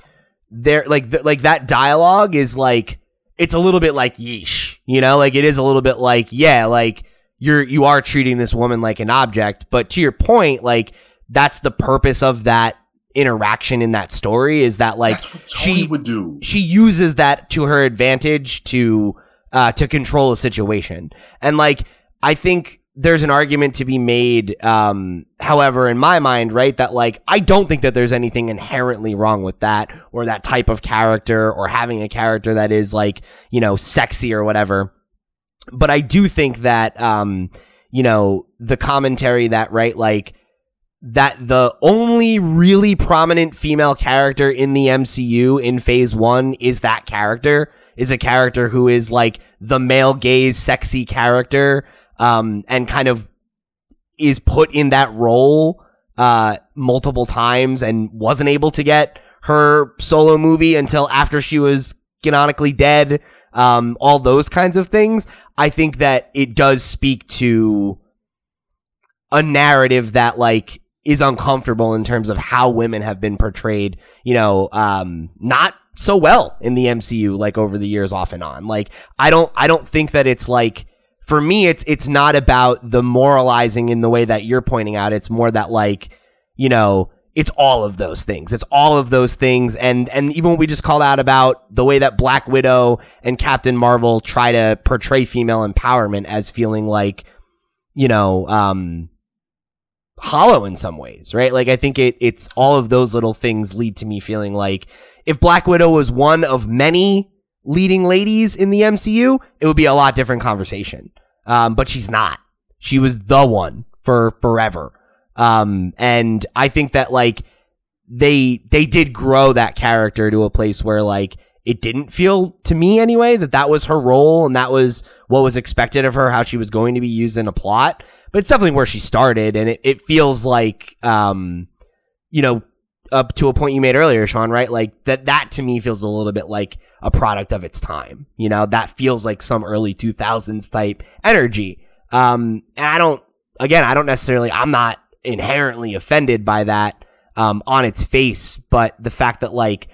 there like th- like that dialogue is like it's a little bit like yeesh, you know, like it is a little bit like yeah, like you're you are treating this woman like an object, but to your point, like that's the purpose of that interaction in that story is that like That's what Tony she would do. she uses that to her advantage to uh to control a situation and like i think there's an argument to be made um however in my mind right that like i don't think that there's anything inherently wrong with that or that type of character or having a character that is like you know sexy or whatever. But i do think that um you know the commentary that right like that the only really prominent female character in the MCU in phase one is that character, is a character who is like the male gaze sexy character, um, and kind of is put in that role, uh, multiple times and wasn't able to get her solo movie until after she was canonically dead. Um, all those kinds of things. I think that it does speak to a narrative that like is uncomfortable in terms of how women have been portrayed, you know, um, not so well in the MCU, like over the years off and on. Like, I don't, I don't think that it's like, for me, it's, it's not about the moralizing in the way that you're pointing out. It's more that like, you know, it's all of those things. It's all of those things. And, and even what we just called out about the way that Black Widow and Captain Marvel try to portray female empowerment as feeling like, you know, um, hollow in some ways, right? Like I think it it's all of those little things lead to me feeling like if Black Widow was one of many leading ladies in the MCU, it would be a lot different conversation. Um, but she's not. She was the one for forever. Um, and I think that like they they did grow that character to a place where like it didn't feel to me anyway that that was her role and that was what was expected of her, how she was going to be used in a plot. But it's definitely where she started, and it, it feels like, um, you know, up to a point you made earlier, Sean, right? Like that, that to me feels a little bit like a product of its time. You know, that feels like some early 2000s type energy. Um, and I don't, again, I don't necessarily, I'm not inherently offended by that, um, on its face, but the fact that like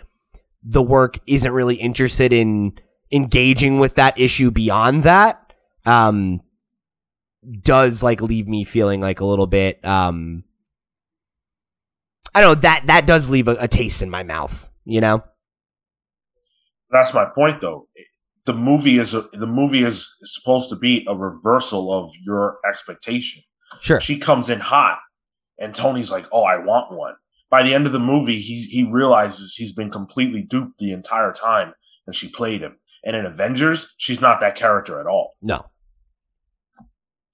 the work isn't really interested in engaging with that issue beyond that, um, does like leave me feeling like a little bit, um, I don't know that that does leave a, a taste in my mouth, you know. That's my point, though. The movie is a, the movie is supposed to be a reversal of your expectation. Sure. She comes in hot, and Tony's like, "Oh, I want one." By the end of the movie, he he realizes he's been completely duped the entire time, and she played him. And in Avengers, she's not that character at all. No.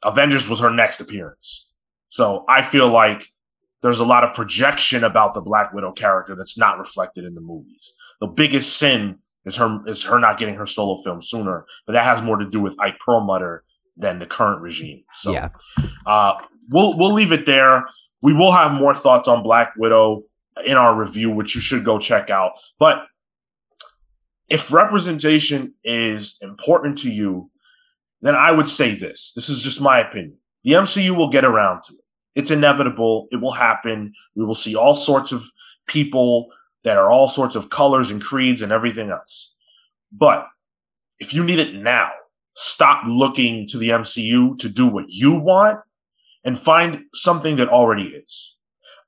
Avengers was her next appearance. So I feel like there's a lot of projection about the Black Widow character that's not reflected in the movies. The biggest sin is her is her not getting her solo film sooner, but that has more to do with Ike Perlmutter than the current regime. So Yeah. uh, we'll we'll leave it there. We will have more thoughts on Black Widow in our review, which you should go check out. But if representation is important to you, then I would say this. This is just my opinion. The MCU will get around to it. It's inevitable. It will happen. We will see all sorts of people that are all sorts of colors and creeds and everything else. But if you need it now, stop looking to the MCU to do what you want and find something that already is.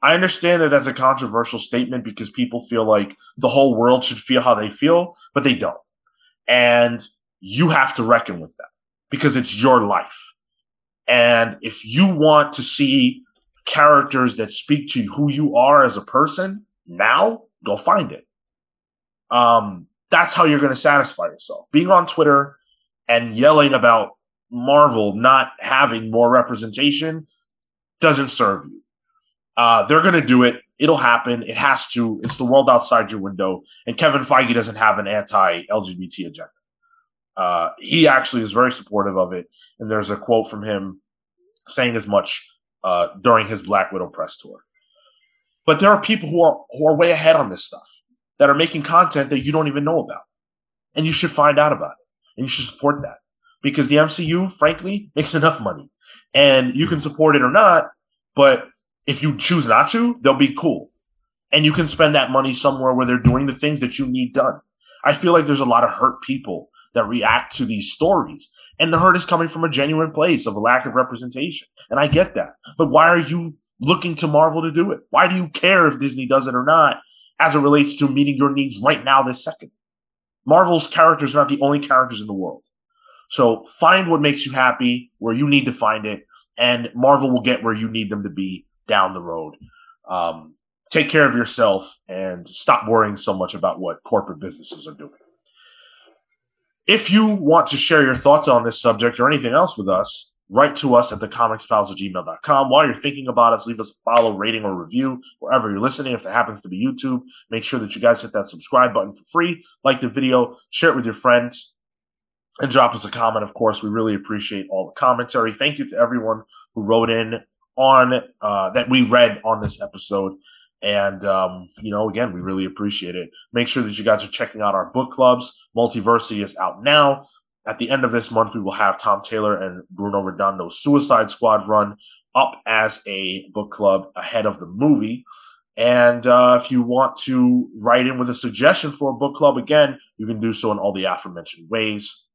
I understand that that's a controversial statement because people feel like the whole world should feel how they feel, but they don't. And you have to reckon with that because it's your life. And if you want to see characters that speak to who you are as a person now, go find it. Um, that's how you're going to satisfy yourself. Being on Twitter and yelling about Marvel not having more representation doesn't serve you. Uh, they're going to do it. It'll happen. It has to. It's the world outside your window. And Kevin Feige doesn't have an anti LGBT agenda. Uh, he actually is very supportive of it. And there's a quote from him saying as much uh, during his Black Widow press tour. But there are people who are who are way ahead on this stuff that are making content that you don't even know about, and you should find out about it, and you should support that because the MCU, frankly, makes enough money, and you can support it or not. But if you choose not to, they'll be cool, and you can spend that money somewhere where they're doing the things that you need done. I feel like there's a lot of hurt people that react to these stories. And the hurt is coming from a genuine place of a lack of representation. And I get that. But why are you looking to Marvel to do it? Why do you care if Disney does it or not as it relates to meeting your needs right now, this second? Marvel's characters are not the only characters in the world. So find what makes you happy where you need to find it, and Marvel will get where you need them to be down the road. Um, take care of yourself and stop worrying so much about what corporate businesses are doing. If you want to share your thoughts on this subject or anything else with us, write to us at thecomicspals at gmail.com. While you're thinking about us, leave us a follow, rating, or review wherever you're listening. If it happens to be YouTube, make sure that you guys hit that subscribe button for free, like the video, share it with your friends, and drop us a comment. Of course, we really appreciate all the commentary. Thank you to everyone who wrote in on uh, that we read on this episode. And, um, you know, again, we really appreciate it. Make sure that you guys are checking out our book clubs. Multiversity is out now. At the end of this month, we will have Tom Taylor and Bruno Redondo's Suicide Squad run up as a book club ahead of the movie. And uh, if you want to write in with a suggestion for a book club, again, you can do so in all the aforementioned ways.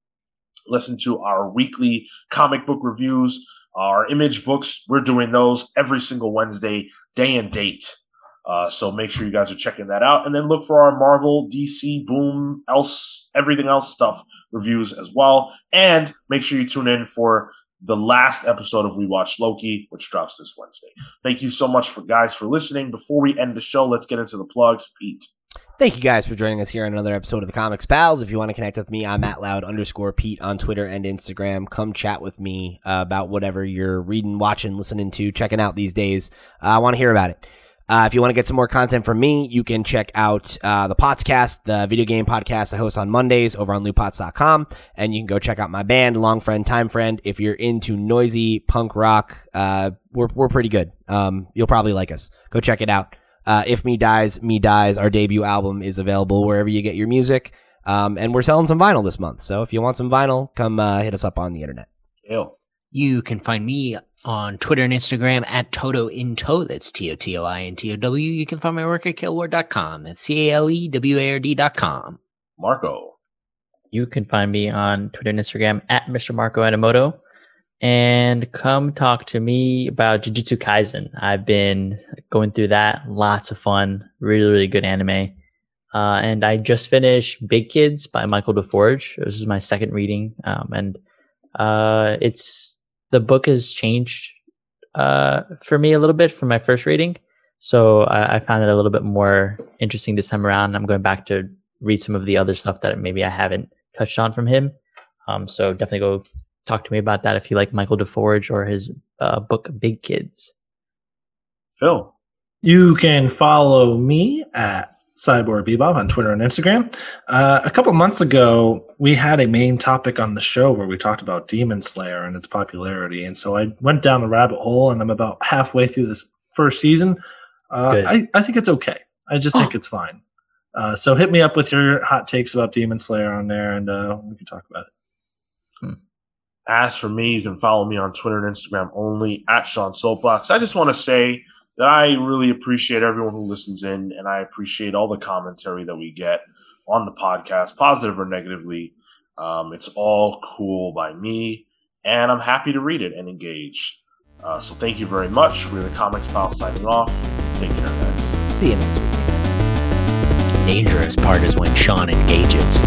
Listen to our weekly comic book reviews, our image books. We're doing those every single Wednesday, day and date. Uh, so make sure you guys are checking that out, and then look for our Marvel, DC, Boom, else, everything else stuff reviews as well. And make sure you tune in for the last episode of We Watch Loki, which drops this Wednesday. Thank you so much for guys for listening. Before we end the show, let's get into the plugs. Pete. Thank you guys for joining us here on another episode of the Comics Pals. If you want to connect with me, I'm at loud underscore Pete on Twitter and Instagram. Come chat with me uh, about whatever you're reading, watching, listening to, checking out these days. Uh, I want to hear about it. Uh, if you want to get some more content from me, you can check out uh, the podcast, the video game podcast I host on Mondays over on lootpots.com. And you can go check out my band, Long Friend, Time Friend. If you're into noisy punk rock, uh, we're, we're pretty good. Um, you'll probably like us. Go check it out. Uh, if Me Dies, Me Dies, our debut album is available wherever you get your music. Um, and we're selling some vinyl this month. So if you want some vinyl, come uh, hit us up on the internet. Ew. You can find me on Twitter and Instagram at Totointow. That's T O T O I N T O W. You can find my work at Caleward.com. That's C A L E W A R D.com. Marco. You can find me on Twitter and Instagram at Mr. Marco Animoto. And come talk to me about Jujutsu Kaisen. I've been going through that. Lots of fun. Really, really good anime. Uh, and I just finished Big Kids by Michael DeForge. This is my second reading. Um, and uh, it's the book has changed uh, for me a little bit from my first reading. So I, I found it a little bit more interesting this time around. I'm going back to read some of the other stuff that maybe I haven't touched on from him. Um, so definitely go talk to me about that if you like Michael DeForge or his uh, book Big Kids. Phil. You can follow me at Cyborg Bebop on Twitter and Instagram. Uh, a couple months ago, we had a main topic on the show where we talked about Demon Slayer and its popularity, and so I went down the rabbit hole, and I'm about halfway through this first season. Uh. I, I think it's okay. I just think it's fine. Uh, so hit me up with your hot takes about Demon Slayer on there, and uh, we can talk about it. As for me, you can follow me on Twitter and Instagram only at Sean Soapbox. I just want to say that I really appreciate everyone who listens in, and I appreciate all the commentary that we get on the podcast, positive or negatively. Um, it's all cool by me, and I'm happy to read it and engage. Uh, so thank you very much. We're the Comics Pal signing off. Take care, guys. See you next week. Dangerous part is when Sean engages.